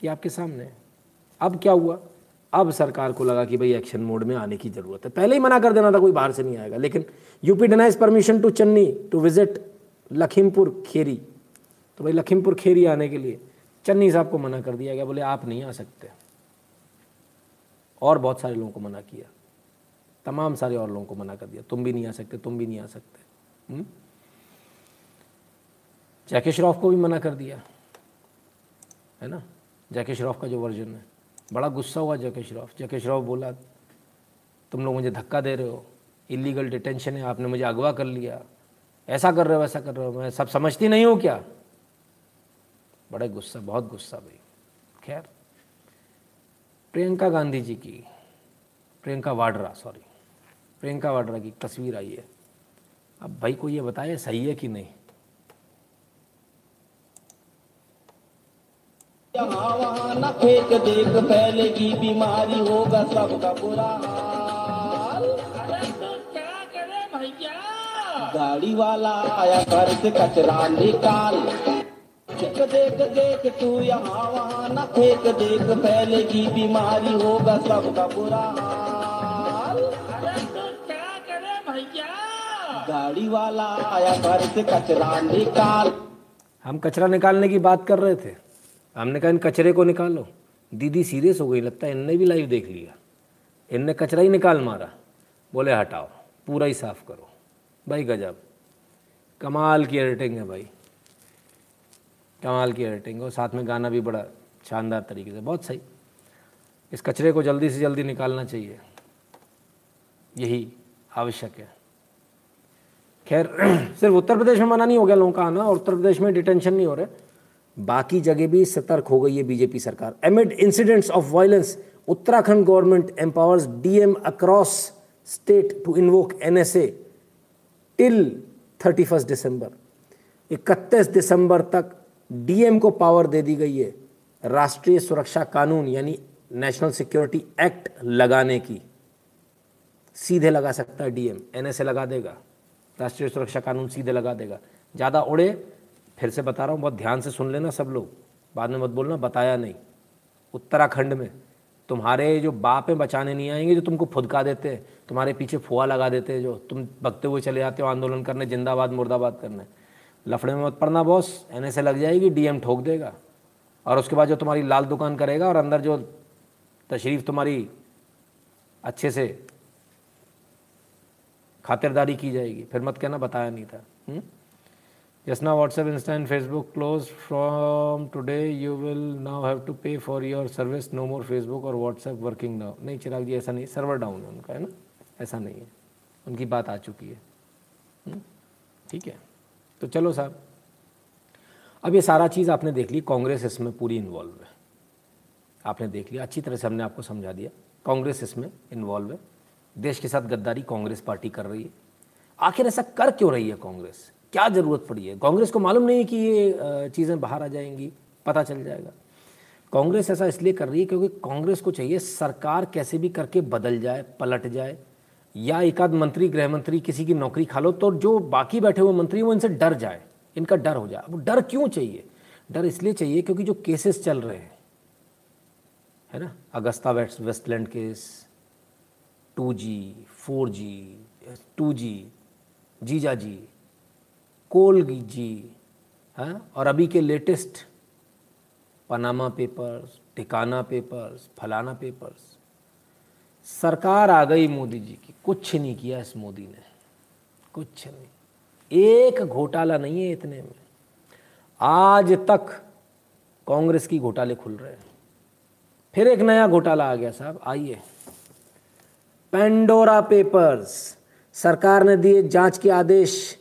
ये आपके सामने। अब क्या हुआ? अब सरकार को लगा कि भाई एक्शन मोड में आने की ज़रूरत है। पहले ही मना कर देना था, कोई बाहर से नहीं आएगा। लेकिन UP denies permission to Channi to visit Lakhimpur Kheri तो भाई लखीमपुर खेरी आने के लिए चन्नी साहब को मना कर दिया गया। बोले, आप नहीं आ सकते। और बहुत सारे लोगों को मना किया। तमाम सारे और लोगों को मना कर दिया। तुम भी नहीं आ सकते, तुम भी नहीं आ सकते। हम्म? जैके श्रॉफ को भी मना कर दिया। है ना? जैके श्रॉफ का जो वर्जन है। बड़ा गुस्सा हुआ जैके श्रॉफ। जैके श्रॉफ बोला, तुम लोग मुझे धक्का दे रहे हो। इलीगल डिटेंशन है। आपने मुझे अगवा कर लिया। ऐसा कर रहे हो, वैसा कर रहे हो। मैं सब समझती नहीं हूँ क्या? बड़े गुस्सा, बहुत गुस्सा भाई। खैर, प्रियंका गांधी जी की, प्रियंका वाड्रा सॉरी प्रियंका वाड्रा की तस्वीर आई है। अब भाई को ये बताए, सही है कि नहीं? फेंक देख, पहले की बीमारी होगा, सबका बुरा गाड़ी वाला आया घर से कचरा निकाल। देख देख देख तू यहाँ वहाँ न फेंक देख पहले की बीमारी होगा सबका बुरा हाल। गाड़ी वाला आया घर से कचरा निकाल। हम कचरा निकालने की बात कर रहे थे। हमने कहा इन कचरे को निकालो। दीदी सीरियस हो गई लगता है इनने भी लाइव देख लिया। इनने कचरा ही निकाल मारा। बोले हटाओ पूरा ही साफ़ करो। भाई गजब। कमाल की एडिटिंग है भाई। कमाल की एडिटिंग और साथ में गाना भी बड़ा शानदार तरीके से, बहुत सही। इस कचरे को जल्दी से जल्दी निकालना चाहिए। यही आवश्यक है। खैर, सिर्फ़ उत्तर प्रदेश में मना नहीं हो गया लोगों का आना, और उत्तर प्रदेश में डिटेंशन नहीं हो रहे। बाकी जगह भी सतर्क हो गई है बीजेपी सरकार। Amid incidents of violence Uttarakhand government empowers DM across state to invoke NSA till 31 December 31 दिसंबर तक डीएम को पावर दे दी गई है, राष्ट्रीय सुरक्षा कानून यानी नेशनल सिक्योरिटी एक्ट लगाने की। सीधे लगा सकता है डीएम, एनएसए लगा देगा, राष्ट्रीय सुरक्षा कानून सीधे लगा देगा। ज़्यादा उड़े, फिर से बता रहा हूँ, बहुत ध्यान से सुन लेना सब लोग, बाद में मत बोलना, बताया नहीं। उत्तराखंड में तुम्हारे जो बाप बचाने नहीं आएँगे, जो तुमको फुदका देते हैं, तुम्हारे पीछे फुआ लगा देते हैं, जो तुम भगते हुए चले जाते हो आंदोलन करने, जिंदाबाद, मुर्दाबाद करने। लफड़े में मत पड़ना बॉस एन लग जाएगी, डीएम ठोक देगा। और उसके बाद जो तुम्हारी लाल दुकान करेगा और अंदर जो तशरीफ़ तुम्हारी अच्छे से खातिरदारी की जाएगी। फिर मत कहना, बताया नहीं था। जस्ट ना WhatsApp Insta and Facebook close from today you will now have to pay for your service no more Facebook और व्हाट्सएप वर्किंग नाउ नहीं, चिराग जी, ऐसा नहीं सर्वर डाउन है उनका, है ना? ऐसा नहीं है। उनकी बात आ चुकी है। हम्म? ठीक है? तो चलो साहब। अब ये सारा चीज़ आपने देख ली, कांग्रेस इसमें पूरी इन्वॉल्व है। आपने देख लिया, अच्छी तरह से हमने आपको समझा दिया। कांग्रेस इसमें इन्वॉल्व है। देश के साथ गद्दारी कांग्रेस पार्टी कर रही है। आखिर ऐसा कर क्यों रही है कांग्रेस? क्या ज़रूरत पड़ी है? कांग्रेस को मालूम नहीं है कि ये चीज़ें बाहर आ जाएँगी, पता चल जाएगा। कांग्रेस ऐसा इसलिए कर रही है क्योंकि कांग्रेस को चाहिए सरकार कैसे भी करके बदल जाए, पलट जाए या एक आध मंत्री गृह मंत्री किसी की नौकरी खा लो तो जो बाकी बैठे हुए मंत्री वो इनसे डर जाए। इनका डर हो जाए। अब डर क्यों चाहिए? डर इसलिए चाहिए क्योंकि जो केसेस चल रहे हैं, है ना? Agusta west Westland case two G four G two G जीजा जी कोल जी है? और अभी के लेटेस्ट पनामा पेपर्स टिकाना पेपर्स फलाना पेपर्स सरकार आ गई मोदी जी की। कुछ नहीं किया इस मोदी ने। कुछ नहीं। एक घोटाला नहीं है इतने में। आज तक कांग्रेस की घोटाले खुल रहे हैं। फिर एक नया घोटाला आ गया साहब, आइए। पेंडोरा पेपर्स सरकार ने दिए जाँच के आदेश।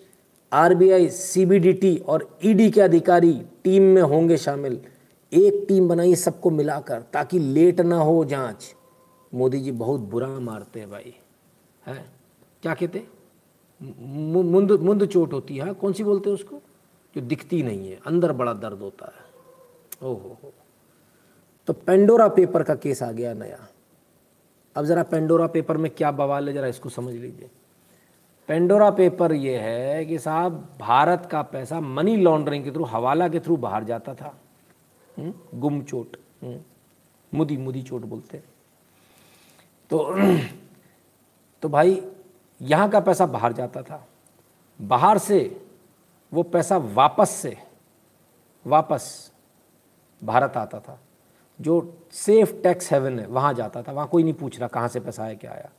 आरबीआई सीबीडीटी और ईडी के अधिकारी टीम में होंगे शामिल। एक टीम बनाई सबको मिलाकर ताकि लेट ना हो जाँच। मोदी जी बहुत बुरा मारते हैं भाई। है? क्या कहते हैं? मुंद मुंद चोट होती है कौन सी बोलते हैं उसको? जो दिखती नहीं है अंदर बड़ा दर्द होता है। ओहो हो। तो पेंडोरा पेपर का केस आ गया नया। अब ज़रा पेंडोरा पेपर में क्या बवाल है ज़रा इसको समझ लीजिए। पेंडोरा पेपर ये है कि साहब भारत का पैसा मनी लॉन्ड्रिंग के थ्रू हवाला के थ्रू बाहर जाता था। हम्म, गुम चोट। हम्म, मुदी मुदी चोट बोलते तो तो भाई, यहाँ का पैसा बाहर जाता था। बाहर से, वो पैसा वापस से, वापस भारत आता था। जो सेफ़ टैक्स हेवन है, वहाँ जाता था। वहाँ कोई नहीं पूछ रहा कहाँ से पैसा आया, क्या आया।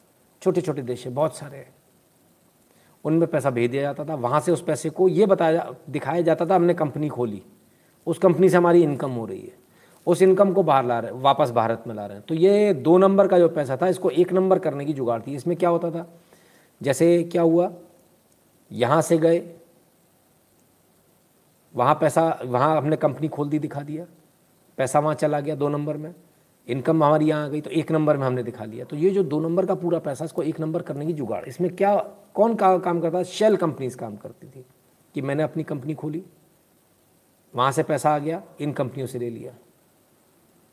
छोटे छोटे देश है, बहुत सारे हैं। उनमें पैसा भेज दिया जाता था। वहाँ से उस पैसे को ये बताया दिखाया जाता था, हमने कंपनी खोली। उस कंपनी से हमारी इनकम हो रही है। उस इनकम को बाहर ला रहे, वापस भारत में ला रहे हैं। तो ये दो नंबर का जो पैसा था, इसको एक नंबर करने की जुगाड़ थी। इसमें क्या होता था? जैसे क्या हुआ? यहाँ से गए, वहाँ पैसा, वहाँ हमने कंपनी खोल दी, दिखा दिया। पैसा वहाँ चला गया दो नंबर में। इनकम हमारी यहाँ आ गई तो एक नंबर में हमने दिखा लिया। तो ये जो दो नंबर का पूरा पैसा, इसको एक नंबर करने की जुगाड़। इसमें क्या, कौन का काम करता शेल कंपनीज़ काम करती थी, कि मैंने अपनी कंपनी खोली, वहाँ से पैसा आ गया, इन कंपनियों से ले लिया।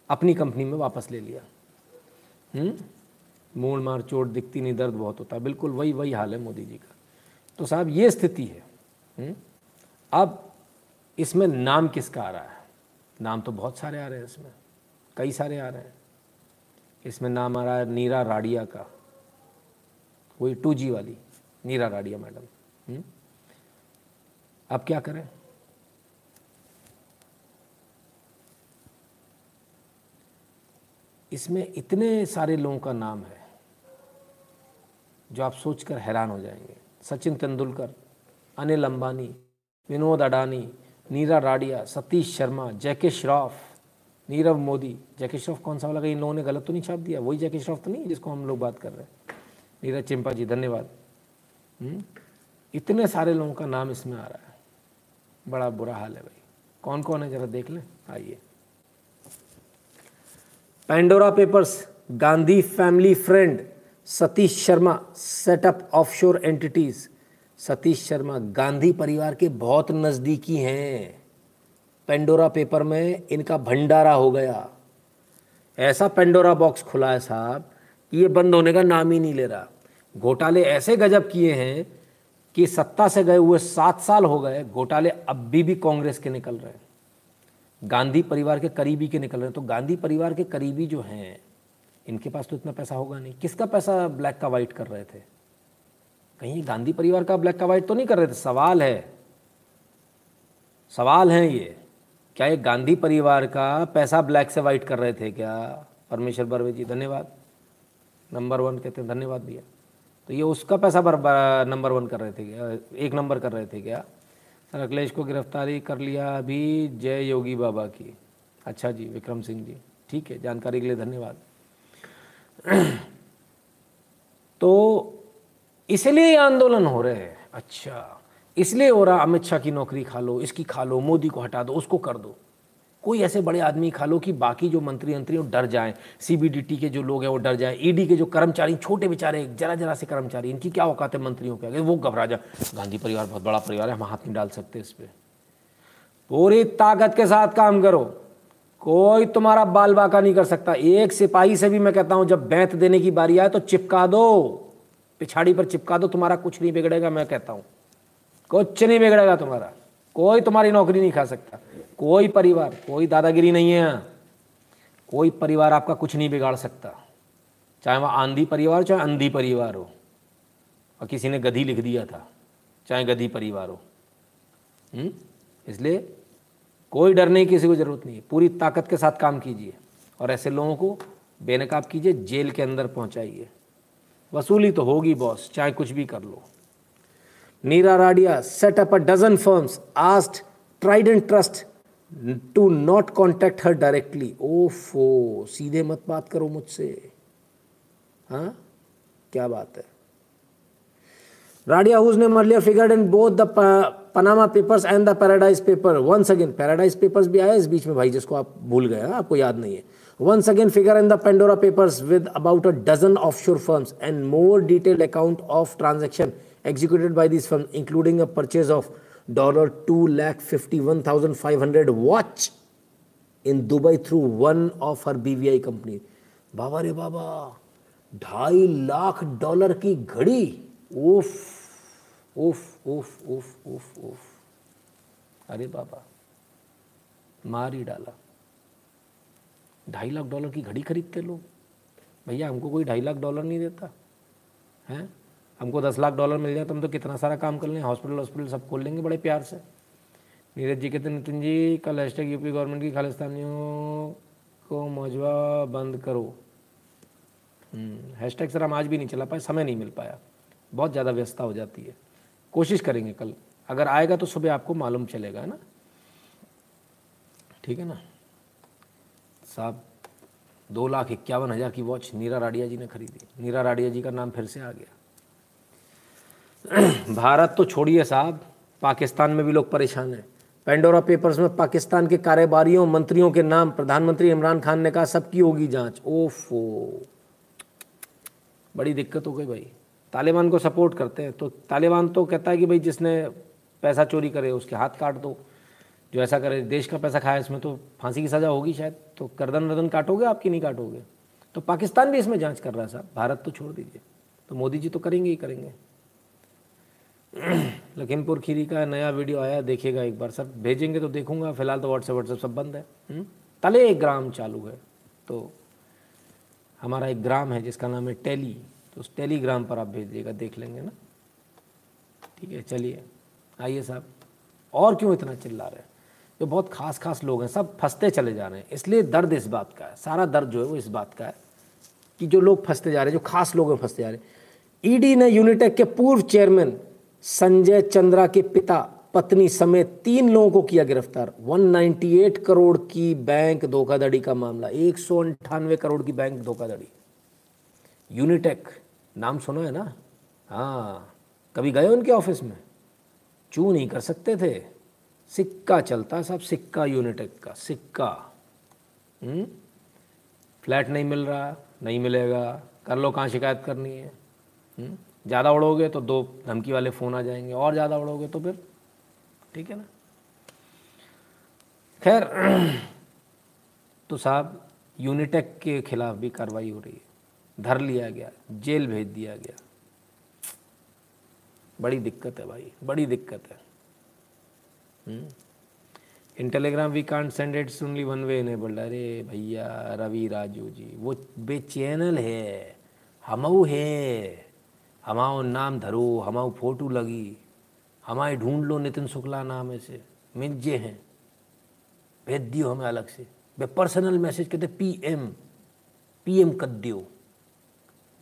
अपनी कंपनी में वापस ले लिया। हम्म? मूड मार चोट दिखती नहीं, दर्द बहुत होता है। बिल्कुल वही वही हाल है मोदी जी का। तो साहब, ये स्थिति है। हम्म? अब इसमें नाम किसका आ रहा है? नाम तो बहुत सारे आ रहे हैं इसमें। कई सारे आ रहे हैं। इसमें नाम आ रहा है नीरा राडिया का। वही टू जी वाली, नीरा राडिया मैडम। अब क्या करें? इसमें इतने सारे लोगों का नाम है जो आप सोचकर हैरान हो जाएँगे। सचिन तेंदुलकर, अनिल अंबानी, विनोद अडानी, नीरा राडिया, सतीश शर्मा जैके श्रॉफ, नीरव मोदी। जैके श्रॉफ कौन सा वाला? कहीं इन लोगों ने गलत तो नहीं छाप दिया? वही जैके श्रॉफ तो नहीं जिसको हम लोग बात कर रहे हैं। नीरज चिंपा जी धन्यवाद। हम्म? इतने सारे लोगों का नाम इसमें आ रहा है। बड़ा बुरा हाल है भाई। कौन कौन है? जरा देख लें। आइए। Pandora papers Gandhi family friend Satish Sharma setup offshore entities Satish Sharma Gandhi परिवार के बहुत नज़दीकी हैं। पेंडोरा पेपर में इनका भंडारा हो गया। ऐसा पेंडोरा बॉक्स खुला है साहब कि ये बंद होने का नाम ही नहीं ले रहा। घोटाले ऐसे गजब किए हैं कि सत्ता से गए हुए सात साल हो गए, घोटाले अब भी भी कांग्रेस के निकल रहे हैं। गांधी परिवार के करीबी के निकल रहे हैं तो गांधी परिवार के करीबी जो हैं इनके पास तो इतना पैसा होगा नहीं। किसका पैसा ब्लैक का वाइट कर रहे थे? कहीं गांधी परिवार का ब्लैक का वाइट तो नहीं कर रहे थे? सवाल है। सवाल है ये। क्या ये गांधी परिवार का पैसा ब्लैक से वाइट कर रहे थे क्या? परमेश्वर बर्वे जी धन्यवाद। नंबर वन कहते हैं धन्यवाद भैया। तो ये उसका पैसा बर, नंबर वन कर रहे थे क्या? एक नंबर कर रहे थे क्या? अखिलेश को गिरफ्तारी कर लिया अभी जय योगी बाबा की। अच्छा जी, विक्रम सिंह जी। ठीक है, जानकारी के लिए धन्यवाद। तो इसलिए ये आंदोलन हो रहे हैं। अच्छा इसलिए हो रहा, अमित शाह की नौकरी खा लो, इसकी खा लो, मोदी को हटा दो, उसको कर दो। कोई ऐसे बड़े आदमी खा लो कि बाकी जो मंत्री मंत्री डर जाएँ। सीबीडीटी के जो लोग हैं वो डर जाएँ। ईडी के जो कर्मचारी, छोटे बेचारे जरा जरा से कर्मचारी, इनकी क्या औकात है मंत्रियों के आगे? वो घबरा जा गांधी परिवार बहुत बड़ा परिवार है, हम हाथ नहीं डाल सकते इस पर पूरी ताकत के साथ काम करो। कोई तुम्हारा बाल बाका नहीं कर सकता। एक सिपाही से भी मैं कहता हूँ, जब बैंत देने की बारी आए तो चिपका दो। पिछाड़ी पर चिपका दो, तुम्हारा कुछ नहीं बिगड़ेगा, मैं कहता हूँ। कुछ नहीं बिगड़ेगा तुम्हारा। कोई तुम्हारी नौकरी नहीं खा सकता। कोई परिवार, कोई दादागिरी नहीं है। यहाँ कोई परिवार आपका कुछ नहीं बिगाड़ सकता। चाहे वह आंधी परिवार चाहे अंधी परिवार हो, और किसी ने गधी लिख दिया था, चाहे गधी परिवार हो। हम्म? इसलिए कोई डरने की किसी को ज़रूरत नहीं है। पूरी ताकत के साथ काम कीजिए, और ऐसे लोगों को बेनकाब कीजिए, जेल के अंदर पहुंचाइए। वसूली तो होगी, बॉस, चाहे कुछ भी कर लो। Niira Radia set up a dozen firms asked Trident Trust to not contact her directly ओफो सीधे मत बात करो मुझसे। हाँ? क्या बात है? राडिया हुज ने earlier figured in both the Panama papers and the Paradise paper once again Paradise papers भी आया इस बीच में भाई जिसको आप भूल गए आपको याद नहीं है। Again figure in the Pandora papers with about a dozen offshore firms and more detailed account of transaction executed by these firms, including a purchase of dollar two lakh fifty one thousand five hundred watch in Dubai through one of her BVI company. बाबा रे बाबा, ढाई lakh dollar की घड़ी। उफ उफ उफ उफ उफ उफ। अरे बाबा, मार ही डाला। ढाई लाख डॉलर की घड़ी खरीदते लोग। भैया, हमको कोई ढाई लाख डॉलर नहीं देता, है? हमको दस लाख डॉलर मिल जाए तो हम तो कितना सारा काम कर लें। हॉस्पिटल हॉस्पिटल सब खोल लेंगे बड़े प्यार से। नीरज जी कहते नितिन जी, कल हैशटैग यूपी गवर्नमेंट की खालिस्तानियों को मौजवा बंद करो। हैशटैग सर, हम आज भी नहीं चला पाए, समय नहीं मिल पाया। बहुत ज़्यादा व्यस्तता हो जाती है। कोशिश करेंगे कल। अगर आएगा तो सुबह आपको मालूम चलेगा, है ना? ठीक है ना? साहब, दो लाख इक्यावन हज़ार की वॉच नीरा राडिया जी ने खरीदी। नीरा राडिया जी का नाम फिर से आ गया। भारत तो छोड़िए साहब, पाकिस्तान में भी लोग परेशान हैं। पेंडोरा पेपर्स में पाकिस्तान के कारोबारियों मंत्रियों के नाम, प्रधानमंत्री इमरान खान ने कहा, सबकी होगी जाँच। ओफो। बड़ी दिक्कत हो गई भाई। तालिबान को सपोर्ट करते हैं। तो तालिबान तो कहता है कि भाई, जिसने पैसा चोरी करे, उसके हाथ काट दो। जो ऐसा करे, देश का पैसा खाया इसमें तो फांसी की सज़ा होगी शायद। तो गर्दन वर्दन काटोगे, आपकी नहीं काटोगे? तो पाकिस्तान भी इसमें जाँच कर रहा है साहब। भारत तो छोड़ दीजिए। तो मोदी जी तो करेंगे ही करेंगे। लखीमपुर खीरी का नया वीडियो आया देखिएगा एक बार। सर भेजेंगे तो देखूँगा फ़िलहाल तो व्हाट्सएप व्हाट्सएप सब बंद है। हम्म? तले एक ग्राम चालू है तो हमारा एक ग्राम है जिसका नाम है टेली। तो उस टेलीग्राम पर आप भेज भेजिएगा देख लेंगे ना। ठीक है चलिए आइए साहब। और क्यों इतना चिल्ला रहे हैं? जो बहुत खास खास लोग हैं सब फंसते चले जा रहे हैं। इसलिए दर्द इस बात का है सारा दर्द जो है वो इस बात का है कि जो लोग फंसते जा रहे हैं जो खास लोग हैं फंसते जा रहे हैं। ईडी ने यूनिटेक के पूर्व चेयरमैन संजय चंद्रा के पिता, पत्नी समेत तीन लोगों को किया गिरफ़्तार। 198 करोड़ की बैंक धोखाधड़ी का मामला। एक करोड़ की बैंक धोखाधड़ी। यूनिटेक, नाम सुना है ना? हाँ। कभी गए उनके ऑफ़िस में? चू नहीं कर सकते थे। सिक्का चलता है सब, सिक्का यूनिटेक का, सिक्का। हुँ? फ्लैट नहीं मिल रहा, नहीं मिलेगा। कर लो कहाँ शिकायत करनी है। ज़्यादा उड़ोगे तो दो धमकी वाले फ़ोन आ जाएँगे, और ज़्यादा उड़ोगे तो फिर, ठीक है ना? खैर तो साहब यूनिटेक के खिलाफ भी कार्रवाई हो रही है। धर लिया गया, जेल भेज दिया गया। बड़ी दिक्कत है भाई, बड़ी दिक्कत है। In Telegram we can't send it's only one way enabled अरे भैया, रवि राजू जी, वो बेचैनल है, हमऊ है। हमाओ नाम धरो, हमाओ फ़ोटो लगी हमारे ढूंढ लो नितिन शुक्ला नाम ऐसे। मिज्जे हैं। भेज दियो हमें अलग से। वे पर्सनल मैसेज कहते पी एम पी एम कर दियो।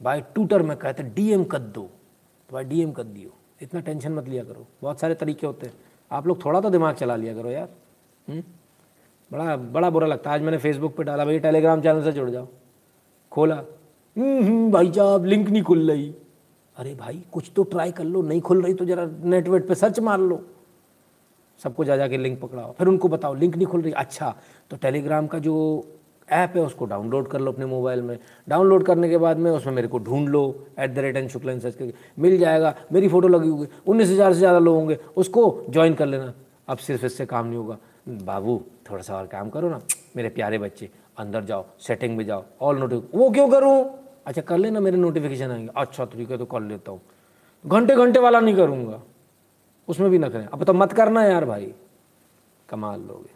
बाय ट्विटर में कहते डी एम कर दो। तो भाई डी एम कर दियो। इतना टेंशन मत लिया करो। बहुत सारे तरीके होते हैं। आप लोग थोड़ा तो दिमाग चला लिया करो यार। हुँ? बड़ा बड़ा बुरा लगता है। आज मैंने फेसबुक पे डाला, भाई टेलीग्राम चैनल से जुड़ जाओ। खोला। भाई साहब लिंक नहीं खुल रही। अरे भाई, कुछ तो ट्राई कर लो, नहीं खुल रही तो जरा नेटवर्क पे सर्च मार लो। सबको जा जा के लिंक पकड़ाओ। फिर उनको बताओ लिंक नहीं खुल रही। अच्छा तो टेलीग्राम का जो ऐप है, उसको डाउनलोड कर लो अपने मोबाइल में। डाउनलोड करने के बाद में उसमें मेरे को ढूंढ लो at the rate N Shukla search करके। मिल जाएगा। मेरी फ़ोटो लगी होगी। उन्नीस हज़ार से ज़्यादा लोग होंगे। उसको ज्वाइन कर लेना। अब सिर्फ़ इससे काम नहीं होगा। बाबू, थोड़ा सा और काम करो ना। मेरे प्यारे बच्चे, अंदर जाओ सेटिंग में जाओ ऑल नोटिफ वो क्यों करूँ? अच्छा कर लेना, मेरे नोटिफिकेशन आएँगे। अच्छा ठीक है तो कर लेता हूँ। घंटे घंटे वाला नहीं करूँगा। उसमें भी न करें। अब तो मत करना यार भाई। कमाल लोगे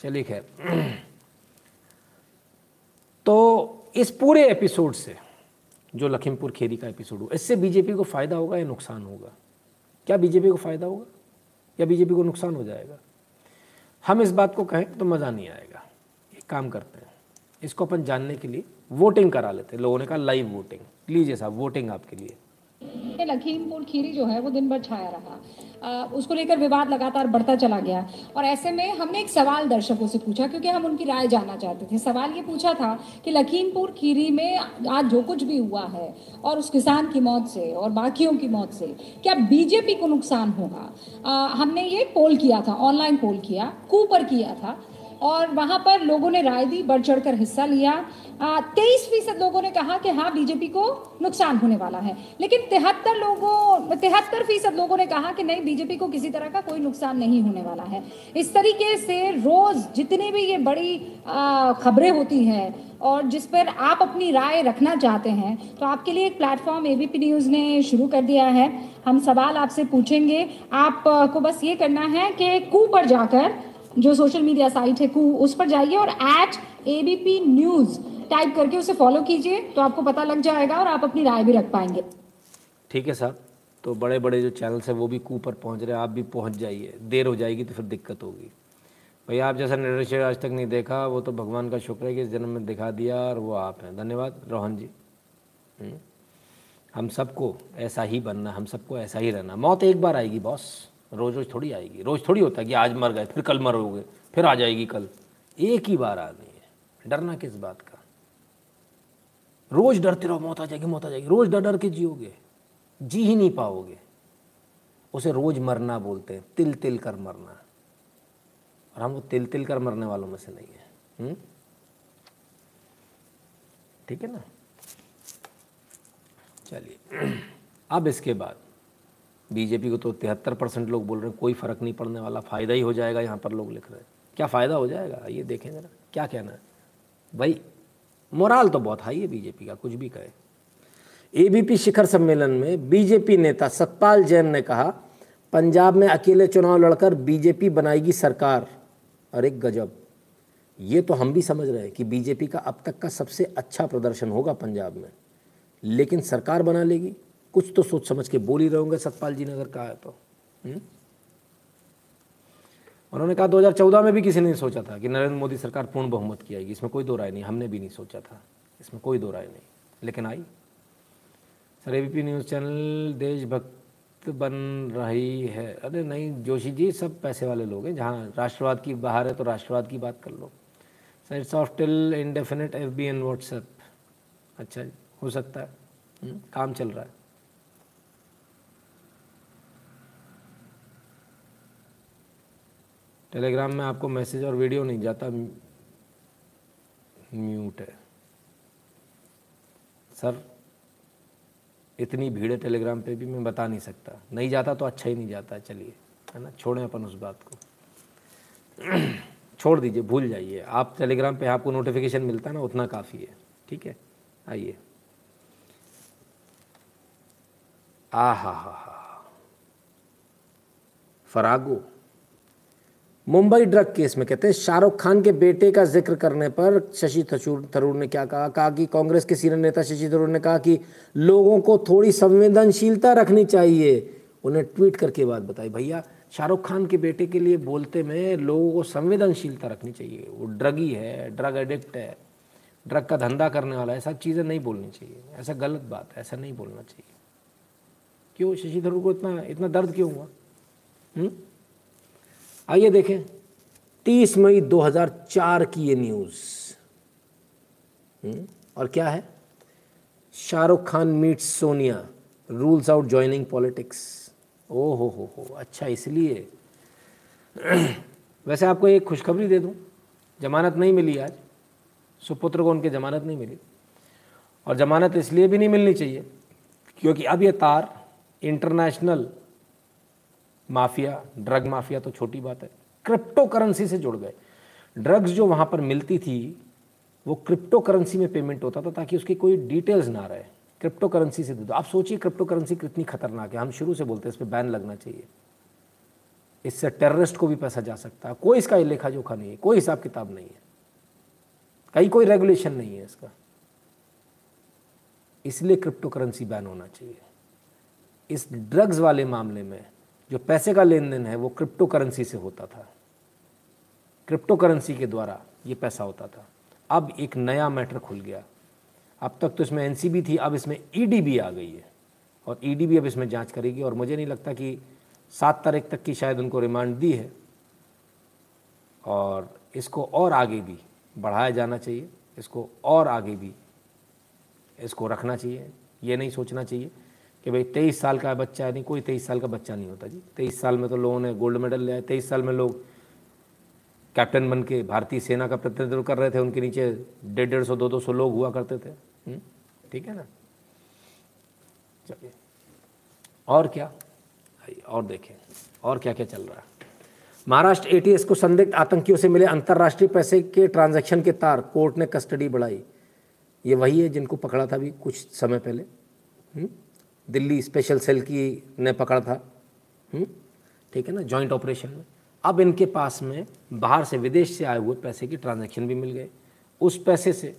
चलिए खैर। तो इस पूरे एपिसोड से, जो लखीमपुर खेरी का एपिसोड हुआ इससे बीजेपी को फ़ायदा होगा या नुकसान होगा? क्या बीजेपी को फ़ायदा होगा? या बीजेपी को नुकसान हो जाएगा? हम इस बात को कहें तो मज़ा नहीं आएगा। एक काम करते हैं। इसको अपन जानने के लिए वोटिंग करा लेते लोगों ने कहा लाइव वोटिंग लीजिए साहब वोटिंग आपके लिए। लखीमपुर खीरी जो है वो दिन भर छाया रहा। आ, उसको लेकर विवाद लगातार बढ़ता चला गया। और ऐसे में हमने एक सवाल दर्शकों से पूछा क्योंकि हम उनकी राय जानना चाहते थे। सवाल ये पूछा था कि लखीमपुर खीरी में आज जो कुछ भी हुआ है और उस किसान की मौत से और बाकियों की मौत से क्या बीजेपी को नुकसान होगा? आ, हमने ये पोल किया था ऑनलाइन पोल किया कू पर किया था और वहाँ पर लोगों ने राय दी, बढ़ चढ़कर हिस्सा लिया। तेईस फ़ीसद लोगों ने कहा कि हाँ बीजेपी को नुकसान होने वाला है। लेकिन तिहत्तर लोगों, तिहत्तर फ़ीसद लोगों ने कहा कि नहीं, बीजेपी को किसी तरह का कोई नुकसान नहीं होने वाला है। इस तरीके से रोज जितनी भी ये बड़ी खबरें होती हैं और जिस पर आप अपनी राय रखना चाहते हैं तो आपके लिए एक प्लेटफॉर्म एबीपी न्यूज़ ने शुरू कर दिया है। हम सवाल आपसे पूछेंगे। आपको बस ये करना है कि कू पर जाकर जो सोशल मीडिया साइट है, कू उस पर जाइए और at A B P news type करके उसे फॉलो कीजिए तो आपको पता लग जाएगा और आप अपनी राय भी रख पाएँगे। ठीक है साहब तो बड़े बड़े जो चैनल्स हैं, वो भी कू पर पहुँच रहे हैं, आप भी पहुँच जाइए। देर हो जाएगी तो फिर दिक्कत होगी। भैया आप जैसा निर्देश आज तक नहीं देखा, वो तो भगवान का शुक्र है कि इस जन्म में दिखा दिया और वो आप हैं। धन्यवाद। रोहन जी। हम्म। हम सबको ऐसा ही बनना, हम सबको ऐसा ही रहना। मौत एक बार आएगी, बॉस। रोज़ रोज़ थोड़ी आएगी, रोज़ थोड़ी होता है कि आज मर गए, फिर कल मरोगे, फिर आ जाएगी कल। एक ही बार आनी है। डरना किस बात का? रोज़ डरते रहो, मौत आ जाएगी, मौत आ जाएगी। रोज़ डर डर के जियोगे, जी ही नहीं पाओगे। उसे रोज़ मरना बोलते हैं, तिल तिल कर मरना। और हम वो तिल तिल कर मरने वालों में से नहीं है। हम्म? ठीक है ना? चलिए। अब इसके बाद। बीजेपी को तो तिहत्तर परसेंट लोग बोल रहे हैं, कोई फ़र्क नहीं पड़ने वाला, फ़ायदा ही हो जाएगा, यहाँ पर लोग लिख रहे हैं। क्या फ़ायदा हो जाएगा? ये देखें ज़रा, क्या कहना है? भाई, मोराल तो बहुत हाई है बीजेपी का, कुछ भी कहे। एबीपी शिखर सम्मेलन में बीजेपी नेता सतपाल जैन ने कहा, पंजाब में अकेले चुनाव लड़कर बीजेपी बनाएगी सरकार। और एक गजब। ये तो हम भी समझ रहे हैं कि बीजेपी का अब तक का सबसे अच्छा प्रदर्शन होगा पंजाब में। लेकिन सरकार बना लेगी। कुछ तो सोच समझ के बोल ही रहे होंगे सतपाल जी ने अगर कहा है तो। उन्होंने कहा 2014 में भी किसी ने सोचा था कि नरेंद्र मोदी सरकार पूर्ण बहुमत की आएगी। इसमें कोई दो राय नहीं, हमने भी नहीं सोचा था। इसमें कोई दो राय नहीं। लेकिन आई। सर एबीपी न्यूज़ चैनल देशभक्त बन रही है। अरे नहीं, जोशी जी, सब पैसे वाले लोग हैं। जहाँ राष्ट्रवाद की बाहर है तो राष्ट्रवाद की बात कर लो। Sir, it's off till indefinite F B and WhatsApp. अच्छा हो सकता है। काम चल रहा है। टेलीग्राम में आपको मैसेज और वीडियो नहीं जाता, म्यूट है। सर, इतनी भीड़ है टेलीग्राम पे भी, मैं बता नहीं सकता। नहीं जाता तो अच्छा ही नहीं जाता, चलिए, है ना? छोड़ें अपन उस बात को। छोड़ दीजिए, भूल जाइए। आप टेलीग्राम पे आपको नोटिफिकेशन मिलता है ना, उतना काफ़ी है। ठीक है? आइए। आ हा हा हा फरागो? मुंबई ड्रग केस में कहते हैं, शाहरुख खान के बेटे का ज़िक्र करने पर शशि थरूर ने क्या कहा? कहा कि कांग्रेस के सीनियर नेता शशि थरूर ने कहा कि लोगों को थोड़ी संवेदनशीलता रखनी चाहिए। उन्हें ट्वीट करके बात बताई, भैया, शाहरुख खान के बेटे के लिए बोलते में लोगों को संवेदनशीलता रखनी चाहिए। वो ड्रगी है, ड्रग एडिक्ट है, ड्रग का धंधा करने वाला है सब चीज़ें नहीं बोलनी चाहिए। ऐसा गलत बात है, ऐसा नहीं बोलना चाहिए। क्यों? शशि थरूर को इतना इतना दर्द क्यों हुआ? हुँ? आइए देखें 30 मई 2004 की ये न्यूज़। और क्या है? Shahrukh Khan meets Sonia, rules out joining politics. ओ हो हो हो अच्छा इसलिए। वैसे आपको एक खुशखबरी दे दूँ, जमानत नहीं मिली आज। सुपुत्र को उनके जमानत नहीं मिली। और जमानत इसलिए भी नहीं मिलनी चाहिए, क्योंकि अब ये तार इंटरनेशनल माफिया, ड्रग माफिया तो छोटी बात है। क्रिप्टो करेंसी से जुड़ गए। ड्रग्स जो वहाँ पर मिलती थी, वो क्रिप्टो करेंसी में पेमेंट होता था ताकि उसकी कोई डिटेल्स ना रहे। क्रिप्टो करेंसी से दे दो। आप सोचिए क्रिप्टो करेंसी कितनी खतरनाक है। हम शुरू से बोलते हैं, इस पर बैन लगना चाहिए। इससे टेररिस्ट को भी पैसा जा सकता है। कोई इसका लेखा जोखा नहीं है, कोई हिसाब किताब नहीं है। कहीं कोई रेगुलेशन नहीं है इसका। इसलिए क्रिप्टो करेंसी बैन होना चाहिए। इस ड्रग्स वाले मामले में जो पैसे का लेन देन है, वो क्रिप्टो करेंसी से होता था। क्रिप्टो करेंसी के द्वारा ये पैसा होता था। अब एक नया मैटर खुल गया। अब तक तो इसमें एनसीबी थी, अब इसमें ईडी आ गई है। और ईडी अब इसमें जाँच करेगी और मुझे नहीं लगता कि सात तारीख तक की शायद उनको रिमांड दी है। और इसको और आगे भी बढ़ाया जाना चाहिए, इसको और आगे भी इसको रखना चाहिए, ये नहीं सोचना चाहिए। कि भाई तेईस साल का बच्चा है नहीं, कोई तेईस साल का बच्चा नहीं होता जी। तेईस साल में तो लोगों ने गोल्ड मेडल लिया है। तेईस साल में लोग कैप्टन बन के भारतीय सेना का प्रतिनिधित्व कर रहे थे, उनके नीचे डेढ़ डेढ़ सौ, दो दो सौ लोग हुआ करते थे। ठीक है ना? चलिए। और क्या? और देखें। और क्या क्या चल रहा है? महाराष्ट्र एटीएस को संदिग्ध आतंकियों से मिले अंतर्राष्ट्रीय पैसे के ट्रांजैक्शन के तार, कोर्ट ने कस्टडी बढ़ाई। ये वही है जिनको पकड़ा था भी कुछ समय पहले। हुँ? दिल्ली स्पेशल सेल की ने पकड़ा था। ठीक है ना? जॉइंट ऑपरेशन में। अब इनके पास में बाहर से विदेश से आए हुए पैसे की ट्रांजैक्शन भी मिल गए। उस पैसे से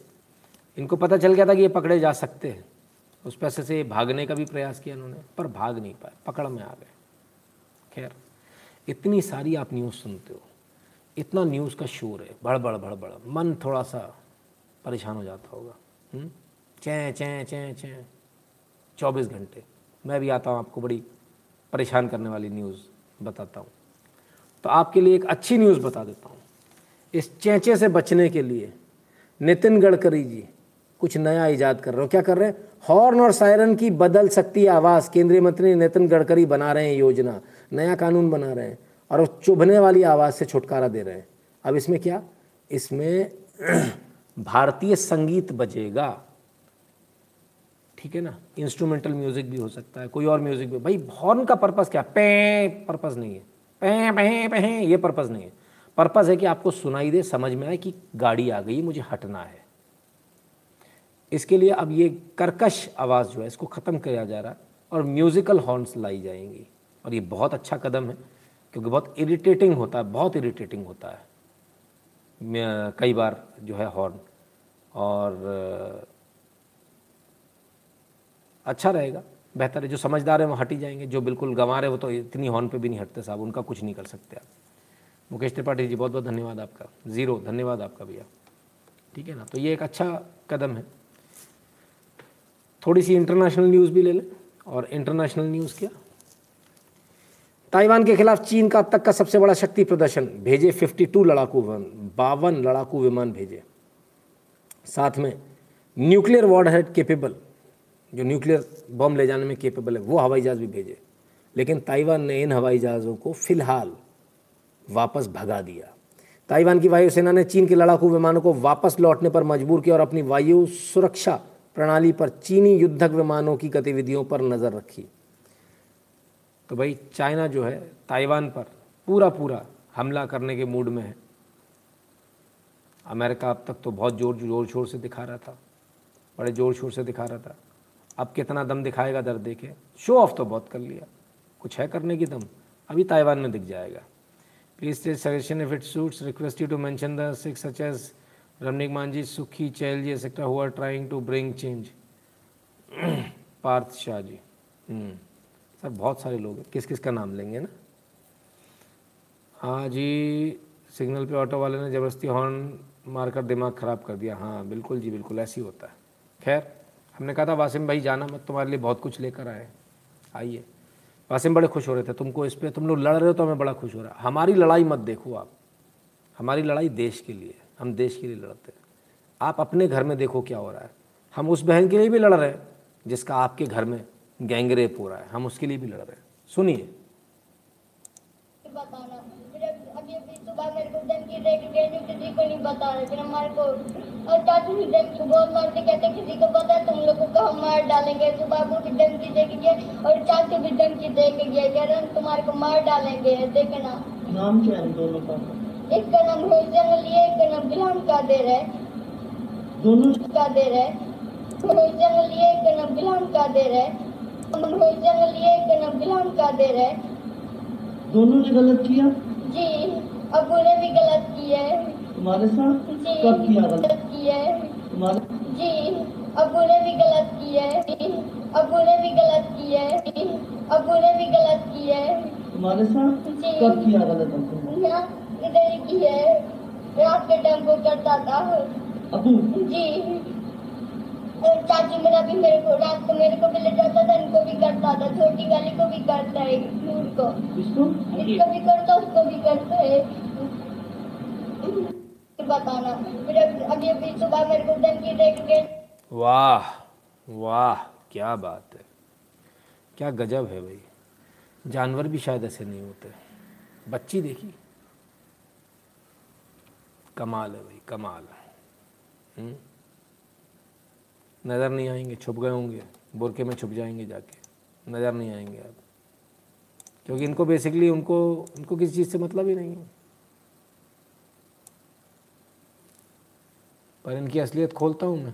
इनको पता चल गया था कि ये पकड़े जा सकते हैं। उस पैसे से भागने का भी प्रयास किया इन्होंने, पर भाग नहीं पाए। पकड़ में आ गए। खैर, इतनी सारी आप न्यूज़ सुनते हो। इतना न्यूज़ का शोर है। बड़बड़ बड़बड़ मन थोड़ा सा परेशान हो जाता होगा। चैं चैं चैं चैं। चौबीस घंटे। मैं भी आता हूँ, आपको बड़ी परेशान करने वाली न्यूज़ बताता हूँ। तो आपके लिए एक अच्छी न्यूज़ बता देता हूँ। इस चेंचे से बचने के लिए नितिन गडकरी जी कुछ नया ईजाद कर रहे हो। क्या कर रहे हैं? हॉर्न और सायरन की बदल सकती आवाज़। केंद्रीय मंत्री नितिन गडकरी बना रहे हैं योजना। नया कानून बना रहे हैं और वो चुभने वाली आवाज़ से छुटकारा दे रहे हैं। अब इसमें क्या? इसमें भारतीय संगीत बजेगा। ठीक है ना? इंस्ट्रूमेंटल म्यूज़िक भी हो सकता है, कोई और म्यूज़िक भी भाई हॉर्न का पर्पज़ क्या? पे पर्पज़ नहीं है। पे पे पे, ये पर्पज़ नहीं है। पर्पज़ है कि आपको सुनाई दे, समझ में आए कि गाड़ी आ गई, मुझे हटना है। इसके लिए अब ये कर्कश आवाज़ जो है, इसको ख़त्म किया जा रहा है और म्यूज़िकल हॉर्न्स लाई जाएँगी। और ये बहुत अच्छा कदम है, क्योंकि बहुत इरिटेटिंग होता है, बहुत इरिटेटिंग होता है। कई बार जो है हॉर्न और अच्छा रहेगा, बेहतर है। जो समझदार है, वो हट ही जाएँगे। जो बिल्कुल गंवा रहे वो तो इतनी हॉर्न पे भी नहीं हटते साहब। उनका कुछ नहीं कर सकते आप। मुकेश त्रिपाठी जी बहुत बहुत धन्यवाद आपका। ज़ीरो, धन्यवाद आपका भैया। ठीक है ना? तो ये एक अच्छा कदम है। थोड़ी सी इंटरनेशनल न्यूज़ भी ले लें। और इंटरनेशनल न्यूज़ क्या? ताइवान के खिलाफ चीन का अब तक का सबसे बड़ा शक्ति प्रदर्शन। भेजे 52 लड़ाकू विमान, बावन लड़ाकू विमान भेजे। साथ में न्यूक्लियर वॉर हेड केपेबल जो न्यूक्लियर बम ले जाने में केपेबल है, वो हवाई जहाज़ भी भेजे। लेकिन ताइवान ने इन हवाई जहाज़ों को फ़िलहाल वापस भगा दिया। ताइवान की वायुसेना ने चीन के लड़ाकू विमानों को वापस लौटने पर मजबूर किया और अपनी वायु सुरक्षा प्रणाली पर चीनी युद्धक विमानों की गतिविधियों पर नज़र रखी। तो भाई, चाइना जो है, ताइवान पर पूरा पूरा हमला करने के मूड में है। अमेरिका अब तक तो बहुत ज़ोर ज़ोर शोर से दिखा रहा था, बड़े ज़ोर शोर से दिखा रहा था। अब कितना दम दिखाएगा दर देखे। शो ऑफ़ तो बहुत कर लिया। कुछ है करने की दम? अभी ताइवान में दिख जाएगा। Please state suggestion if it suits request you to mention the six such as Ramnik Manjhi Sukhi Chail ji etcetera who are trying to bring change Parth Shah ji sir बहुत सारे लोग हैं। किस किस का नाम लेंगे ना? हाँ जी, सिग्नल पे ऑटो वाले ने ज़बरदस्ती हॉर्न मारकर दिमाग ख़राब कर दिया। हाँ बिल्कुल जी, बिल्कुल ऐसे ही होता है। खैर हमने कहा था, वासिम भाई, जाना मत, तुम्हारे लिए बहुत कुछ लेकर आए। आइए। वासिम बड़े खुश हो रहे थे, तुमको इस पर तुम लोग लड़ रहे हो तो हमें बड़ा खुश हो रहा है। हमारी लड़ाई मत देखो आप। हमारी लड़ाई देश के लिए हम देश के लिए लड़ते हैं। आप अपने घर में देखो क्या हो रहा है। हम उस बहन के लिए भी लड़ रहे हैं, जिसका आपके घर में गैंगरेप हो रहा है। हम उसके लिए भी लड़ रहे हैं। सुनिए बताना फिर अभी अभी सुबह मेरे को दे के गए किसी को नहीं बता रहे फिर हमारे को और चाचू भी धमकी बहुत मारते कहते किसी को पता है तुम लोगों को हम मार डालेंगे। सुबह को भी दे के गए और चाचू भी दे के गए कह रहे हम तुम्हारे को मार डालेंगे देखना। नाम क्या है दोनों का? एक का नाम रोहित लिए एक का नाम बिलाम का दे रहे दोनों? का दे रहे रोहित लिए एक का नाम बिलाम का दे रहे रोहित लिए एक का नाम बिलाम का दे रहे दोनों ने गलत किया? जी। अबू ने भी गलत किया है। तुम्हारे साथ कब किया गलत किया है। तुम्हारे जी अबू ने भी गलत किया है। अबू ने भी गलत किया है। अबू ने भी गलत किया है। तुम्हारे साथ कब किया गलत इधर ही की है। रात के टाइम को करता था। अबू। जी। और चाची मेरा भी मेरे को रात को मेरे को भी ले जाता था इनको भी करता था। छोटी वाली को भी करता है नूर को। इसको इसको भी करता उसको भी करता है बताना। फिर अभी अभी सुबह मेरे को धमकी के वाह वाह क्या बात है। क्या गजब है भाई। जानवर भी शायद ऐसे नहीं होते। बच्ची देखी? कमाल है भाई कमाल। है हम्म? नज़र नहीं आएँगे, छुप गए होंगे, बुरके में छुप जाएँगे जाके। नज़र नहीं आएँगे आप क्योंकि इनको बेसिकली उनको उनको किसी चीज़ से मतलब ही नहीं है। पर इनकी असलियत खोलता हूँ मैं।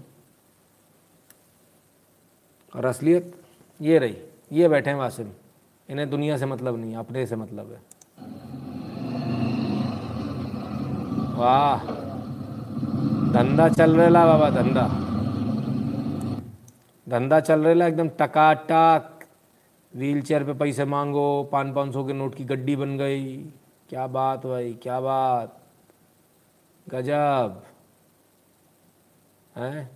और असलियत ये रही, ये बैठे हैं वासिम। इन्हें दुनिया से मतलब नहीं, अपने से मतलब है। वाह। धंधा चल रहा बाबा, धंधा। धंधा चल रहा एकदम टकाटक। व्हील चेयर पे पैसे मांगो पाँच पाँच सौ के नोट की गड्डी बन गई। क्या बात भाई, क्या बात। गजब। हैं?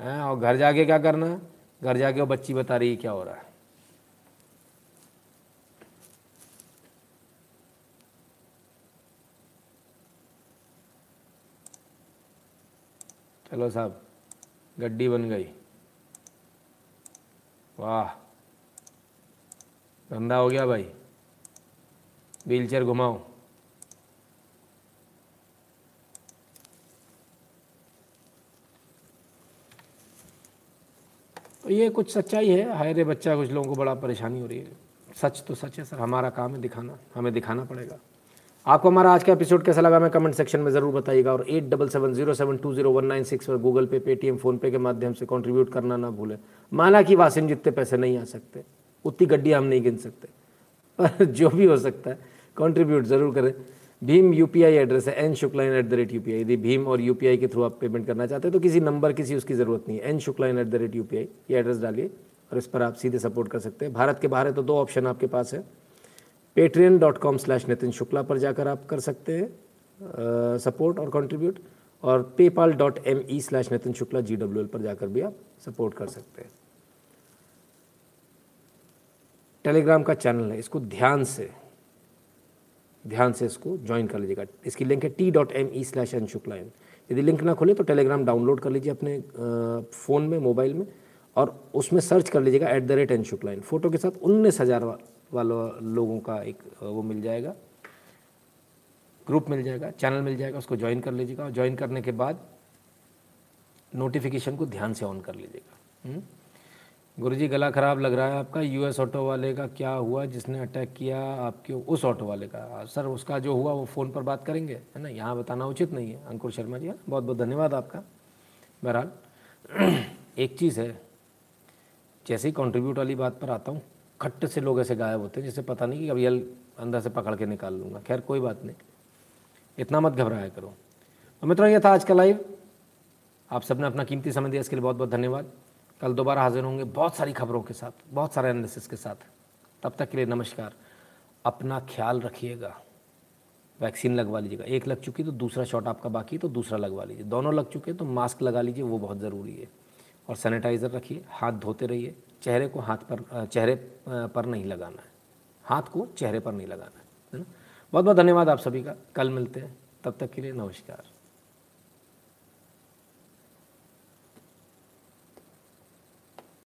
हैं? और घर जाके क्या करना? घर जाके वो बच्ची बता रही है क्या हो रहा है। चलो साहब। गड्डी बन गई। वाह। धंधा हो गया भाई। व्हील चेयर घुमाओ। तो ये कुछ सच्चाई है। हाय रे बच्चा, कुछ लोगों को बड़ा परेशानी हो रही है। सच तो सच है सर, हमारा काम है दिखाना, हमें दिखाना पड़ेगा। आपको हमारा आज का एपिसोड कैसा लगा मैं कमेंट सेक्शन में ज़रूर बताइएगा और at double seven zero seven two zero one nine six पर गूगल पे पेटीएम फ़ोनपे के माध्यम से कंट्रीब्यूट करना ना भूलें। माना कि वासिम जितने पैसे नहीं आ सकते, उतनी गड्डियाँ हम नहीं गिन सकते, पर जो भी हो सकता है कॉन्ट्रीब्यूट ज़रूर करें। भीम यूपीआई एड्रेस है N Shukla N at the rate U P I यदि भीम और यूपीआई के थ्रू आप पेमेंट करना चाहते हैं तो किसी नंबर किसी उसकी ज़रूरत नहीं है। N Shukla N at the rate U P I ये एड्रेस डालिए और इस पर आप सीधे सपोर्ट कर सकते हैं। भारत के बाहर है तो दो ऑप्शन आपके पास है। Patreon dot com slash Nitin Shukla पर जाकर आप कर सकते हैं सपोर्ट और कंट्रीब्यूट और PayPal dot M E slash Nitin Shukla G W L पर जाकर भी आप सपोर्ट कर सकते हैं। टेलीग्राम का चैनल है, इसको ध्यान से ध्यान से इसको ज्वाइन कर लीजिएगा। इसकी लिंक है T dot M E slash N Shukla N यदि लिंक ना खोले तो टेलीग्राम डाउनलोड कर लीजिए अपने फ़ोन में मोबाइल में, और उसमें सर्च कर लीजिएगा at the rate N Shukla N photo के साथ उन्नीस हज़ार वालों, लोगों का एक, वो मिल जाएगा। ग्रुप मिल जाएगा, चैनल मिल जाएगा, उसको ज्वाइन कर लीजिएगा और ज्वाइन करने के बाद नोटिफिकेशन को ध्यान से ऑन कर लीजिएगा। गुरु जी गला ख़राब लग रहा है आपका यूएस ऑटो वाले का क्या हुआ, जिसने अटैक किया आपके उस ऑटो वाले का? सर उसका जो हुआ, वो फ़ोन पर बात करेंगे, है ना? यहाँ बताना उचित नहीं है, अंकुर शर्मा जी बहुत बहुत धन्यवाद आपका। बहरहाल, एक चीज़ है, जैसे ही कॉन्ट्रीब्यूट वाली बात पर आता हूँ खट्ट से लोग ऐसे गायब होते हैं, जिससे पता नहीं कि अब यल अंदर से पकड़ के निकाल लूँगा। खैर, कोई बात नहीं। इतना मत घबराया करो। तो मित्रों, ये था आज का लाइव आप सबने अपना कीमती समय दिया, इसके लिए बहुत बहुत धन्यवाद। कल दोबारा हाजिर होंगे बहुत सारी खबरों के साथ, बहुत सारे एनालिसिस के साथ। तब तक के लिए नमस्कार। अपना ख्याल रखिएगा। वैक्सीन लगवा लीजिएगा। एक लग चुकी तो दूसरा शॉट आपका बाकी तो दूसरा लगवा लीजिए। दोनों लग चुके हैं तो मास्क लगा लीजिए, वो बहुत ज़रूरी है। और सैनिटाइज़र रखिए, हाथ धोते रहिए। चेहरे को हाथ पर चेहरे पर नहीं लगाना है। हाथ को चेहरे पर नहीं लगाना है ना? बहुत बहुत धन्यवाद आप सभी का। कल मिलते हैं। तब तक के लिए नमस्कार।